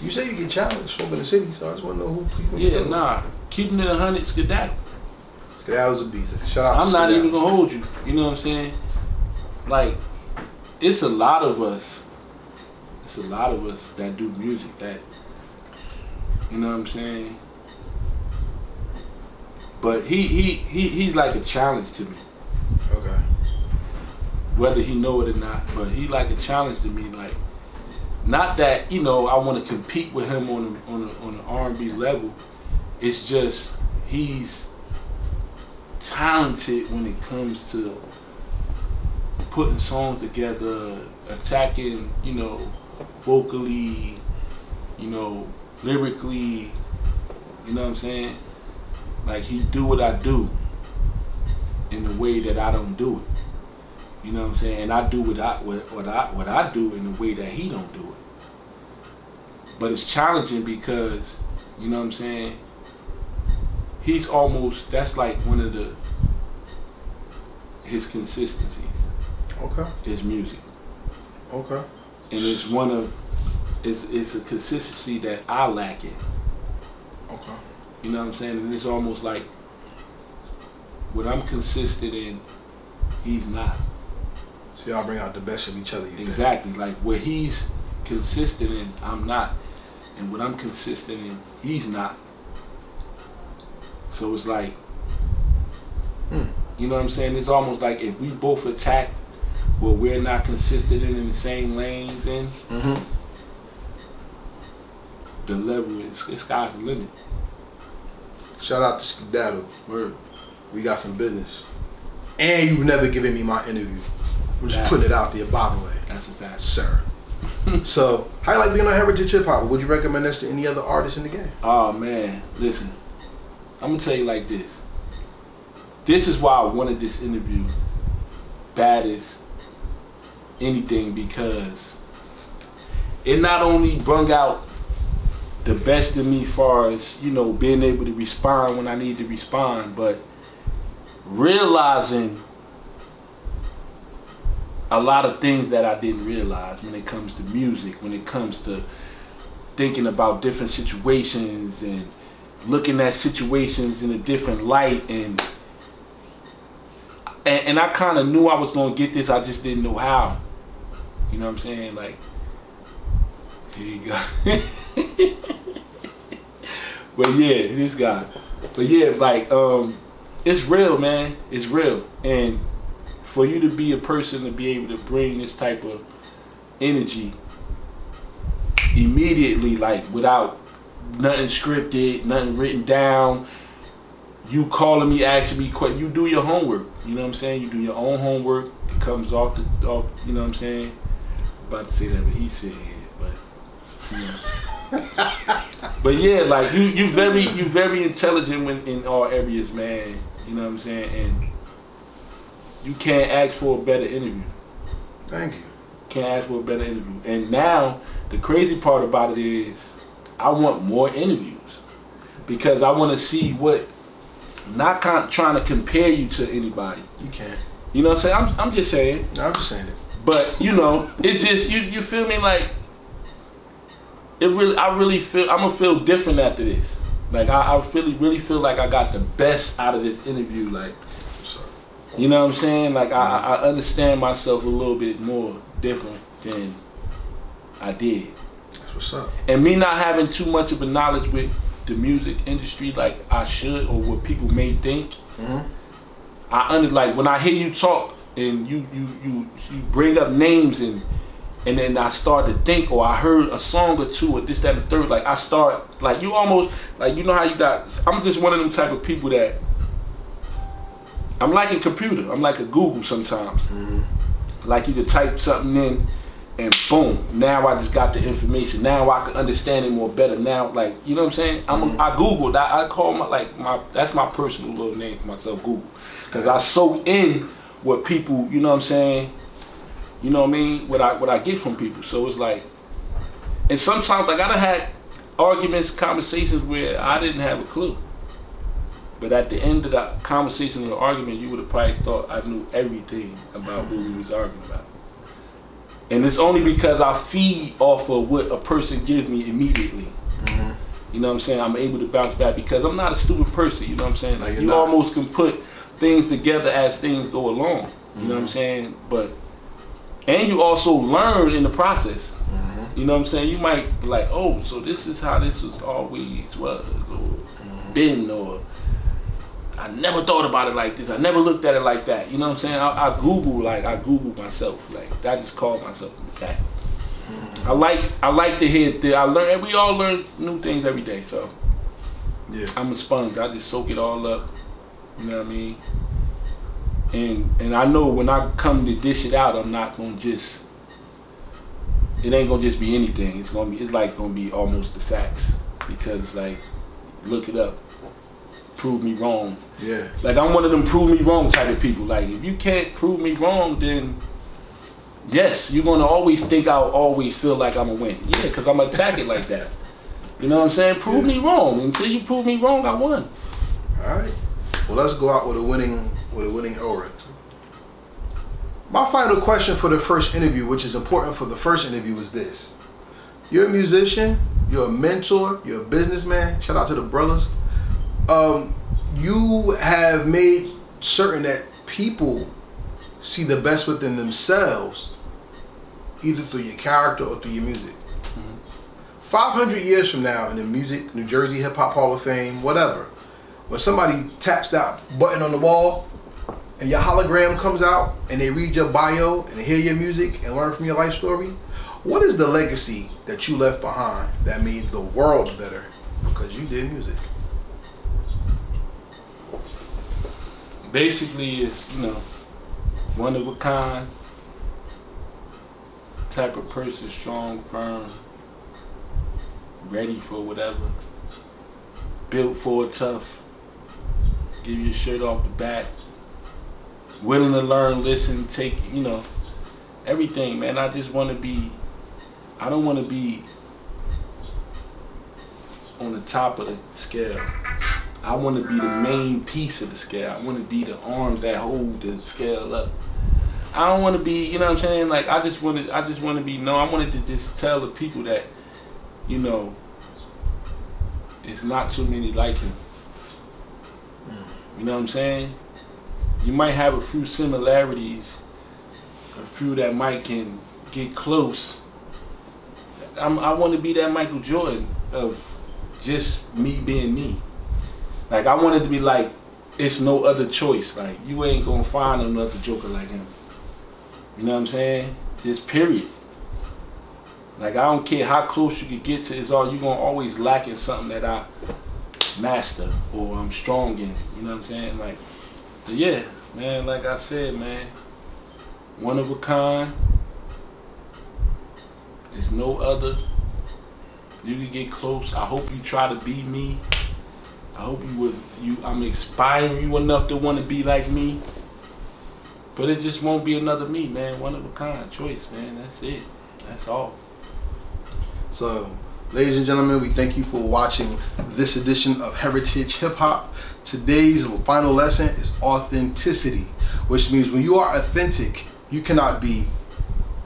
You say you get challenged over in the city, so I just want to know who people. Yeah, nah. Keeping it a hundred, skedaddle. Skedaddle's a beast. Shout out I'm not even gonna hold you. You know what I'm saying? Like, it's a lot of us. It's a lot of us that do music that, you know what I'm saying? But he he he he's like a challenge to me, Okay. whether he know it or not. But he like a challenge to me, like. Not that you know I want to compete with him on a, on a, on an R&B level. It's just he's talented when it comes to putting songs together, attacking, you know, vocally, you know, lyrically, you know what I'm saying? Like he do what I do in the way that I don't do it. You know what I'm saying? And I do what I what, what I what I do in the way that he don't do it. But it's challenging because, you know what I'm saying? He's almost that's like one of the his consistencies Okay. His music. Okay. And it's one of it's it's a consistency that I lack in. Okay. You know what I'm saying? And it's almost like what I'm consistent in, he's not. So y'all bring out the best of each other. You think? Exactly. Like what he's consistent in, I'm not. And what I'm consistent in, he's not. So it's like, Hmm. you know what I'm saying? It's almost like if we both attack what we're not consistent in in the same lanes in, Mm-hmm. the level is it's sky's the limit. Shout out to Skedaddle. Word. We got some business. And you've never given me my interview. I'm just Yeah. putting it out there, by the way, That's a fact. sir. so, how you like being on Heritage Hip Hop? Would you recommend this to any other artist in the game? Oh man, listen. I'm gonna tell you like this. This is why I wanted this interview bad as anything because it not only brung out the best in me far as, you know, being able to respond when I need to respond, but realizing a lot of things that I didn't realize when it comes to music, when it comes to thinking about different situations and looking at situations in a different light and and, and I kind of knew I was gonna get this. I just didn't know how. You know what I'm saying? Like, here you go. but yeah, this guy. But yeah, like, um, it's real, man. It's real, and for you to be a person to be able to bring this type of energy immediately, like without nothing scripted, nothing written down. You calling me, asking me questions. You do your homework. You know what I'm saying? You do your own homework. It comes off the off. You know what I'm saying? about to say that, but he said, but you know. but yeah, like you, you very, you very intelligent when in all areas, man. You know what I'm saying? And you can't ask for a better interview. Thank you. Can't ask for a better interview. And now the crazy part about it is, I want more interviews because I want to see what. Not con- trying to compare you to anybody. You can't. You know what I'm saying? I'm, I'm just saying. No, I'm just saying it. But you know, it's just you. You feel me? Like it really. I really feel. I'm gonna feel different after this. Like I, I really, really feel like I got the best out of this interview. Like, you know what I'm saying? Like I, I understand myself a little bit more different than I did. that's what's up. And me not having too much of a knowledge with the music industry like I should or what people may think. hmm I under like when I hear you talk and you you you you bring up names and and then I start to think or I heard a song or two or this that and the third. Like I start like you almost like you know how you got I'm just one of them type of people that I'm like a computer. I'm like a Google sometimes. Hmm like you could type something in and boom now I just got the information. Now I can understand it more better. Now like you know what I'm saying? I'm a, I googled. I, I call my like my that's my personal little name for myself Google. Because I soak in what people you know what I'm saying you know what I mean what I what I get from people so it's like and sometimes like I done had arguments conversations where I didn't have a clue but at the end of the conversation or the argument you would have probably thought I knew everything about who we was arguing about and it's only because I feed off of what a person gives me immediately. hmm You know what I'm saying? I'm able to bounce back because I'm not a stupid person. You know what I'm saying? No, you're not. almost can put things together as things go along. You know what I'm Mhm. saying? But and you also learn in the process. hmm You know what I'm saying? You might be like, oh, so this is how this was always was, or Mm-hmm. been, or I never thought about it like this. I never looked at it like that. You know what I'm saying? I, I Google like I Google myself. Like I just call myself that. I like I like to hear that I learn. And we all learn new things every day. So Yeah. I'm a sponge. I just soak it all up. You know what I mean? And and I know when I come to dish it out, I'm not gonna just. It ain't gonna just be anything. It's gonna be. It's like gonna be almost the facts because like, look it up. Prove me wrong. Yeah. Like I'm one of them prove me wrong type of people. Like if you can't prove me wrong, then yes, you're gonna always think I'll always feel like I'm a win. Yeah, because I'm gonna attack it like that. You know what I'm saying? Prove me wrong. Until you prove me wrong, I won. All right. Well, let's go out with a winning with a winning aura. My final question for the first interview, which is important for the first interview, is this: You're a musician, you're a mentor, you're a businessman. Shout out to the brothers. Um, you have made certain that people see the best within themselves, either through your character or through your music. 500 years from now in the music, New Jersey Hip Hop Hall of Fame, whatever, when somebody taps that button on the wall and your hologram comes out and they read your bio and hear your music and learn from your life story, what is the legacy that you left behind that made the world better because you did music? Basically, it's you know, one of a kind type of person, strong, firm, ready for whatever, built for tough, give your shirt off the back, willing to learn, listen, take, you know, everything, man. I just want to be, I don't want to be on the top of the scale. I want to be the main piece of the scale. I want to be the arms that hold the scale up. I don't want to be, you know what I'm saying? Like I just wanted, I just want to be. No, I wanted to just tell the people that, you know, it's not too many like him. Mm. You know what I'm saying? You might have a few similarities, a few that might can get close. I'm, I want to be that Michael Jordan of just me being me. Like I wanted to be like, it's no other choice. Like you ain't gonna find another Joker like him. You know what I'm saying? Just period. Like I don't care how close you could get to it's all you gonna always lack in something that I master or I'm strong in. You know what I'm saying? Like yeah, man, like I said, man, one of a kind. There's no other. You can get close. I hope you try to be me. I hope you would you I'm inspiring you enough to want to be like me. But it just won't be another me, man. One of a kind choice, man. That's it. That's all. So, ladies and gentlemen, we thank you for watching this edition of Heritage Hip Hop. Today's final lesson is authenticity, which means when you are authentic, you cannot be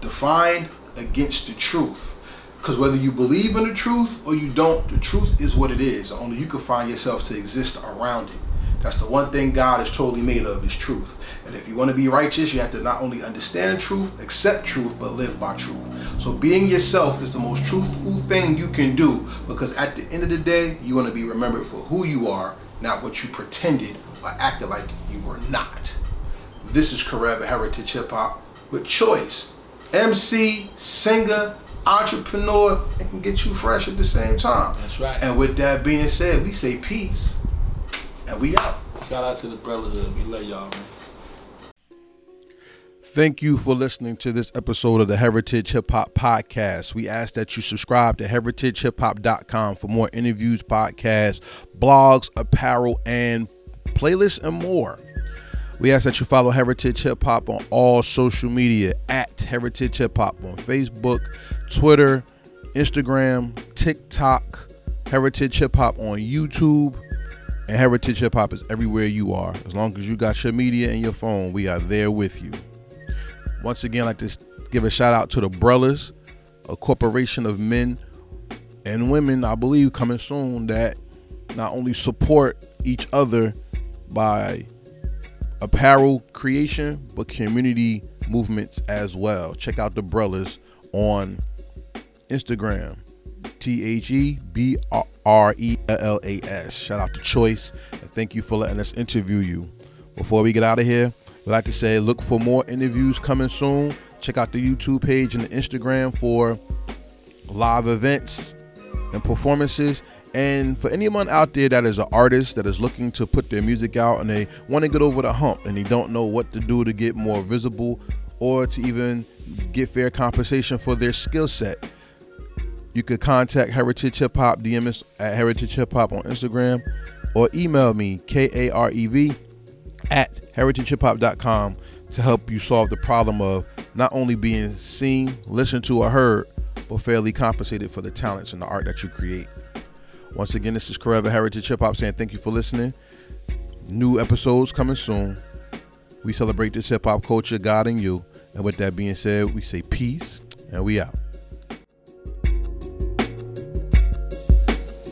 defined against the truth. Because whether you believe in the truth or you don't, the truth is what it is. Only you can find yourself to exist around it. That's the one thing God is totally made of is truth. And if you want to be righteous, you have to not only understand truth, accept truth, but live by truth. So being yourself is the most truthful thing you can do because at the end of the day, you want to be remembered for who you are, not what you pretended or acted like you were not. This is Karev Heritage Hip Hop with choice. MC, singer, entrepreneur, and can get you fresh at the same time. That's right. And with that being said, we say peace. And we out. Shout out to the Brellahood. We love y'all, man. Thank you for listening to this episode of the Heritage Hip Hop Podcast. We ask that you subscribe to heritagehiphop.com for more interviews, podcasts, blogs, apparel, and playlists and more. We ask that you follow Heritage Hip Hop on all social media at Heritage Hip Hop on Facebook, Twitter, Instagram, TikTok, Heritage Hip Hop on YouTube, and Heritage Hip Hop is everywhere you are. As long as you got your media and your phone, we are there with you. Once again, I'd like to give a shout out to the Brothers, a corporation of men and women, I believe, coming soon that not only support each other by apparel creation, but community movements as well. Check out the Brothers on Instagram. T H E B R E L A S. Shout out to Choice and thank you for letting us interview you. Before we get out of here, like to say look for more interviews coming soon. Check out the YouTube page and the Instagram for live events and performances. And for anyone out there that is an artist that is looking to put their music out and they want to get over the hump and they don't know what to do to get more visible or to even get fair compensation for their skill set, you could contact Heritage Hip Hop, DMs at Heritage Hip Hop on Instagram, or email me, K A R E V, at heritagehiphop.com to help you solve the problem of not only being seen, listened to, or heard, but fairly compensated for the talents and the art that you create. Once again, this is Karev Heritage Hip Hop saying thank you for listening. New episodes coming soon. We celebrate this hip hop culture, God and you. And with that being said, we say peace and we out.